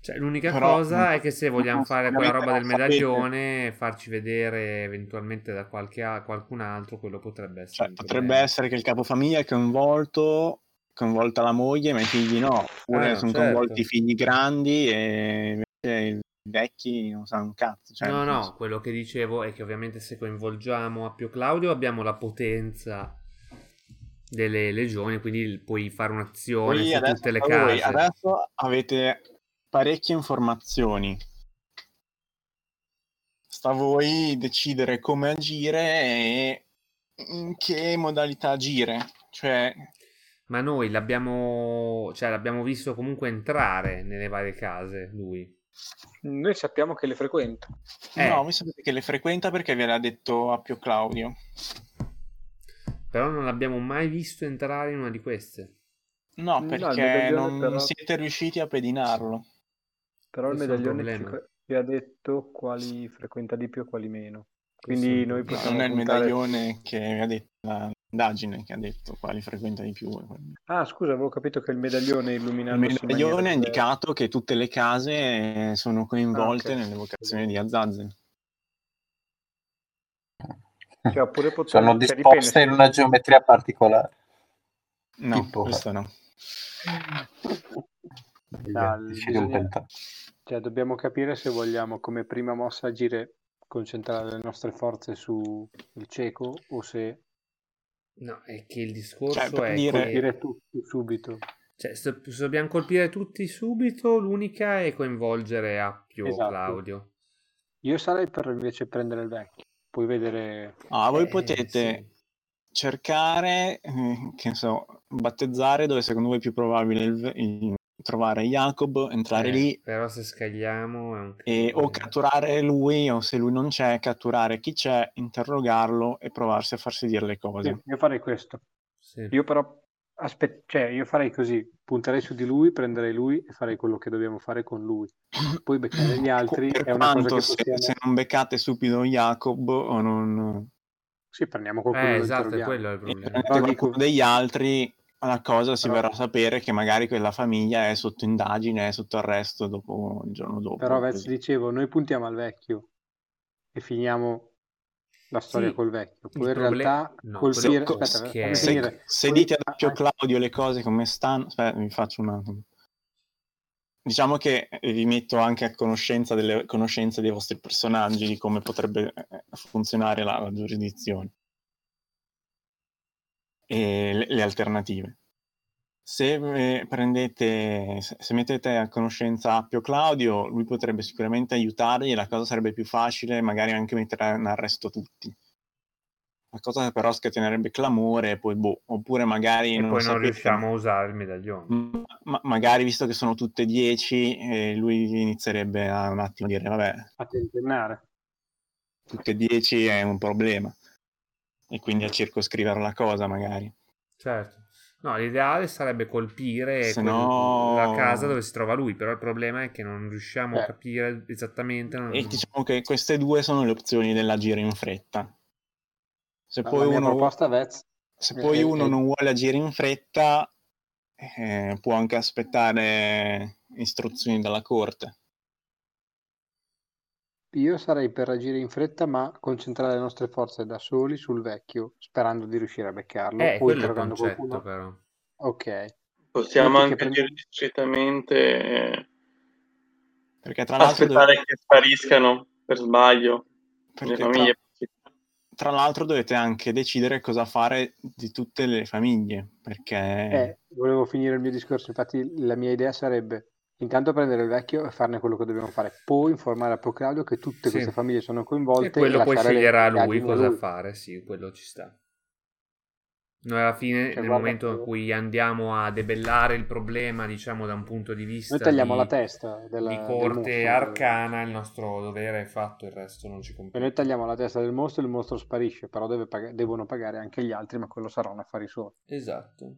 Cioè, l'unica Però, cosa è che se vogliamo fare quella roba del medaglione, farci vedere eventualmente da qualche qualcun altro, quello potrebbe essere Cioè, potrebbe essere che il capofamiglia è coinvolto, coinvolta la moglie, ma i figli no, oppure Ah, no, sono certo. coinvolti i figli grandi e invece i vecchi non sanno un cazzo. Cioè, no, no, quello che dicevo è che ovviamente se coinvolgiamo Appio Claudio abbiamo la potenza delle legioni, quindi puoi fare un'azione Voi su tutte le voi case. adesso avete parecchie informazioni. Sta a voi decidere come agire e in che modalità agire. Cioè, Ma noi l'abbiamo, cioè, l'abbiamo visto comunque entrare nelle varie case, lui. Noi sappiamo che le frequenta. Eh. no, voi sapete che le frequenta perché ve l'ha detto Appio Claudio. Però non l'abbiamo mai visto entrare in una di queste. No, No, perché medaglione non però- siete riusciti a pedinarlo. Però il Questo medaglione ci, ci ha detto quali frequenta di più e quali meno. Quindi noi possiamo non è il puntare- medaglione che vi ha detto, l'indagine che ha detto quali frequenta di più. Ah, scusa, avevo capito che il medaglione Il illuminandosi in medaglione ha indicato che tutte le case eh, sono coinvolte Ah, ok. nelle vocazioni di Azazel. Cioè, oppure potremmo- Sono disposte in una geometria particolare. No, Tipo- questo no. Dal- bisogna-. Cioè, dobbiamo capire se vogliamo come prima mossa agire, concentrare le nostre forze sul cieco o se No, è che il discorso Cioè, per è dire- che... colpire tutti subito. Cioè, se dobbiamo colpire tutti subito, l'unica è coinvolgere Appio Esatto. Claudio. Io sarei per invece prendere il vecchio. Puoi vedere Ah, voi Eh, potete sì. cercare, eh, che ne so, battezzare dove secondo voi è più probabile il- il- trovare Jacob, entrare Eh, lì Però se scagliamo è un e o catturare lui o se lui non c'è, catturare chi c'è, interrogarlo e provarsi a farsi dire le Sì, cose. io farei questo. Sì. Io però aspe- cioè, io farei così, punterei su di lui, prenderei lui e farei quello che dobbiamo fare con lui. Poi beccare gli altri per è una cosa quanto che se, possiamo... se non beccate subito Jacob o non Sì, prendiamo qualcuno Eh, esatto, quello è il problema. prendete Però qualcuno degli altri, la cosa si Però- verrà a sapere che magari quella famiglia è sotto indagine, è sotto arresto dopo il giorno dopo. Però Vez così. dicevo, noi puntiamo al vecchio e finiamo la storia Sì, col vecchio. Poi il in realtà no, colpire... quello- Aspetta, che- fammi Se, se dite ad occhio Claudio le cose come stanno, aspetta, vi faccio un attimo. Diciamo che vi metto anche a conoscenza delle conoscenze dei vostri personaggi, di come potrebbe eh, funzionare la, la giurisdizione e le, le alternative. Se eh, prendete, se, mettete a conoscenza Appio Claudio, lui potrebbe sicuramente aiutarvi e la cosa sarebbe più facile, magari anche mettere in arresto tutti. La cosa però scatenerebbe clamore, poi boh, oppure magari E non poi non sapete- riusciamo a usare il medaglione. ma- magari visto che sono tutte 10, eh, lui inizierebbe a un attimo a dire vabbè, a tentennare. tutte 10 è un problema e quindi a circoscrivere la cosa magari. Certo. No, l'ideale sarebbe colpire Se quel- no- la casa dove si trova lui, però il problema è che non riusciamo a Eh. capire esattamente... non- E diciamo che queste due sono le opzioni dell'agire in fretta. Se La poi uno, proposta, Vez, se poi eh, uno eh. non vuole agire in fretta, eh, può anche aspettare istruzioni dalla corte. Io sarei per agire in fretta, ma concentrare le nostre forze da soli sul vecchio, sperando di riuscire a beccarlo. Eh, o quello è il concetto qualcuno. però. Ok. Possiamo Metti che anche prendi- dire discretamente eh, Perché tra l'altro, aspettare dov- che spariscano per sbaglio le perché tra- famiglie. tra l'altro dovete anche decidere cosa fare di tutte le famiglie, perché Eh, volevo finire il mio discorso, infatti la mia idea sarebbe intanto prendere il vecchio e farne quello che dobbiamo fare, poi informare a Proclaudio che tutte Sì. queste famiglie sono E coinvolte quello poi lasciare le sceglierà lui cosa lui. fare, sì, quello ci sta. Noi alla fine, Cioè, nel momento in che- cui andiamo a debellare il problema, diciamo da un punto di vista Noi tagliamo di, la testa della, di del corte mostro. arcana, il nostro dovere è fatto, il resto non ci E compete. noi tagliamo la testa del mostro e il mostro sparisce, però pag- devono pagare anche gli altri, ma quello saranno affari suoi. Esatto.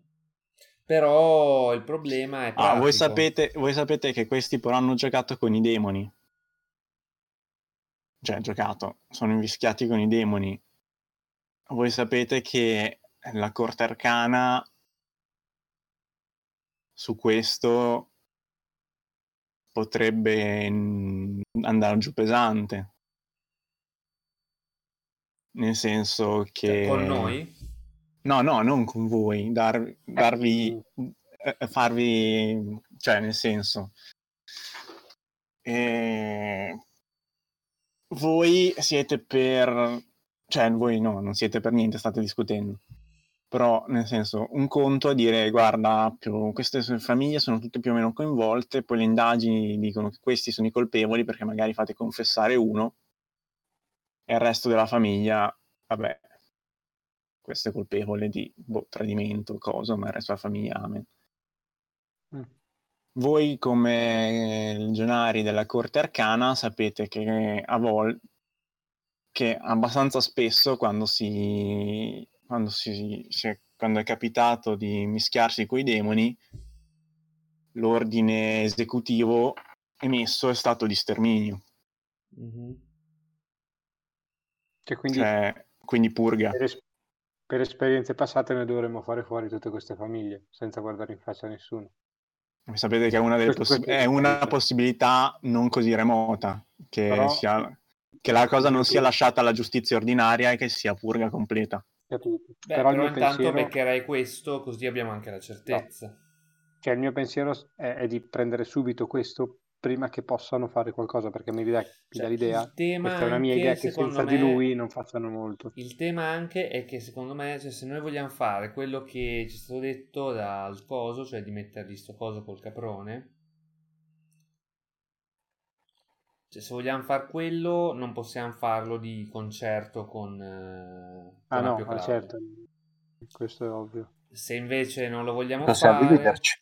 Però il problema è Ah, voi sapete, voi sapete che questi però hanno giocato con i demoni. Cioè, giocato, sono invischiati con i demoni. Voi sapete che la corte arcana su questo potrebbe andare giù pesante. Nel senso che... Cioè, con noi? No, no, non con voi, dar- darvi, eh, farvi, cioè nel senso, eh, voi siete per, cioè voi no, non siete per niente, state discutendo, però nel senso, un conto a dire, guarda, più, queste famiglie sono tutte più o meno coinvolte, poi le indagini dicono che questi sono i colpevoli perché magari fate confessare uno e il resto della famiglia, vabbè, questo è colpevole di boh, tradimento, cosa, ma il resto della famiglia, amen. Mm. Voi come legionari della corte arcana sapete che a volte, che abbastanza spesso quando si, quando si, si- quando è capitato di mischiarsi coi demoni, l'ordine esecutivo emesso è stato di sterminio, Mhm. Cioè, quindi cioè, quindi purga. per, es- per esperienze passate noi dovremmo fare fuori tutte queste famiglie, senza guardare in faccia a nessuno. Sapete che è una, possi- è una possibilità non così remota, che, Però- sia- che la cosa non sia lasciata alla giustizia ordinaria e che sia purga completa. Capito? Beh, Però però, intanto pensiero... beccherei questo, così abbiamo anche la certezza. Cioè, il mio pensiero è, è di prendere subito questo prima che possano fare qualcosa, perché mi dà, mi Cioè, l'idea, il tema questa è una mia idea, che senza me- di lui non facciano molto. Il tema anche è che secondo me, cioè, se noi vogliamo fare quello che ci è stato detto dal coso, cioè di mettergli sto coso col caprone, cioè se vogliamo fare quello non possiamo farlo di concerto con, eh, Ah con no, ma Claudio. certo, questo è ovvio. Se invece non lo vogliamo Possiamo fare, dividerci.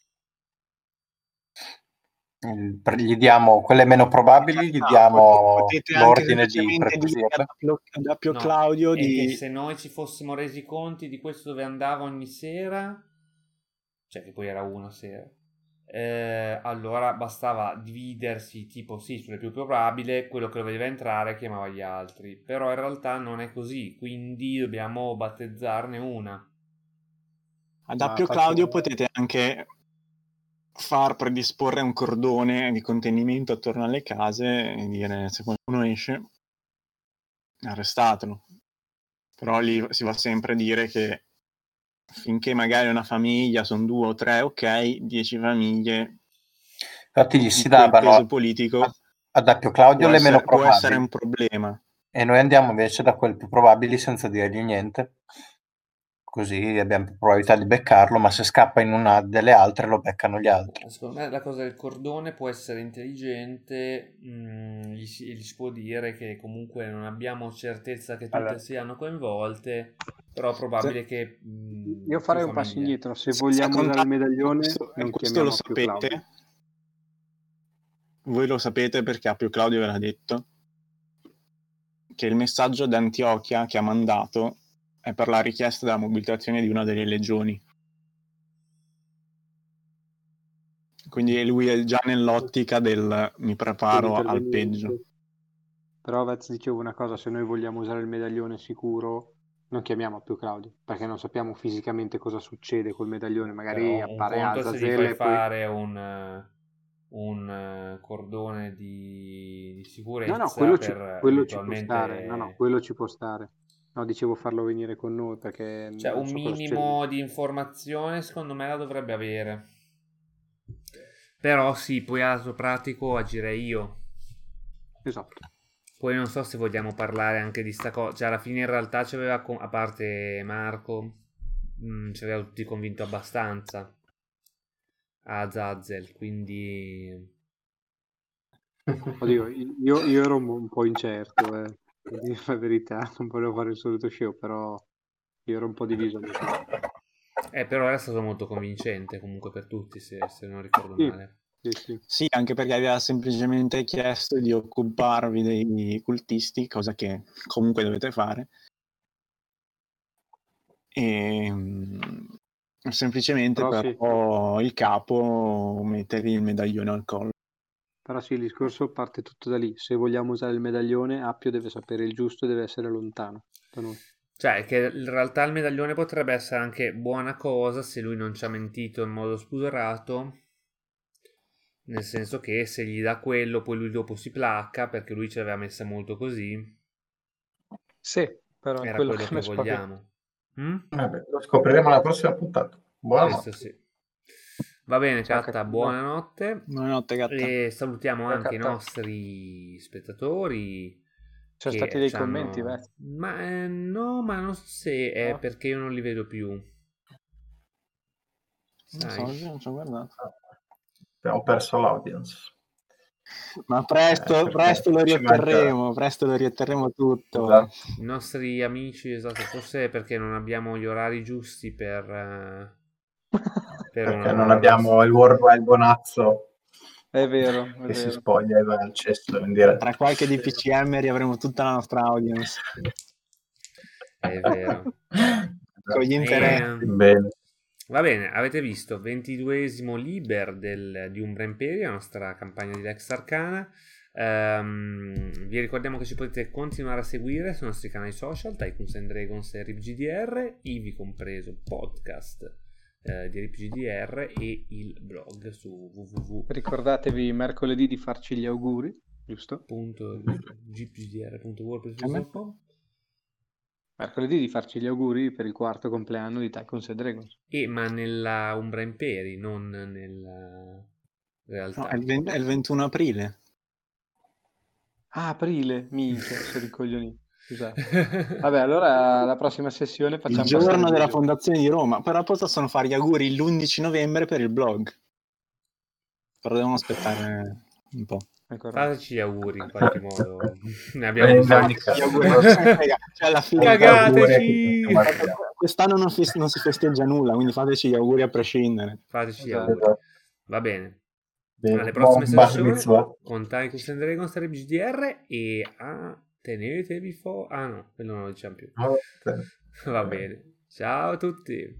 Per- gli diamo quelle meno probabili, gli Ah, diamo potete anche l'ordine di ad Appio No, Claudio di... che se noi ci fossimo resi conti di questo dove andava ogni sera, cioè che poi era una sera, eh, allora bastava dividersi tipo sì sulle più probabili, quello che doveva entrare chiamava gli altri, però in realtà non è così, quindi dobbiamo battezzarne una. Ad Ma Appio faccio- Claudio potete anche far predisporre un cordone di contenimento attorno alle case e dire se qualcuno esce, arrestatelo. Però lì si va sempre a dire che finché magari una famiglia sono due o tre, ok, dieci famiglie, Infatti gli si il peso politico ad Appio Claudio può le essere, meno può essere probabili un problema. e noi andiamo invece da quelle più probabili senza dirgli niente. Così abbiamo più probabilità di beccarlo, ma se scappa in una delle altre lo beccano gli altri. Secondo me la cosa del cordone può essere intelligente, mm, gli, si, gli si può dire che comunque non abbiamo certezza che tutte Allora. siano coinvolte, però è probabile che... mm, Io farei più un passo indietro. Se Senza vogliamo usare il contare- medaglione, questo, non questo lo più sapete. Voi lo sapete perché Appio Claudio ve l'ha detto. Che il messaggio d'Antiochia che ha mandato è per la richiesta della mobilitazione di una delle legioni. Quindi lui è già nell'ottica del mi preparo al peggio. Però Vez dicevo una cosa, se noi vogliamo usare il medaglione sicuro, non chiamiamo più Claudio, perché non sappiamo fisicamente cosa succede col medaglione, magari Però appare Azazel fai e poi... fare un, un cordone di, di sicurezza No, no, quello ci, per quello ci può eventualmente... stare, no, no, quello ci può stare. No, dicevo farlo venire con noi perché Cioè, un so minimo di informazione secondo me la dovrebbe avere. Però sì, poi a lato pratico agirei io. Esatto. Poi non so se vogliamo parlare anche di sta cosa. Cioè, alla fine in realtà ci aveva, con- a parte Marco, mh, ci aveva tutti convinto abbastanza a Zazel, quindi... Oddio, io, io ero un, un po' incerto, eh. A dire la verità, non volevo fare il solito show, però io ero un po' diviso. Eh, però era stato molto convincente comunque per tutti, se, se non ricordo Sì. male. Sì, sì. Sì, anche perché aveva semplicemente chiesto di occuparvi dei cultisti, cosa che comunque dovete fare. E mm, semplicemente Però sì. però il capo mettergli il medaglione al collo. Però sì, il discorso parte tutto da lì. Se vogliamo usare il medaglione, Appio deve sapere il giusto e deve essere lontano da noi. Cioè, che in realtà il medaglione potrebbe essere anche buona cosa se lui non ci ha mentito in modo spudorato. Nel senso che se gli dà quello, poi lui dopo si placca perché lui ci aveva messa molto così. Sì, però è Era quello quello che che vogliamo. Mm? Vabbè, lo scopriremo alla prossima puntata. Buonanotte. Questo sì. Va bene, Catta. buonanotte. Buonanotte, gatta. E salutiamo Ciao, anche i nostri spettatori. Ci sono stati dei c'hanno- commenti, Vez? Ma eh, no, ma non so se è No? perché io non li vedo più. Non so, io non ci ho guardato. Abbiamo perso l'audience. Ma presto, Eh, presto lo ci riatterremo, presto lo riatterremo tutto. Esatto. I nostri amici, esatto, forse è perché non abbiamo gli orari giusti per... per Perché una- non abbiamo il Worldwide Bonazzo È vero, è che si vero. spoglia e va al cesto in diretta. Tra qualche DPCM riavremo tutta la nostra audience. È vero. Con gli interessi. Eh, Bene. va bene, avete visto, 22esimo Liber del, di Umbra Imperia, la nostra campagna di Lex Arcana. Ehm, vi ricordiamo che ci potete continuare a seguire sui nostri canali social, Tycoons and Dragons e RipGDR, ivi compreso podcast eh, di RipGDR e il blog su www. Ricordatevi mercoledì di farci gli auguri, giusto? gpgdr.wordpress.com Mercoledì di farci gli auguri per il quarto compleanno di Tycoons and Dragons. e ma nella Umbra Imperi, non nella realtà. No, è, il 20 è il 21 aprile. Ah, aprile, minchia, sono ricoglionito. Scusate. Vabbè, allora la prossima sessione facciamo Il giorno della fondazione di Roma. Però possono fare gli auguri l'11 novembre per il blog. Però devono aspettare un po'. Fateci gli auguri in qualche modo. Ne abbiamo Eh, bisogno. Gli auguri. Cioè, alla fine Cagateci! quest'anno non, fes- non si festeggia nulla, quindi fateci gli auguri a prescindere. Fateci gli Esatto. auguri. Va bene. Bene. Alle prossime sessioni con and Dragons e GDR e ah, tenetevi fuori. Ah no, quello non lo diciamo più. Va bene. Ciao a tutti.